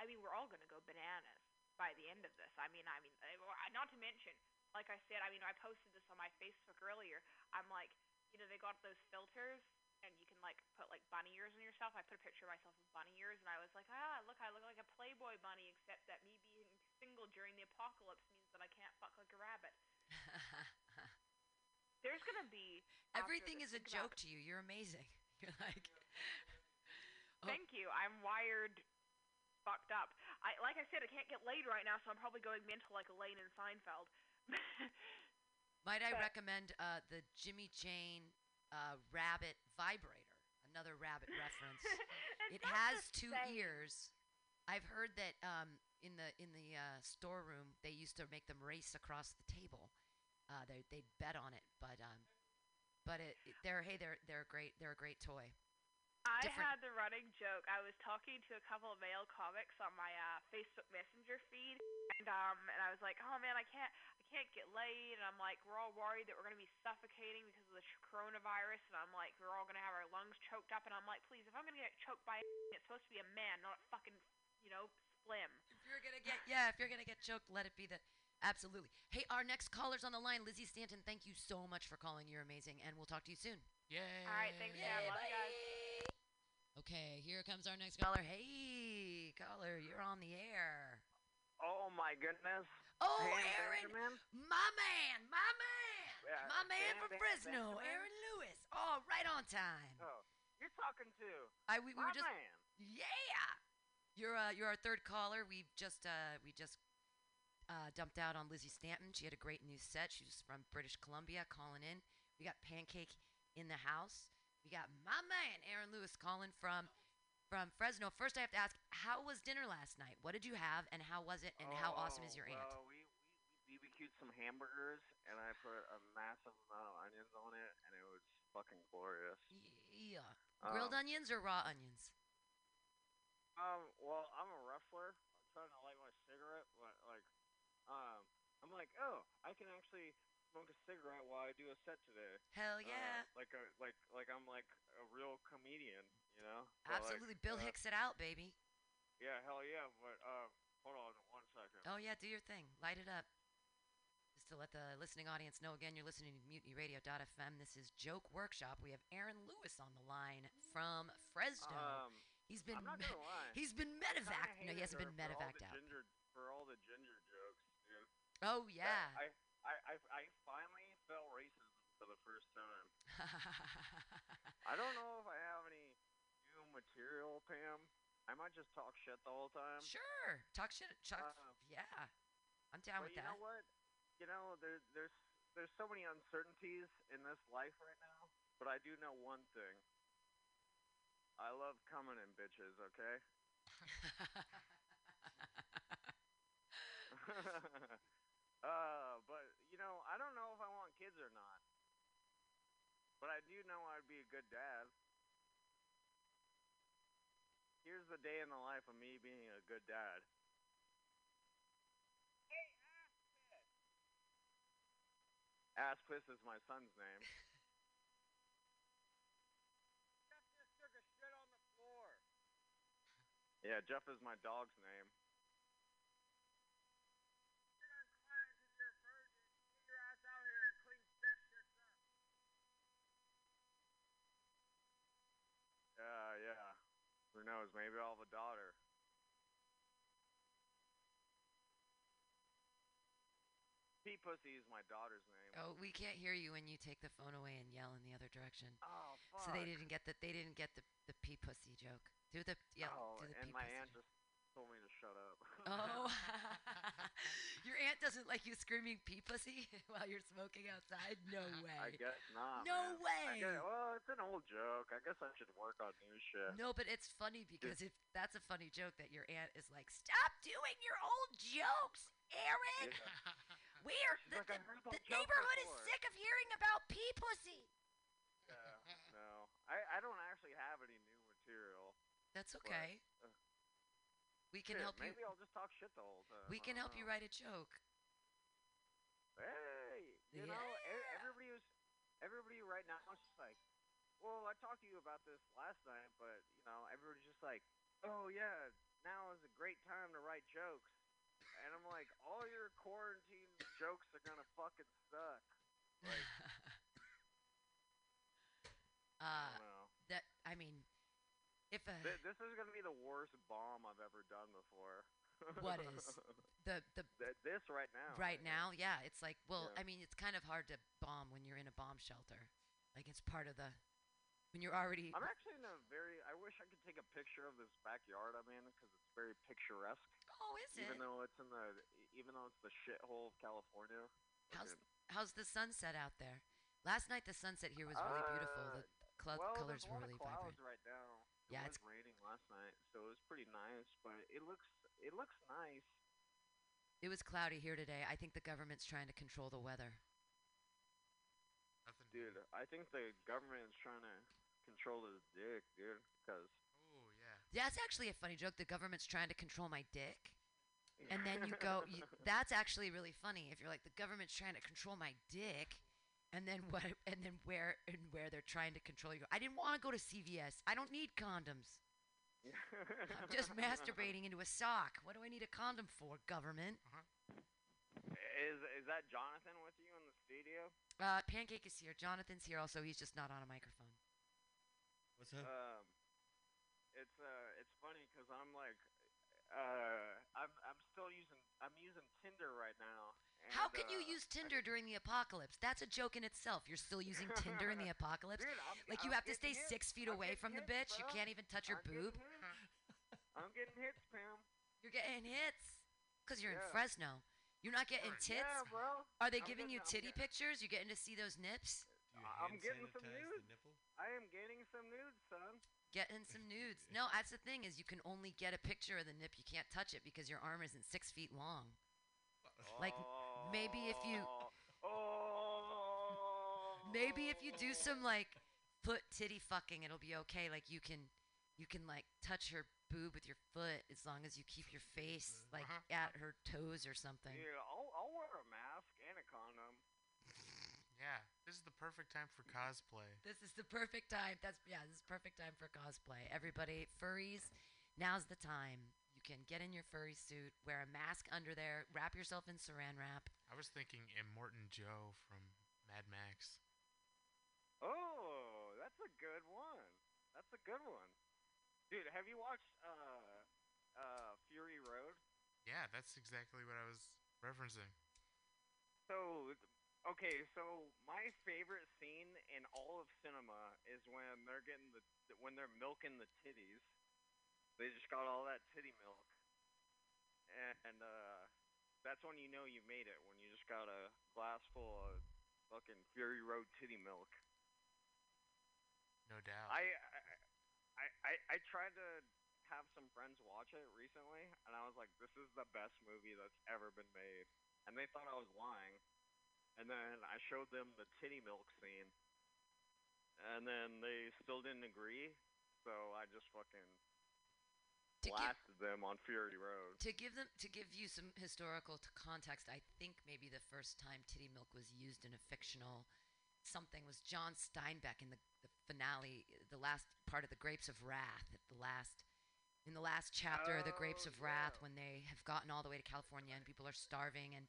I mean, we're all going to go bananas by the end of this. I mean, I mean, eh, not to mention, like I said, I mean, I posted this on my Facebook earlier. I'm like, you know, they got those filters and you can like put like bunny ears on yourself. I put a picture of myself with bunny ears, and I was like, ah, look, I look like a Playboy bunny, except that me being single during the apocalypse means that I can't fuck like a rabbit. There's gonna be Everything is a joke to you. You're amazing. You're like, Oh. Thank you. I'm wired fucked up. I like I said, I can't get laid right now, so I'm probably going mental like Elaine in Seinfeld. might I But- recommend uh, the Jimmy Jane uh, rabbit vibrator? Another rabbit reference. It has two same. ears. I've heard that um, in the in the uh, storeroom they used to make them race across the table. Uh, they they'd bet on it, but um, but it, it- they're hey they're they're great they're a great toy. I different. had the running joke. I was talking to a couple of male comics on my uh, Facebook Messenger feed, and um, and I was like, oh man, I can't, I can't get laid, and I'm like, we're all worried that we're gonna be suffocating because of the coronavirus, and I'm like, we're all gonna have our lungs choked up, and I'm like, please, if I'm gonna get choked by, it's supposed to be a man, not a fucking, you know, slim. If you're gonna get yeah, if you're gonna get choked, let it be that. Absolutely. Hey, our next caller's on the line, Lizzie Stanton. Thank you so much for calling. You're amazing, and we'll talk to you soon. Yay. All right, thanks, yeah, love you guys. Okay, here comes our next caller. Hey, caller, you're on the air. Oh my goodness. Oh, Pam Aaron, Benjamin? my man, my man, Yeah, my man Pam from Ben- Fresno, Benjamin? Aaron Lewis. Oh, right on time. Oh, you're talking to I we, we my were just man. yeah. You're uh you're our third caller. We've just uh we just uh dumped out on Lizzie Stanton. She had a great new set. She was from British Columbia calling in. We got Pancake in the house. We got my man Aaron Lewis calling from from Fresno. First, I have to ask, how was dinner last night? What did you have, and how was it, and how awesome is your aunt? Well, we, we, we BBQ'd some hamburgers, and I put a massive amount of onions on it, and it was fucking glorious. Yeah. Grilled Um, onions or raw onions? Um, well, I'm a wrestler. I'm trying to light my cigarette, but like, um, I'm like, oh, I can actually smoke a cigarette while I do a set today. Hell Uh, yeah. like a like like I'm like a real comedian, you know? So, like, Absolutely. Bill uh, Hicks it out, baby. Yeah, hell yeah. But uh, hold on one second. Oh yeah, do your thing. Light it up. Just to let the listening audience know again, you're listening to MutinyRadio.fm. This is Joke Workshop. We have Aaron Lewis on the line from Fresno. Um, he's been I'm not me- he's been medevac. No, he hasn't been her for all medevaced the out. Ginger, for all the ginger jokes, dude. Oh yeah. I, I, I, I finally felt racism for the first time. I don't know if I have any new material, Pam. I might just talk shit the whole time. sure. Talk shit. Talk, Uh, yeah. I'm down with you that. You know what? You know, there, there's there's so many uncertainties in this life right now. But I do know one thing. I love coming in bitches. Okay. uh, but you know, I don't know if I want kids or not. But I do know I'd be a good dad. Here's the day in the life of me being a good dad. Ass Piss is my son's name. Jeff just took a shit on the floor. Yeah, Jeff is my dog's name. Yeah, yeah. Who knows? Maybe I'll have a daughter. Pea Pussy is my daughter's name. Oh, we can't hear you when you take the phone away and yell in the other direction. Oh, So they didn't get the they didn't get the the pee pussy joke. Do the yeah. oh, do the and pee my pussy aunt joke. just told me to shut up. Oh, your aunt doesn't like you screaming pee pussy while you're smoking outside? No way. I guess not. No man. Way. guess, well, it's an old joke. I guess I should work on new shit. No, but it's funny because if that's a funny joke that your aunt is like, stop doing your old jokes, Aaron. We're the, like, the, the neighborhood is sick of hearing about pee pussy. Yeah, no, I, I don't actually have any new material. That's but, okay. uh, We can shit, help you. Maybe I'll just talk shit the whole time. We can help you write a joke. Hey, you know, e- everybody was, everybody right now is just like, well, I talked to you about this last night, but you know, everybody's just like, oh yeah, now is a great time to write jokes, and I'm like, all your quarantine jokes are gonna fucking suck. Like, Uh, I know. that I mean, if a Th- this is gonna be the worst bomb I've ever done before. what is the the Th- this right now? right now? Yeah, it's like well, Yeah. I mean, it's kind of hard to bomb when you're in a bomb shelter. Like it's part of the when you're already. I'm actually in a very. I wish I could take a picture of this backyard I'm in because it's very picturesque. Oh, is even it? Even though it's in the, even though it's the shithole of California. How's how's the sunset out there? Last night the sunset here was really beautiful. The uh, cloud well, colors were really vibrant. right now. It was raining last night, so it was pretty nice. But it looks, it looks nice. It was cloudy here today. I think the government's trying to control the weather. Dude, I think the government is trying to control his dick, dude. Because Oh yeah. That's actually a funny joke. The government's trying to control my dick. And then you go, you, that's actually really funny. If you're like, the government's trying to control my dick, and then what, and then where, and where they're trying to control you. I didn't want to go to CVS. I don't need condoms. I'm just masturbating into a sock. What do I need a condom for, government? is is that Jonathan with you in the studio? Uh, Pancake is here. Jonathan's here also. He's just not on a microphone. What's up? Um, it's uh, it's funny because I'm like, uh, I'm I'm still using I'm using Tinder right now. How and, can you uh, use Tinder during the apocalypse? That's a joke in itself. You're still using Tinder in the apocalypse? Dude, I'm- like you I'm have to stay getting six feet I'm away getting from the hits, bitch. You can't even touch her I'm boob. hits. I'm getting hits, Pam. You're getting hits because you're in Fresno. You're not getting tits. Yeah, bro. Are they I'm giving you getting- I'm titty getting- pictures? You getting to see those nips? I'm getting some nudes. I am getting some nudes, son. Getting some nudes. No, that's the thing is you can only get a picture of the nip. You can't touch it because your arm isn't six feet long. Like maybe if you Oh. maybe if you do some like foot titty fucking, it'll be okay. Like you can you can like touch her boob with your foot as long as you keep your face mm-hmm. like uh-huh. at her toes or something. Dude, I'll, I'll wear a mask and a condom. Yeah. This is the perfect time for cosplay. This is the perfect time. That's yeah, this is perfect time for cosplay. Everybody, furries, now's the time. You can get in your furry suit, wear a mask under there, wrap yourself in saran wrap. I was thinking Immortan Joe from Mad Max. Oh, that's a good one. That's a good one. Dude, have you watched uh uh Fury Road? Yeah, that's exactly what I was referencing. So, okay, so my favorite scene in all of cinema is when they're getting the when they're milking the titties. They just got all that titty milk, and, uh, that's when you know you made it. When you just got a glass full of fucking Fury Road titty milk. No doubt. I, I, I, I tried to have some friends watch it recently, and I was like, "This is the best movie that's ever been made," and they thought I was lying. And then I showed them the titty milk scene, and then they still didn't agree. So I just fucking To give- them on Fury Road. To give them to give you some historical t- context, I think maybe the first time titty milk was used in a fictional something was John Steinbeck in the, the finale, the last part of the Grapes of Wrath, at the last in the last chapter of the Grapes Oh, of Wrath when they have gotten all the way to California and people are starving and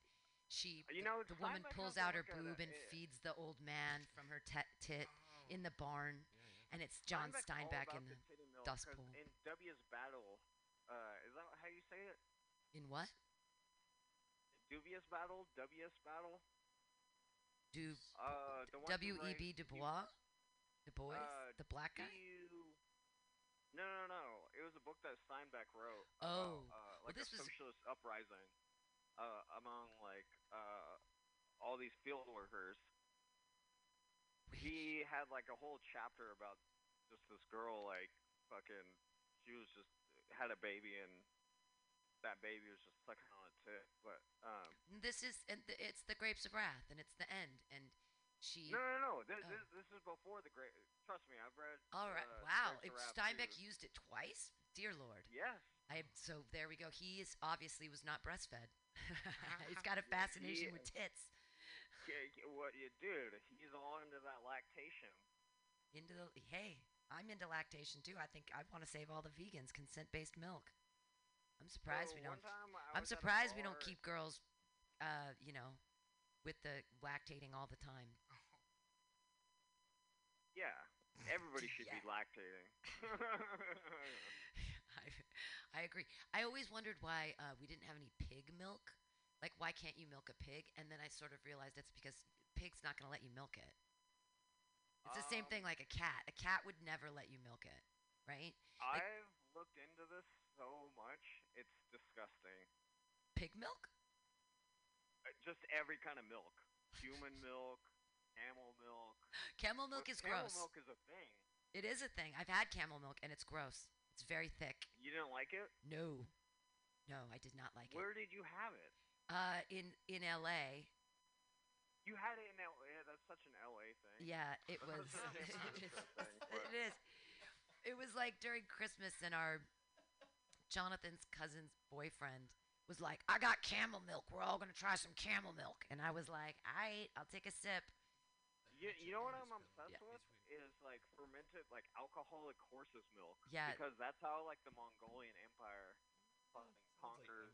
she You the- know, the, woman pulls out her boob and eh. feeds the old man from her tet tit in the barn and it's John Steinbeck's all Steinbeck in the titty dust bowl. In W's Battle, uh, is that how you say it? In what? Dubious Battle, W's Battle. Do Uh, W E B Du Bois? Du Bois? Uh, the black guy? No, no, no. It was a book that Steinbeck wrote. Oh. About, uh, Well, like this a socialist uprising uh, among like uh, all these field workers. He had like a whole chapter about just this girl, like fucking. She was just had a baby and that baby was just sucking on a tit. But um, This is and th- it's the grapes of wrath, and it's the end. And she. no, no, no. This, Oh. this, this is before the great. Trust me, I've read. All right. uh, wow. Grapes If of Wrath Steinbeck too. used it twice, dear lord. Yes. I so there we go. He is obviously was not breastfed. He's got a fascination with tits. Yeah, yeah, what you dude? He's all into that lactation. Into the hey, I'm into lactation too. I think I want to save all the vegans. Consent-based milk. I'm surprised So we don't. I'm was at a surprised we don't keep girls, uh, you know, with the lactating all the time. Yeah, everybody should be lactating. I, I agree. I always wondered why uh, we didn't have any pig milk. Like, why can't you milk a pig? And then I sort of realized it's because pig's not going to let you milk it. It's the same Um, thing like a cat. A cat would never let you milk it, right? I've looked into this so much; it's disgusting. pig milk? Uh, Just every kind of milk: human milk, camel milk. Camel milk Well, is camel gross. Camel milk is a thing. It is a thing. I've had camel milk and it's gross. It's very thick. You didn't like it? No. No, I did not like it. Where did you have it? Uh, in in L.A. You had it in LA. Yeah, that's such an LA thing. Yeah, it was. It's not a thing, but- it is. It was like during Christmas, and our Jonathan's cousin's boyfriend was like, "I got camel milk. We're all gonna try some camel milk." And I was like, "Alright, I'll take a sip." You, you know what I'm obsessed with is like fermented like alcoholic horse's milk. Yeah. Because that's how like the Mongolian Empire fucking conquered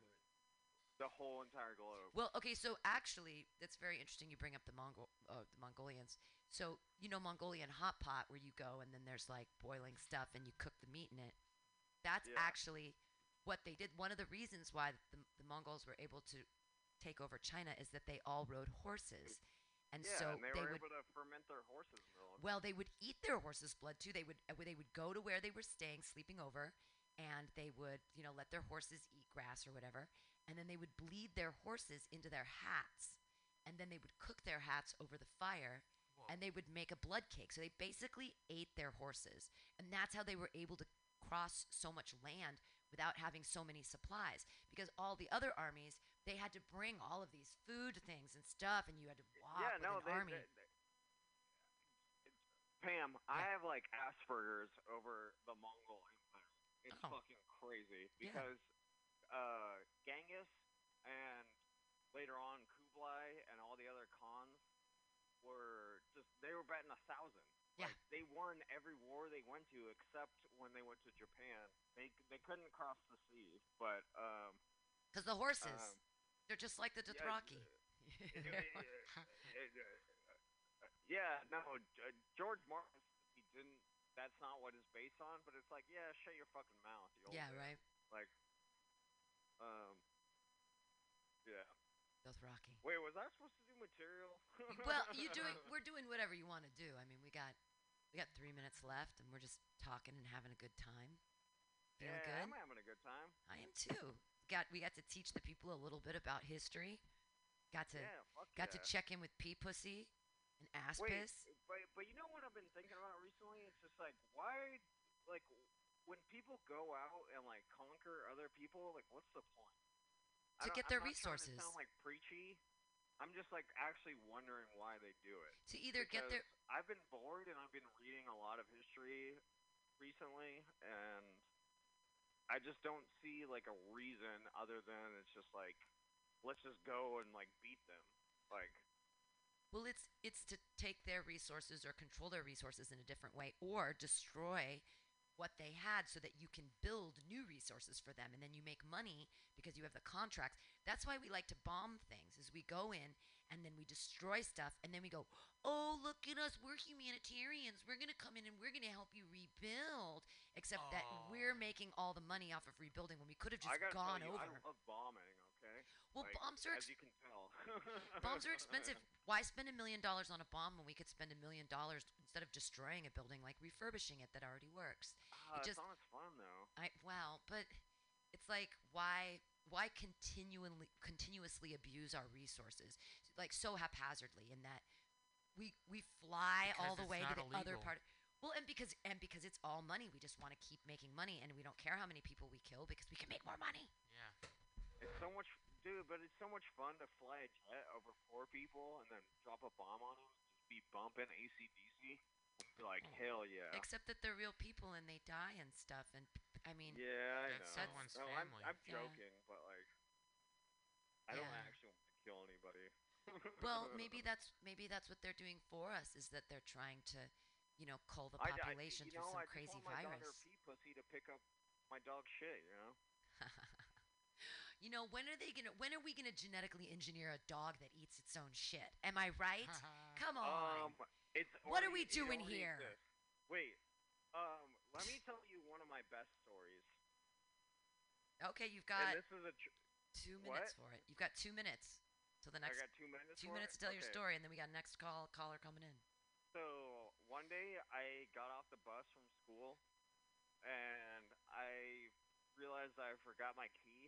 the whole entire globe. Well, okay, so actually, that's very interesting. You bring up the Mongol, uh, the Mongolians. So you know Mongolian hot pot, where you go and then there's like boiling stuff and you cook the meat in it. That's Yeah. actually what they did. One of the reasons why the, the Mongols were able to take over China is that they all rode horses, and yeah, so and they, they were would. able to ferment their horse's milk. Well, they would eat their horse's blood too. They would uh, they would go to where they were staying, sleeping over, and they would you know let their horses eat grass or whatever, and then they would bleed their horses into their hats, and then they would cook their hats over the fire, and they would make a blood cake. So they basically ate their horses, and that's how they were able to cross so much land without having so many supplies because all the other armies they had to bring all of these food things and stuff and you had to walk yeah, with no, an they, army they- they- Pam, I have like Asperger's over the Mongol Empire. It's Oh. fucking crazy Yeah. because uh, Genghis and later on Kublai and all the other Khans were just they were betting a thousand. Yeah. Like, they won every war they went to except when they went to Japan. They they couldn't cross the sea, but um because the horses um, they're just like the yeah, Dothraki. yeah, no, uh, George Martin, he didn't. That's not what it's based on, but it's like, yeah, shut your fucking mouth. Yeah, right. Like, um, yeah. Dothraki. Wait, was I supposed to do material? well, you doing we're doing whatever you want to do. I mean, we got we got three minutes left, and we're just talking and having a good time. Feeling yeah, good. I'm having a good time. I am too. Got we got to teach the people a little bit about history. Got to Yeah, got to check in with Pea Pussy and Ass Wait, but but you know what I've been thinking about recently? It's just like why, like when people go out and like conquer other people, like what's the point? To get their I'm not resources. To sound like preachy. I'm just like actually wondering why they do it. To either get their- I've been bored and I've been reading a lot of history recently, and I just don't see like a reason other than it's just like let's just go and like beat them. Like Well, it's it's to take their resources or control their resources in a different way, or destroy what they had so that you can build new resources for them, and then you make money because you have the contracts. That's why we like to bomb things. Is we go in and then we destroy stuff, and then we go, "Oh, look at us! We're humanitarians. We're gonna come in and we're gonna help you rebuild." Except that we're making all the money off of rebuilding when we could have just gone you, over. I love bombing. Okay. Well, Like, bombs are as you can tell. Bombs are expensive. Why spend a million dollars on a bomb when we could spend a million dollars instead of destroying a building, like refurbishing it that already works? Uh, it it's just, not as fun though. I wow, but it's like why why continually continuously abuse our resources like so haphazardly in that we we fly all the way to not the other part. Well, and because and because it's all money, we just want to keep making money, and we don't care how many people we kill because we can make more money. Yeah. It's so much, dude. But it's so much fun to fly a jet over four people and then drop a bomb on them. Just be bumping ACDC. Be like, hell yeah. Except that they're real people and they die and stuff. And I mean, yeah, I That's know. someone's no, I'm. I'm Yeah. joking, but like, I don't actually want to kill anybody. well, maybe that's maybe that's what they're doing for us is that they're trying to, you know, cull the I- I- population you through know, some I just crazy want my daughter virus. pee pussy to pick up my dog shit. You know. You know, when are they gonna? When are we gonna genetically engineer a dog that eats its own shit? Am I right? Come on. Um, it's What are we doing here? exists. Wait, um, let me tell you one of my best stories. okay, you've got and this is a tr- two what? minutes for it. You've got two minutes till the next. I next. got two minutes Two for minutes it? to tell your story, and then we got next call caller coming in. So one day I got off the bus from school, and I realized I forgot my key.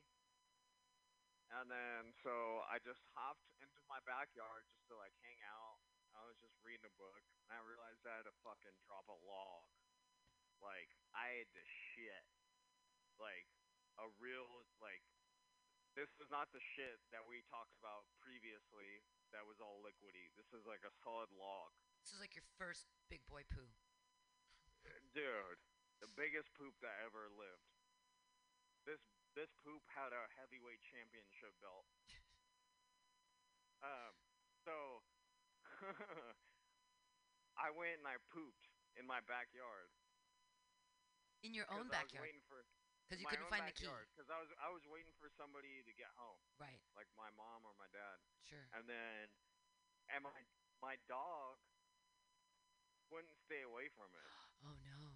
And then so I just hopped into my backyard just to like hang out. I was just reading a book, and I realized I had to fucking drop a log. Like I had to shit, like a real like this is not the shit that we talked about previously. That was all liquidy. This is like a solid log, This is like your first big boy poo. dude. The biggest poop that ever lived. This this poop had a heavyweight championship belt. Um, so I went and I pooped in my backyard. In your own backyard. Because you couldn't find the key. Because I was I was waiting for somebody to get home. Right. Like my mom or my dad. Sure. And then, and my my dog wouldn't stay away from it. Oh no.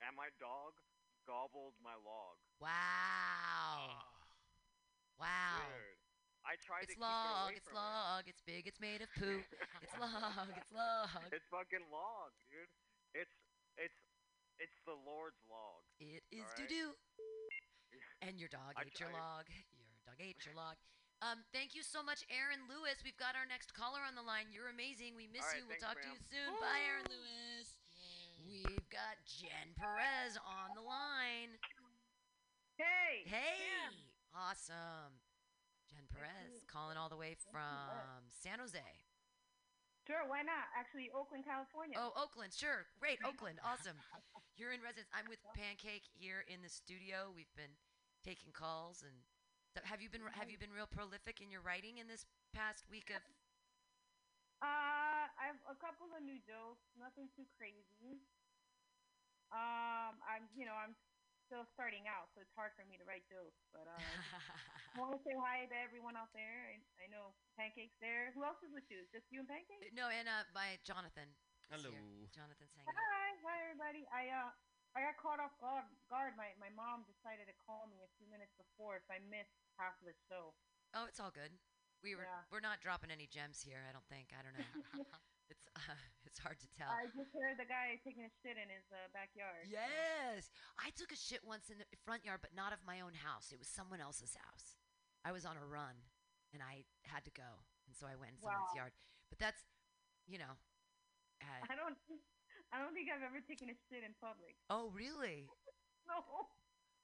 And my dog gobbled my log. Wow. Wow. Dude, I tried It's to keep it log, away it's from it. log, it's big, it's made of poo. it's log, it's log. It's fucking log, dude. It's it's it's the Lord's log. It is alright? doo doo. And your dog I ate your tried. log. Your dog ate your log. Um, thank you so much, Aaron Lewis. We've got our next caller on the line. You're amazing. We miss All right, you. We'll thanks, talk to you ma'am. soon. Bye, Aaron Lewis. We've got Jen Perez on the line. Hey. Hey. Awesome. Jen Perez calling all the way from San Jose. Sure, why not? Actually, Oakland, California. Oh, Oakland, sure. Great, Oakland. Awesome. You're in residence. I'm with Pancake here in the studio. We've been taking calls and so have you been have you been real prolific in your writing in this past week of Uh, I have a couple of new jokes, nothing too crazy. Um, I'm, you know, I'm still starting out, so it's hard for me to write jokes. But uh, I want to say hi to everyone out there. I, I know Pancake's there. Who else is with you? Just you and Pancake? No, and uh my Jonathan. Hello. here. Jonathan's hanging out. Hi, hi everybody. I uh, I got caught off guard. guard. My my mom decided to call me a few minutes before, so I missed half of the show. Oh, it's all good. We were Yeah. we're not dropping any gems here, I don't think. I don't know. it's uh, it's hard to tell. I just heard the guy taking a shit in his uh, backyard. Yes. I took a shit once in the front yard, but not of my own house. It was someone else's house. I was on a run and I had to go. And so I went in someone's Wow. yard. But that's, you know. Uh, I don't. I don't think I've ever taken a shit in public. oh, really? No.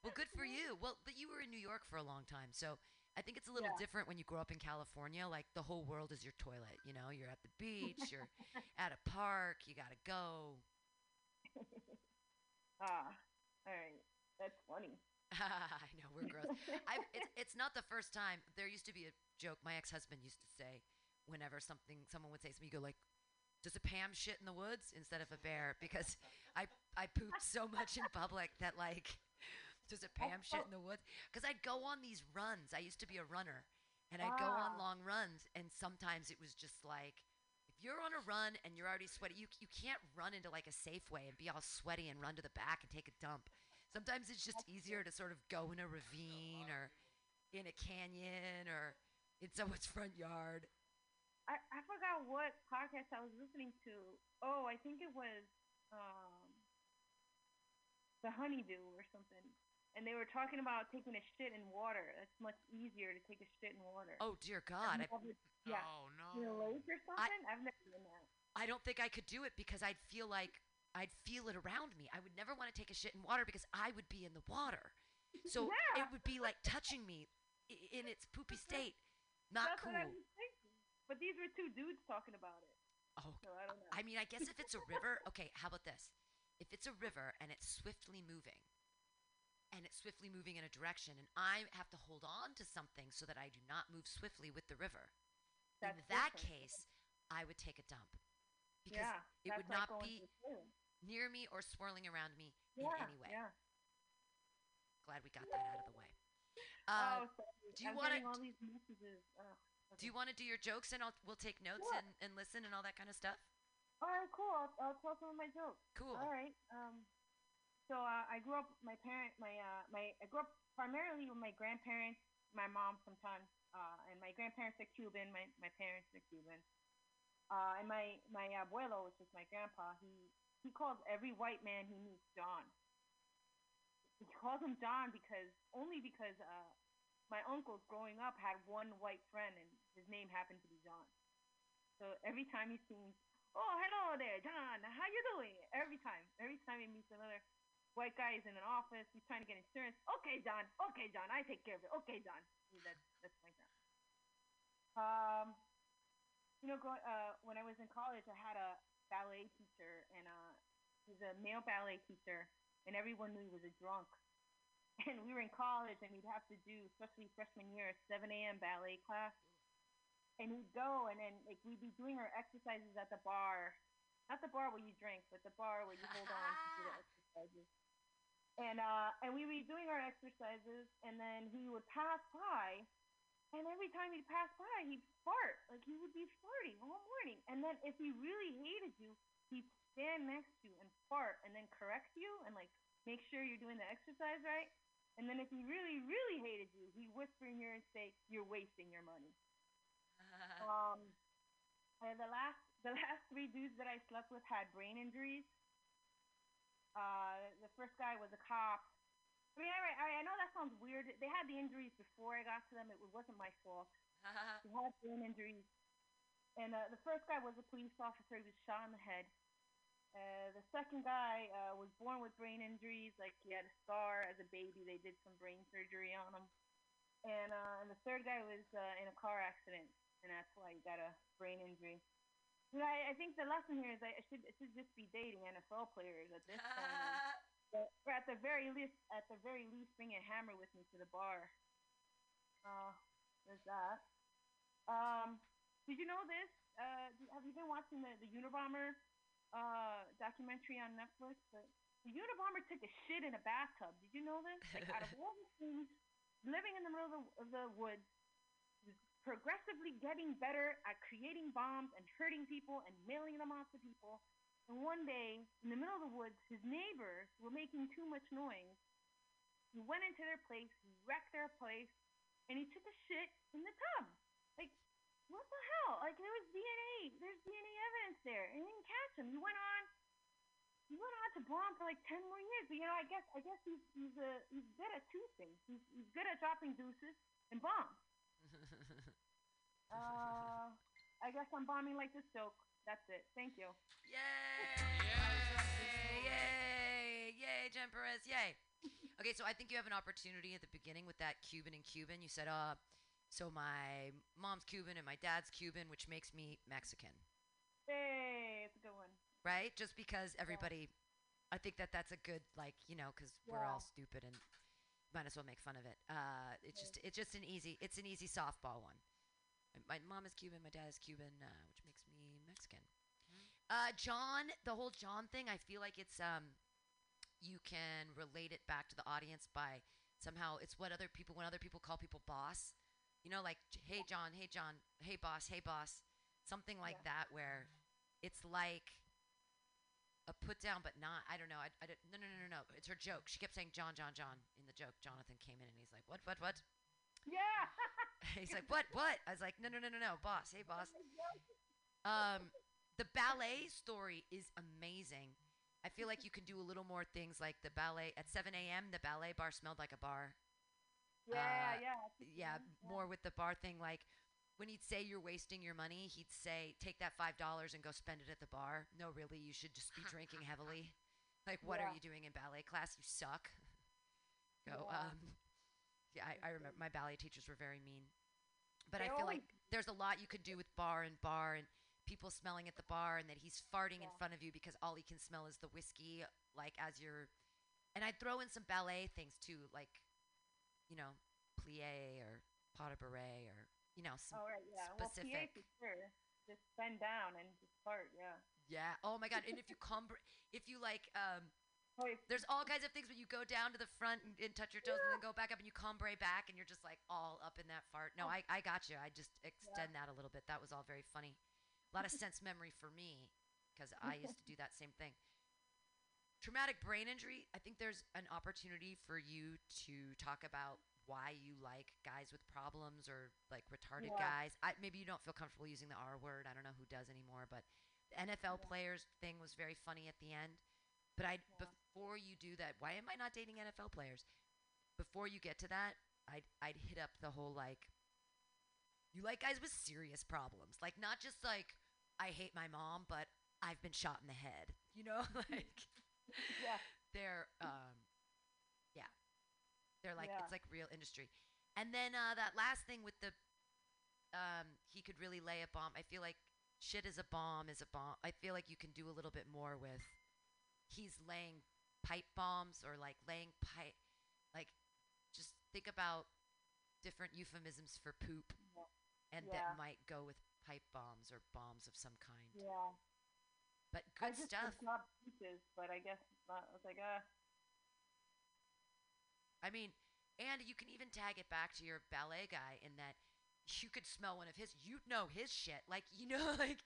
Well, good for you. Well, but you were in New York for a long time. So I think it's a little Yeah. different when you grow up in California. Like the whole world is your toilet. You know, you're at the beach, you're at a park, you got to go. Ah, all right. That's funny. I know we're gross. I it's, it's not the first time. There used to be a joke my ex-husband used to say whenever something someone would say something, you go like, "Does a Pam shit in the woods instead of a bear?" Because I I pooped so much in public that like, does a Pam shit in the woods? Because I'd go on these runs. I used to be a runner, and I'd go on Ah. long runs, and sometimes it was just like. If you're on a run and you're already sweaty, you, you can't run into like a Safeway and be all sweaty and run to the back and take a dump. Sometimes it's just easier to sort of go in a ravine or in a canyon or in someone's front yard. I, I forgot what podcast I was listening to. Oh, I think it was um, the Honeydew or something. And they were talking about taking a shit in water. It's much easier to take a shit in water. Oh dear God! I, Have you ever- yeah. Oh no. In a lake or something? I've never done that. I don't think I could do it because I'd feel like I'd feel it around me. I would never want to take a shit in water because I would be in the water. So Yeah. it would be like touching me i- in its poopy state. Not That's cool. what I was thinking. But these were two dudes talking about it. Oh, So I don't know. I mean, I guess if it's a river, okay, how about this? If it's a river and it's swiftly moving, and it's swiftly moving in a direction, and I have to hold on to something so that I do not move swiftly with the river, That's in that case, I would take a dump. Because yeah, it would not be to the pool. near me or swirling around me Yeah, in any way. yeah. Glad we got that out of the way. oh, Uh, sorry. do you want to these do you want to do your jokes and I'll, we'll take notes Yeah. and, and listen and all that kind of stuff? All right, cool. I'll, I'll tell some of my jokes. Cool. All right. Um, so uh, I grew up. My parent, my uh, my I grew up primarily with my grandparents, my mom sometimes, uh, and my grandparents are Cuban. My my parents are Cuban. Uh, and my my abuelo, which is my grandpa, he he calls every white man he meets John. He calls him John because only because uh, my uncles growing up had one white friend and his name happened to be John. So every time he sees, oh hello there, John, how you doing? Every time, every time he meets another white guy is in an office. He's trying to get insurance. Okay, John. Okay, John. I take care of it. Okay, John. That's that's my job. Um, you know, go, uh, when I was in college, I had a ballet teacher, and uh, he's a male ballet teacher, and everyone knew he was a drunk. And we were in college, and we'd have to do, especially freshman year, a 7 a.m. ballet class. And he'd go, and then like we'd be doing our exercises at the bar, not the bar where you drink, but the bar where you hold on to do the exercises. And uh, and we'd be doing our exercises, and then he would pass by, and every time he'd pass by, he'd fart. Like he would be farting all morning. And then if he really hated you, he'd stand next to you and fart and then correct you and like make sure you're doing the exercise right. And then if he really, really hated you, he'd whisper in your ear and say, You're wasting your money. um uh, the last the last three dudes that I slept with had brain injuries. Uh, the first guy was a cop. I mean, I, I, I know that sounds weird. They had the injuries before I got to them. It wasn't my fault. He had brain injuries. And uh, the first guy was a police officer. He was shot in the head. Uh, the second guy uh, was born with brain injuries. Like he had a scar as a baby. They did some brain surgery on him. And, uh, and the third guy was uh, in a car accident, and that's why he got a brain injury. You I, I think the lesson here is I should I should just be dating NFL players at this point. but- or at the very least, at the very least, bring a hammer with me to the bar. Uh, there's that. Um, did you know this? Uh, have you been watching the the Unabomber uh documentary on Netflix? The, the Unabomber took a shit in a bathtub. Did you know this? Like out of all the things, living in the middle of the, of the woods, progressively getting better at creating bombs and hurting people and mailing them off to people. And one day, in the middle of the woods, his neighbors were making too much noise. He went into their place, he wrecked their place, and he took a shit in the tub. Like, what the hell? Like, there was DNA. There's DNA evidence there. And he didn't catch him. He went on. He went on to bomb for like ten more years. But you know, I guess I guess he's he's uh, he's good at two things. He's he's good at dropping deuces and bombs. Uh, I guess I'm bombing like the joke. That's it. Thank you. Yay! Yay! Yay, Jen Perez! Yay! Okay, so I think you have an opportunity at the beginning with that Cuban and Cuban. You said, uh, so my mom's Cuban and my dad's Cuban, which makes me Mexican, Hey, it's a good one. right? Just because everybody, I think that that's a good, like, you know, because we're all stupid and might as well make fun of it. Uh, it's just, it's just an easy, it's an easy softball one. My mom is Cuban, my dad is Cuban, uh, which makes me Mexican. Uh, John, the whole John thing, I feel like it's um, you can relate it back to the audience by somehow it's what other people when other people call people boss. You know, like hey John, hey John, hey boss, hey boss, something like that where it's like a put down, but not. I don't know. I, I don't, no, no, no, no, no. It's her joke. She kept saying John, John, John in the joke. Jonathan came in and he's like, what, what, what? Yeah. he's like, what, what? I was like, no, no, no, no, no, boss. Hey, boss. Um, the ballet story is amazing. I feel like you can do a little more things like the ballet at 7 a.m. The ballet bar smelled like a bar. Yeah, Uh, yeah. Yeah, more with the bar thing. Like when he'd say you're wasting your money, he'd say, take that $5 and go spend it at the bar. No, really, you should just be drinking heavily. Like, what are you doing in ballet class? You suck. Go, Yeah. um, yeah, I, I remember my ballet teachers were very mean. But They I feel like there's a lot you could do with bar and bar and people smelling at the bar and that he's farting in front of you because all he can smell is the whiskey, like as you're. And I'd throw in some ballet things too, like, you know, plie or pas de bourrée or, you know, some All right, yeah. specific. Well, PA for sure. Just bend down and just fart, yeah. Yeah. Oh my God. And if you come, if you like, um, Oh, there's all kinds of things when you go down to the front and, and touch your toes and then go back up and you cambré back and you're just like all up in that fart. No, Oh. I, I got you. I just extend that a little bit. That was all very funny. A lot of sense memory for me because I used to do that same thing. Traumatic brain injury. I think there's an opportunity for you to talk about why you like guys with problems or like retarded Yeah. guys. I, maybe you don't feel comfortable using the R word. I don't know who does anymore, but the NFL players thing was very funny at the end. But I before you do that, why am I not dating NFL players? Before you get to that, I'd I'd hit up the whole like you like guys with serious problems. Like not just like I hate my mom, but I've been shot in the head. You know, like yeah. they're um, yeah, they're like Yeah. it's like real industry. And then uh, that last thing with the um, he could really lay a bomb. I feel like shit is a bomb is a bomb. I feel like you can do a little bit more with he's laying pipe bombs or like laying pipe like just think about different euphemisms for poop and Yeah. that might go with pipe bombs or bombs of some kind. Yeah. But I good just stuff. did club pieces, but I guess it's not. I was like, uh, I mean, and you can even tag it back to your ballet guy in that you could smell one of his. You'd know his shit. Like you know, like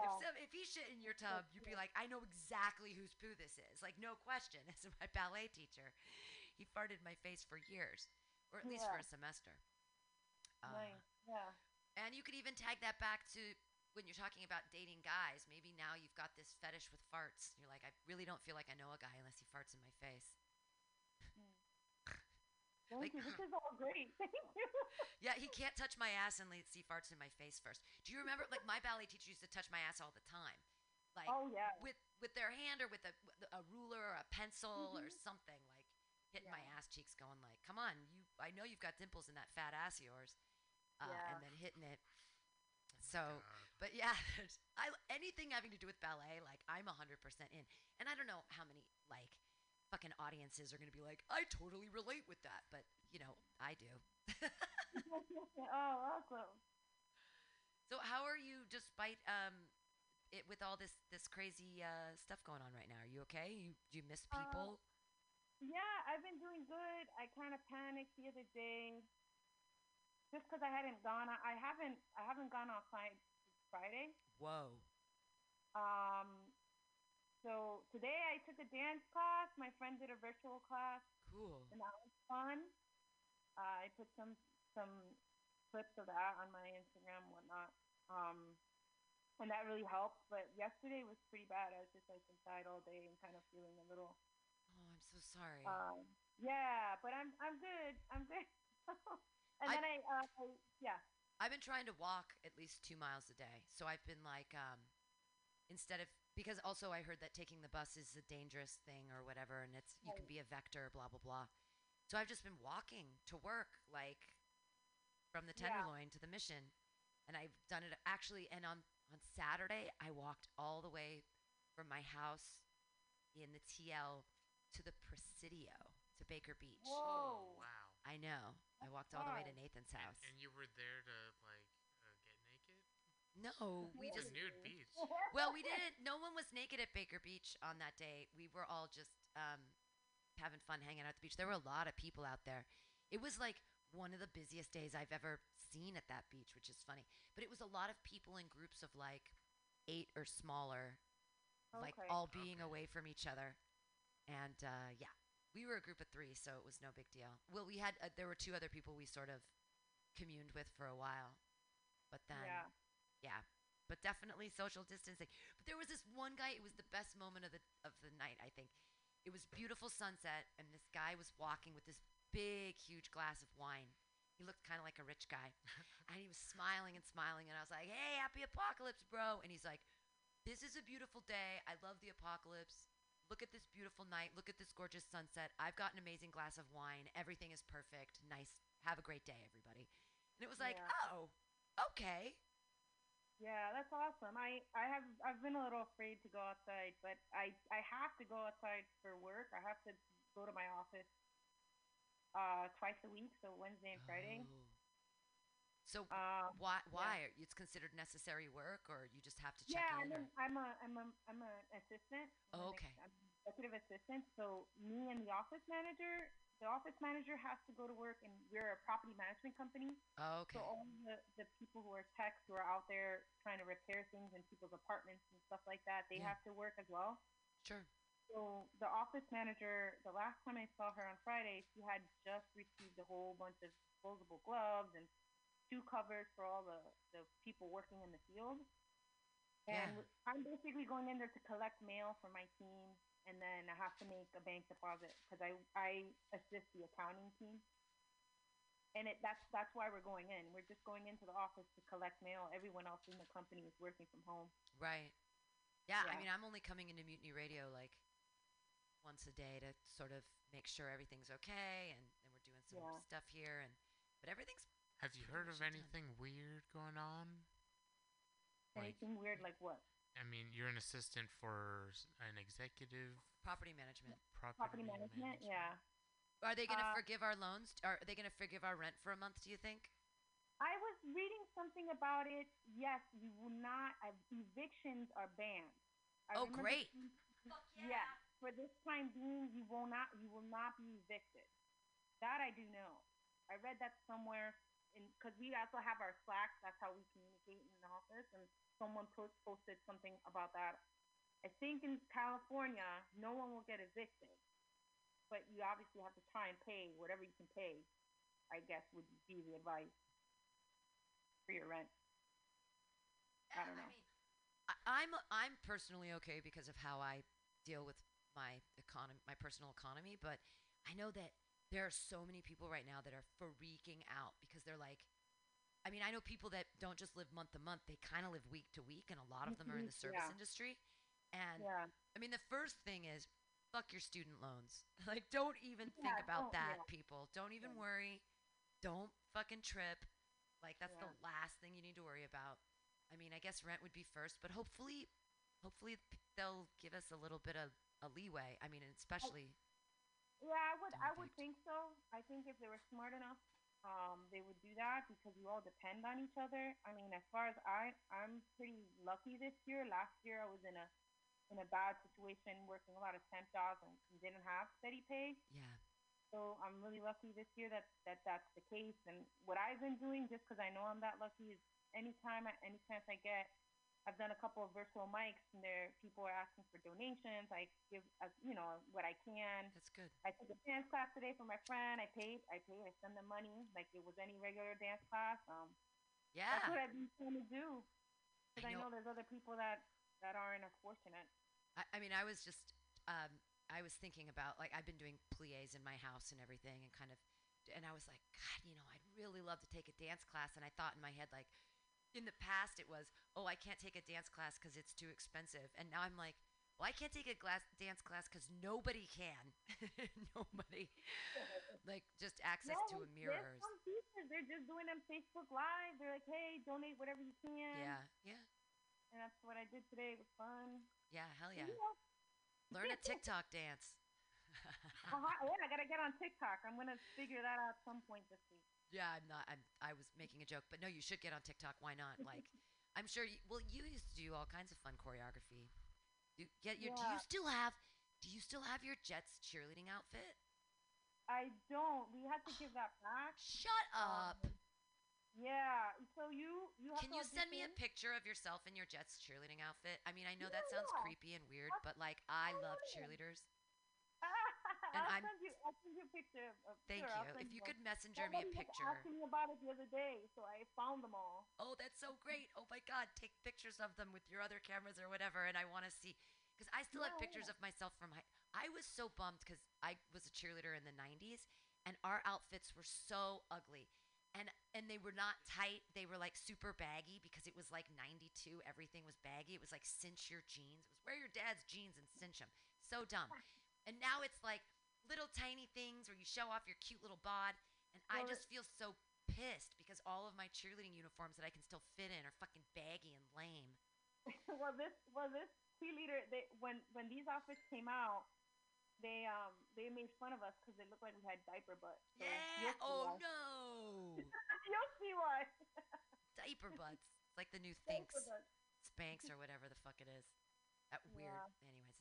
if Yeah. some, if he shit in your tub, you'd be like, I know exactly whose poo this is. Like no question. As my ballet teacher, he farted in my face for years, or at least for a semester. Uh, nice. Yeah. And you could even tag that back to when you're talking about dating guys. Maybe now you've got this fetish with farts. You're like, I really don't feel like I know a guy unless he farts in my face. Thank Like- you. This is all great. Thank you. Yeah, he can't touch my ass unless he farts in my face first. Do you remember? Like my ballet teacher used to touch my ass all the time, like Oh, yeah. with with their hand or with a a ruler or a pencil or Mhm. something, like hitting my ass cheeks, going like, "Come on, you! I know you've got dimples in that fat ass of yours," uh, Yeah. and then hitting it. So, but yeah, I anything having to do with ballet, like I'm hundred percent in, and I don't know how many like fucking audiences are gonna be like, I totally relate with that, but you know, I do. oh, awesome. So how are you despite um it with all this this crazy uh stuff going on right now? Are you okay? You do you miss Uh, people? Yeah, I've been doing good. I kind of panicked the other day, just because I hadn't gone. on- I haven't. I haven't gone outside since Friday. Whoa. Um. So today I took a dance class. My friend did a virtual class. Cool. And that was fun. Uh, I put some some clips of that on my Instagram and whatnot. Um, and that really helped. But yesterday was pretty bad. I was just like inside all day and kind of feeling a little. Oh, I'm so sorry. Um, yeah, but I'm I'm good. I'm good. and I- then I, uh, I yeah. I've been trying to walk at least two miles a day. So I've been like, um, instead of because also I heard that taking the bus is a dangerous thing or whatever, and it's you can be a vector, blah blah blah. So I've just been walking to work, like from the Yeah. Tenderloin to the Mission, and I've done it actually. And on on Saturday, I walked all the way from my house in the TL to the Presidio to Baker Beach. Whoa. Wow. I know. I walked all the way to far. Nathan's And, house. and you were there to like uh, get naked? No, we It's a just nude beach. well, we didn't. No one was naked at Baker Beach on that day. We were all just um, having fun hanging out at the beach. There were a lot of people out there. It was like one of the busiest days I've ever seen at that beach, which is funny. But it was a lot of people in groups of like eight or smaller, like all being away from each other. And uh, yeah, we were a group of three, so it was no big deal. Well, we had uh, there were two other people we sort of communed with for a while, but then Yeah. Yeah, but definitely social distancing. But there was this one guy. It was the best moment of the of the night. I think it was beautiful sunset, and this guy was walking with this big, huge glass of wine. He looked kind of like a rich guy, and he was smiling and smiling. And I was like, "Hey, happy apocalypse, bro!" And he's like, "This is a beautiful day. I love the apocalypse. Look at this beautiful night. Look at this gorgeous sunset. I've got an amazing glass of wine. Everything is perfect. Nice. Have a great day, everybody." And it was like, Yeah. "Oh, okay." Yeah, that's awesome. I I have I've been a little afraid to go outside, but I I have to go outside for work. I have to go to my office uh twice a week, so Wednesday and Friday. Oh. So Um, why yeah. why it's considered necessary work, or you just have to check Yeah, in? I'm, or- I'm a I'm a I'm an assistant. Oh, okay. I'm an executive assistant. So me and the office manager, the office manager has to go to work, and we're a property management company. Oh, okay. So all the the people who are techs who are out there trying to repair things in people's apartments and stuff like that, they Yeah. have to work as well. Sure. So the office manager, the last time I saw her on Friday, she had just received a whole bunch of disposable gloves and shoe covers for all the, the people working in the field. And Yeah. I'm basically going in there to collect mail for my team, and then I have to make a bank deposit because I I assist the accounting team. And it that's that's why we're going in. We're just going into the office to collect mail. Everyone else in the company is working from home. Right. Yeah, I mean, I'm only coming into Mutiny Radio like once a day to sort of make sure everything's okay, and, and we're doing some Yeah. stuff here, and but everything's Have you heard much of done. anything weird going on? Like, Anything weird like what? I mean, you're an assistant for an executive property management. property, Property management, yeah. Are they going to Uh, forgive our loans? Are they going to forgive our rent for a month? Do you think? I was reading something about it. Yes, you will not. Uh, evictions are banned. I Oh, remember great. seeing- Yes, for this time being, you will not. You will not be evicted. That I do know. I read that somewhere, because we also have our Slack. That's how we communicate in the office, and someone post, posted something about that. I think in California, no one will get evicted, but you obviously have to try and pay whatever you can pay. I guess would be the advice for your rent. I don't know. I, I'm I'm personally okay because of how I deal with my economy, my personal economy. But I know that there are so many people right now that are freaking out because they're like, I mean, I know people that don't just live month to month; they kind of live week to week, and a lot of them are in the Mhm, service yeah. industry. And Yeah. I mean, the first thing is fuck your student loans. like, don't even think about that, yeah. people. Don't even worry. Don't fucking trip. Like, that's the last thing you need to worry about. I mean, I guess rent would be first, but hopefully, hopefully p- they'll give us a little bit of a leeway. I mean, and especially Yeah, I would. I would think so. I think if they were smart enough, um, they would do that because you all depend on each other. I mean, as far as I, I'm pretty lucky this year. Last year, I was in a in a bad situation, working a lot of temp jobs and didn't have steady pay. yeah. So I'm really lucky this year that, that that's the case. And what I've been doing, just because I know I'm that lucky, is anytime, I- any chance I get, I've done a couple of virtual mics, and there people are asking for donations. I give, uh, you know, what I can. That's good. I took a dance class today for my friend. I paid. I paid. I send them money like it was any regular dance class. Um, Yeah. that's what I've been trying to do. Because I I, know- know there's other people that that aren't as fortunate. I, I mean, I was just, um, I was thinking about like I've been doing plies in my house and everything, and kind of, and I was like, God, you know, I'd really love to take a dance class, and I thought in my head like, in the past it was, oh, I can't take a dance class because it's too expensive, and now I'm like, well, I can't take a glass dance class because nobody can, nobody, like just access no, to a mirror. some teachers. They're just doing them Facebook Live. They're like, hey, donate whatever you can. Yeah, yeah, And that's what I did today. It was fun. yeah, hell yeah. Learn a TikTok dance. uh-huh, yeah, I gotta get on TikTok. I'm gonna figure that out some point this week. Yeah, I'm not. I'm. I was making a joke, but no, you should get on TikTok. Why not? Like, I'm sure. You, well, you used to do all kinds of fun choreography. You get your. Do you still have? Do you still have your Jets cheerleading outfit? I don't. We had to give that back. Shut um, up. Yeah. So you you have Can you send me a picture of yourself in your Jets cheerleading outfit? I mean, I know that sounds Yeah. creepy and weird, but like, I love cheerleaders. I'll I'm- send you. I'll send you a picture. Of, Thank sure, you. If you one. could messenger me a Somebody was picture. asking me about it the other day, so I found them all. Oh, that's so great. Oh my God. Take pictures of them with your other cameras or whatever. And I want to see, because I still have pictures yeah. of myself from high. I was so bummed because I was a cheerleader in the 90s and our outfits were so ugly. And, and they were not tight. They were like super baggy because it was like 92. Everything was baggy. It was like cinch your jeans. It was wear your dad's jeans and cinch them. So dumb. And now it's like little tiny things where you show off your cute little bod. And I just feel so pissed because all of my cheerleading uniforms that I can still fit in are fucking baggy and lame. well, this well this cheerleader. They when when these outfits came out, they um they made fun of us because it looked like we had diaper butt. So Yeah. Oh why. no. you'll see why. Diaper butts. It's like the new Thinx. Spanx or whatever the fuck it is. That weird. Yeah. Like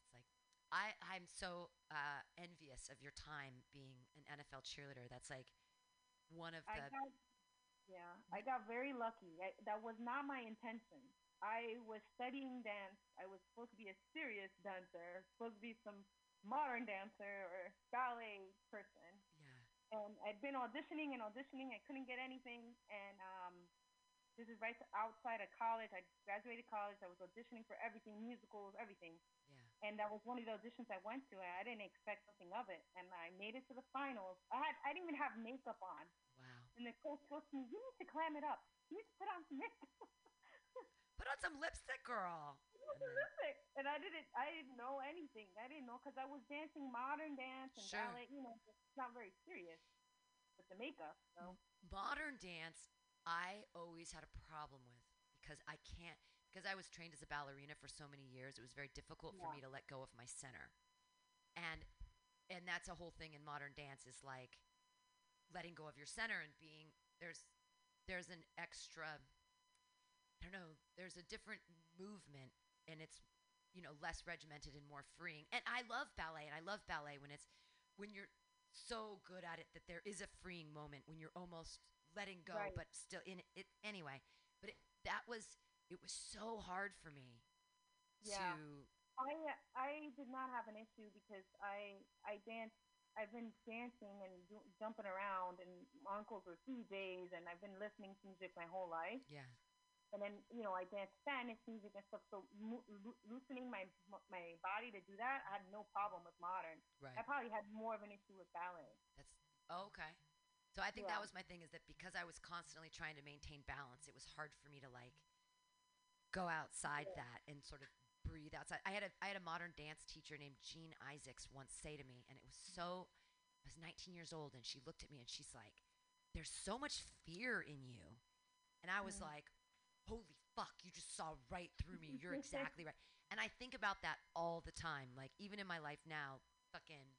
I I'm so uh, envious of your time being an NFL cheerleader. That's like one of I the got, yeah, I got very lucky. I, that was not my intention. I was studying dance. I was supposed to be a serious dancer, supposed to be some modern dancer or ballet person. yeah. And I'd been auditioning and auditioning. I couldn't get anything. And um, this is right outside of college. I graduated college. I was auditioning for everything, musicals, everything. And that was one of the auditions I went to. And I didn't expect nothing of it. And I made it to the finals. I had I didn't even have makeup on. Wow. And the coach goes to me, "You need to clam it up. You need to put on some makeup." Put on some lipstick, girl. Terrific. And I didn't. I didn't know anything. I didn't know because I was dancing modern dance and Sure. ballet. You know, it's not very serious with the makeup. So Modern dance, I always had a problem with because I can't because I was trained as a ballerina for so many years. It was very difficult for me to let go of my center, and and that's a whole thing in modern dance is like letting go of your center and being there's there's an extra I don't know there's a different movement and it's you know less regimented and more freeing and I love ballet and I love ballet when it's when you're so good at it that there is a freeing moment when you're almost letting go Right. but still in it anyway but it, that was it was so hard for me Yeah. to I I did not have an issue because I I dance. I've been dancing and do, jumping around, and my uncles were DJs, and I've been listening to music my whole life. yeah And then you know I dance Spanish music and stuff. So mo- loo- loosening my my body to do that, I had no problem with modern. Right. I probably had more of an issue with ballet. That's oh, okay. So I think Yeah. that was my thing is that because I was constantly trying to maintain balance, it was hard for me to like go outside that and sort of breathe outside. I had a I had a modern dance teacher named Jean Isaacs once say to me, and it was so I was 19 years old, and she looked at me and she's like, "There's so much fear in you," and I was Mhm. like, "Holy fuck! You just saw right through me. You're exactly right." And I think about that all the time. Like even in my life now, fucking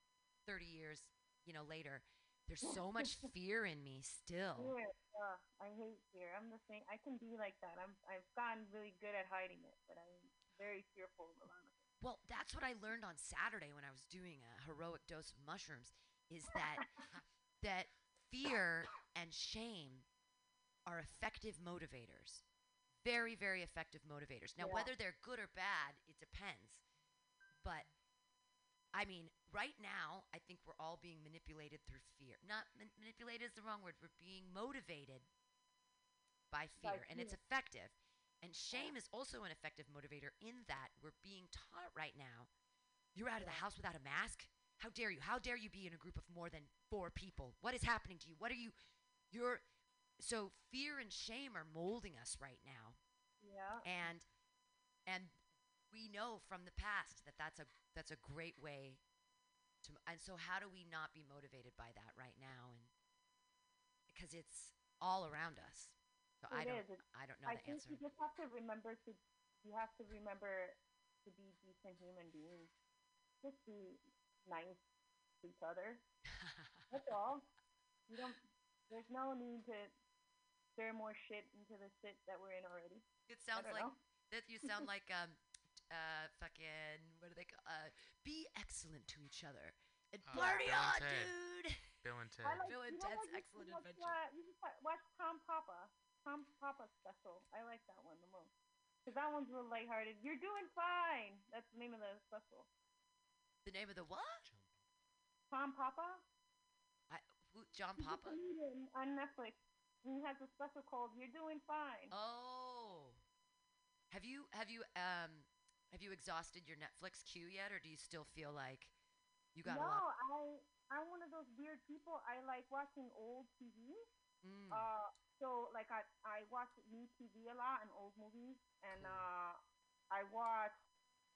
30 years, you know, later, there's so much fear in me still. Fear, uh, I hate fear. I'm the same. I can be like that. I'm I've gotten really good at hiding it, but I'm very fearful of a lot of it. Well, that's what I learned on Saturday when I was doing a heroic dose of mushrooms is that that fear and shame are effective motivators. Very very effective motivators. Now Yeah. whether they're good or bad, it depends. But I mean, right now, I think we're all being manipulated through fear. Not man- manipulated is the wrong word. We're being motivated by By fear, and it's effective. And shame is also an effective motivator in that we're being taught right now you're out of the house without a mask? How dare you? How dare you be in a group of more than four people? What is happening to you? What are you? You're. So fear and shame are molding us right now. Yeah. And and we know from the past that that's a that's a great way to and so how do we not be motivated by that right now and because it's all around us. So I don't is. I don't know I the think answer. you just have to remember to you have to remember to be decent human beings. Just be nice to each other. That's all. You don't. There's no need to stir more shit into the shit that we're in already. It sounds like know. that you sound like um uh fucking what do they call uh be excellent to each other. And Uh, party Bill and on, Ted. dude. Bill and Ted. I like, Bill and you know Ted's what, Excellent watch, Adventure. Uh, you should wa- watch Tom Papa. Tom Papa special. I like that one the most. Cause that one's real lighthearted. You're doing fine. That's the name of the special. The name of the what? Tom Papa. I, who, John He's Papa? on Netflix. And he has a special called "You're Doing Fine." Oh. Have you have you um have you exhausted your Netflix queue yet or do you still feel like you got no, a lot? No, I I'm one of those weird people. I like watching old TV. Mm. Uh, so like I I watch new TV a lot and old movies, and uh, I watched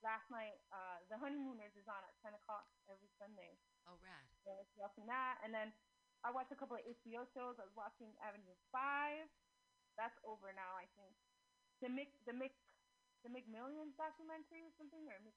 last night. Uh, The Honeymooners is on at ten o'clock every Sunday. Oh rad. So I was watching that, and then I watched a couple of HBO shows. I was watching Avenue Five. That's over now, I think. The Mick, the Mick, the McMillions documentary or something, or Mick,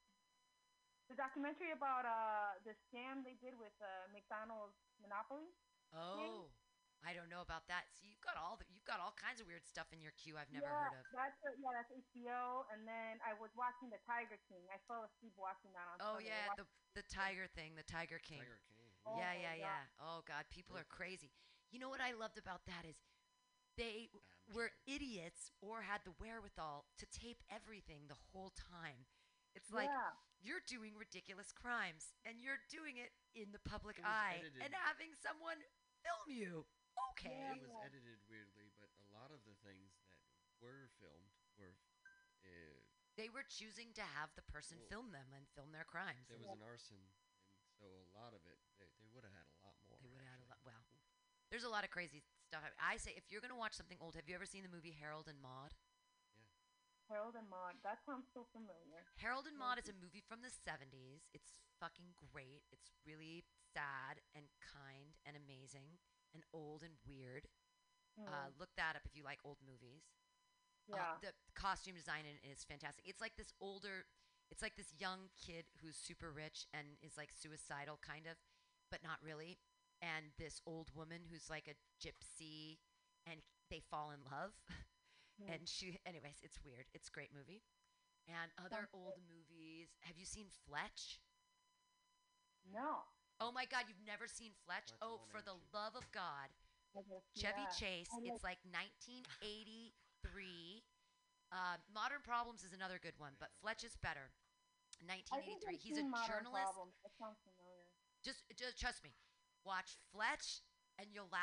the documentary about uh the scam they did with uh, McDonald's Monopoly. Oh. I don't know about that. See, you've got all the, you've got all kinds of weird stuff in your queue I've never yeah, heard of. That's uh, yeah, that's HBO. And then I was watching The Tiger King. I fell asleep watching that on. Oh Sunday. Yeah, the the tiger thing, the Tiger King. Tiger King. Oh, yeah, yeah, yeah. yeah. Oh god, people are crazy. You know what I loved about that is they were idiots or had the wherewithal to tape everything the whole time. It's like Yeah. you're doing ridiculous crimes and you're doing it in the public eye edited. and having someone film you. Okay. It was edited weirdly, but a lot of the things that were filmed were. Uh, They were choosing to have the person Well, film them and film their crimes. there was an arson, and so a lot of it, they, they would have had a lot more. They would have had a lot. Well, there's a lot of crazy stuff. I say if you're gonna watch something old, have you ever seen the movie Harold and Maude? Yeah. Harold and Maude. That sounds so familiar. Harold and Maude is a movie from the 70s. It's fucking great. It's really sad and kind and amazing and old and weird. Uh, Mm. look that up if you like old movies. Uh, Yeah. the costume design in it is fantastic. It's like this older, it's like this young kid who's super rich and is like suicidal, kind of, but not really. And this old woman who's like a gypsy, and they fall in love. Hmm. and she, anyways, it's weird. It's a great movie. And other old movies. Have you seen Fletch? No. Oh my God, you've never seen Fletch? oh, for the love of God. Chevy Yeah. Chase. I It's like 1983. Uh, Modern Problems is another good one, but Fletch is better. 1983. He's a journalist. Problems. That sounds familiar. Just, just trust me. Watch Fletch, and you'll laugh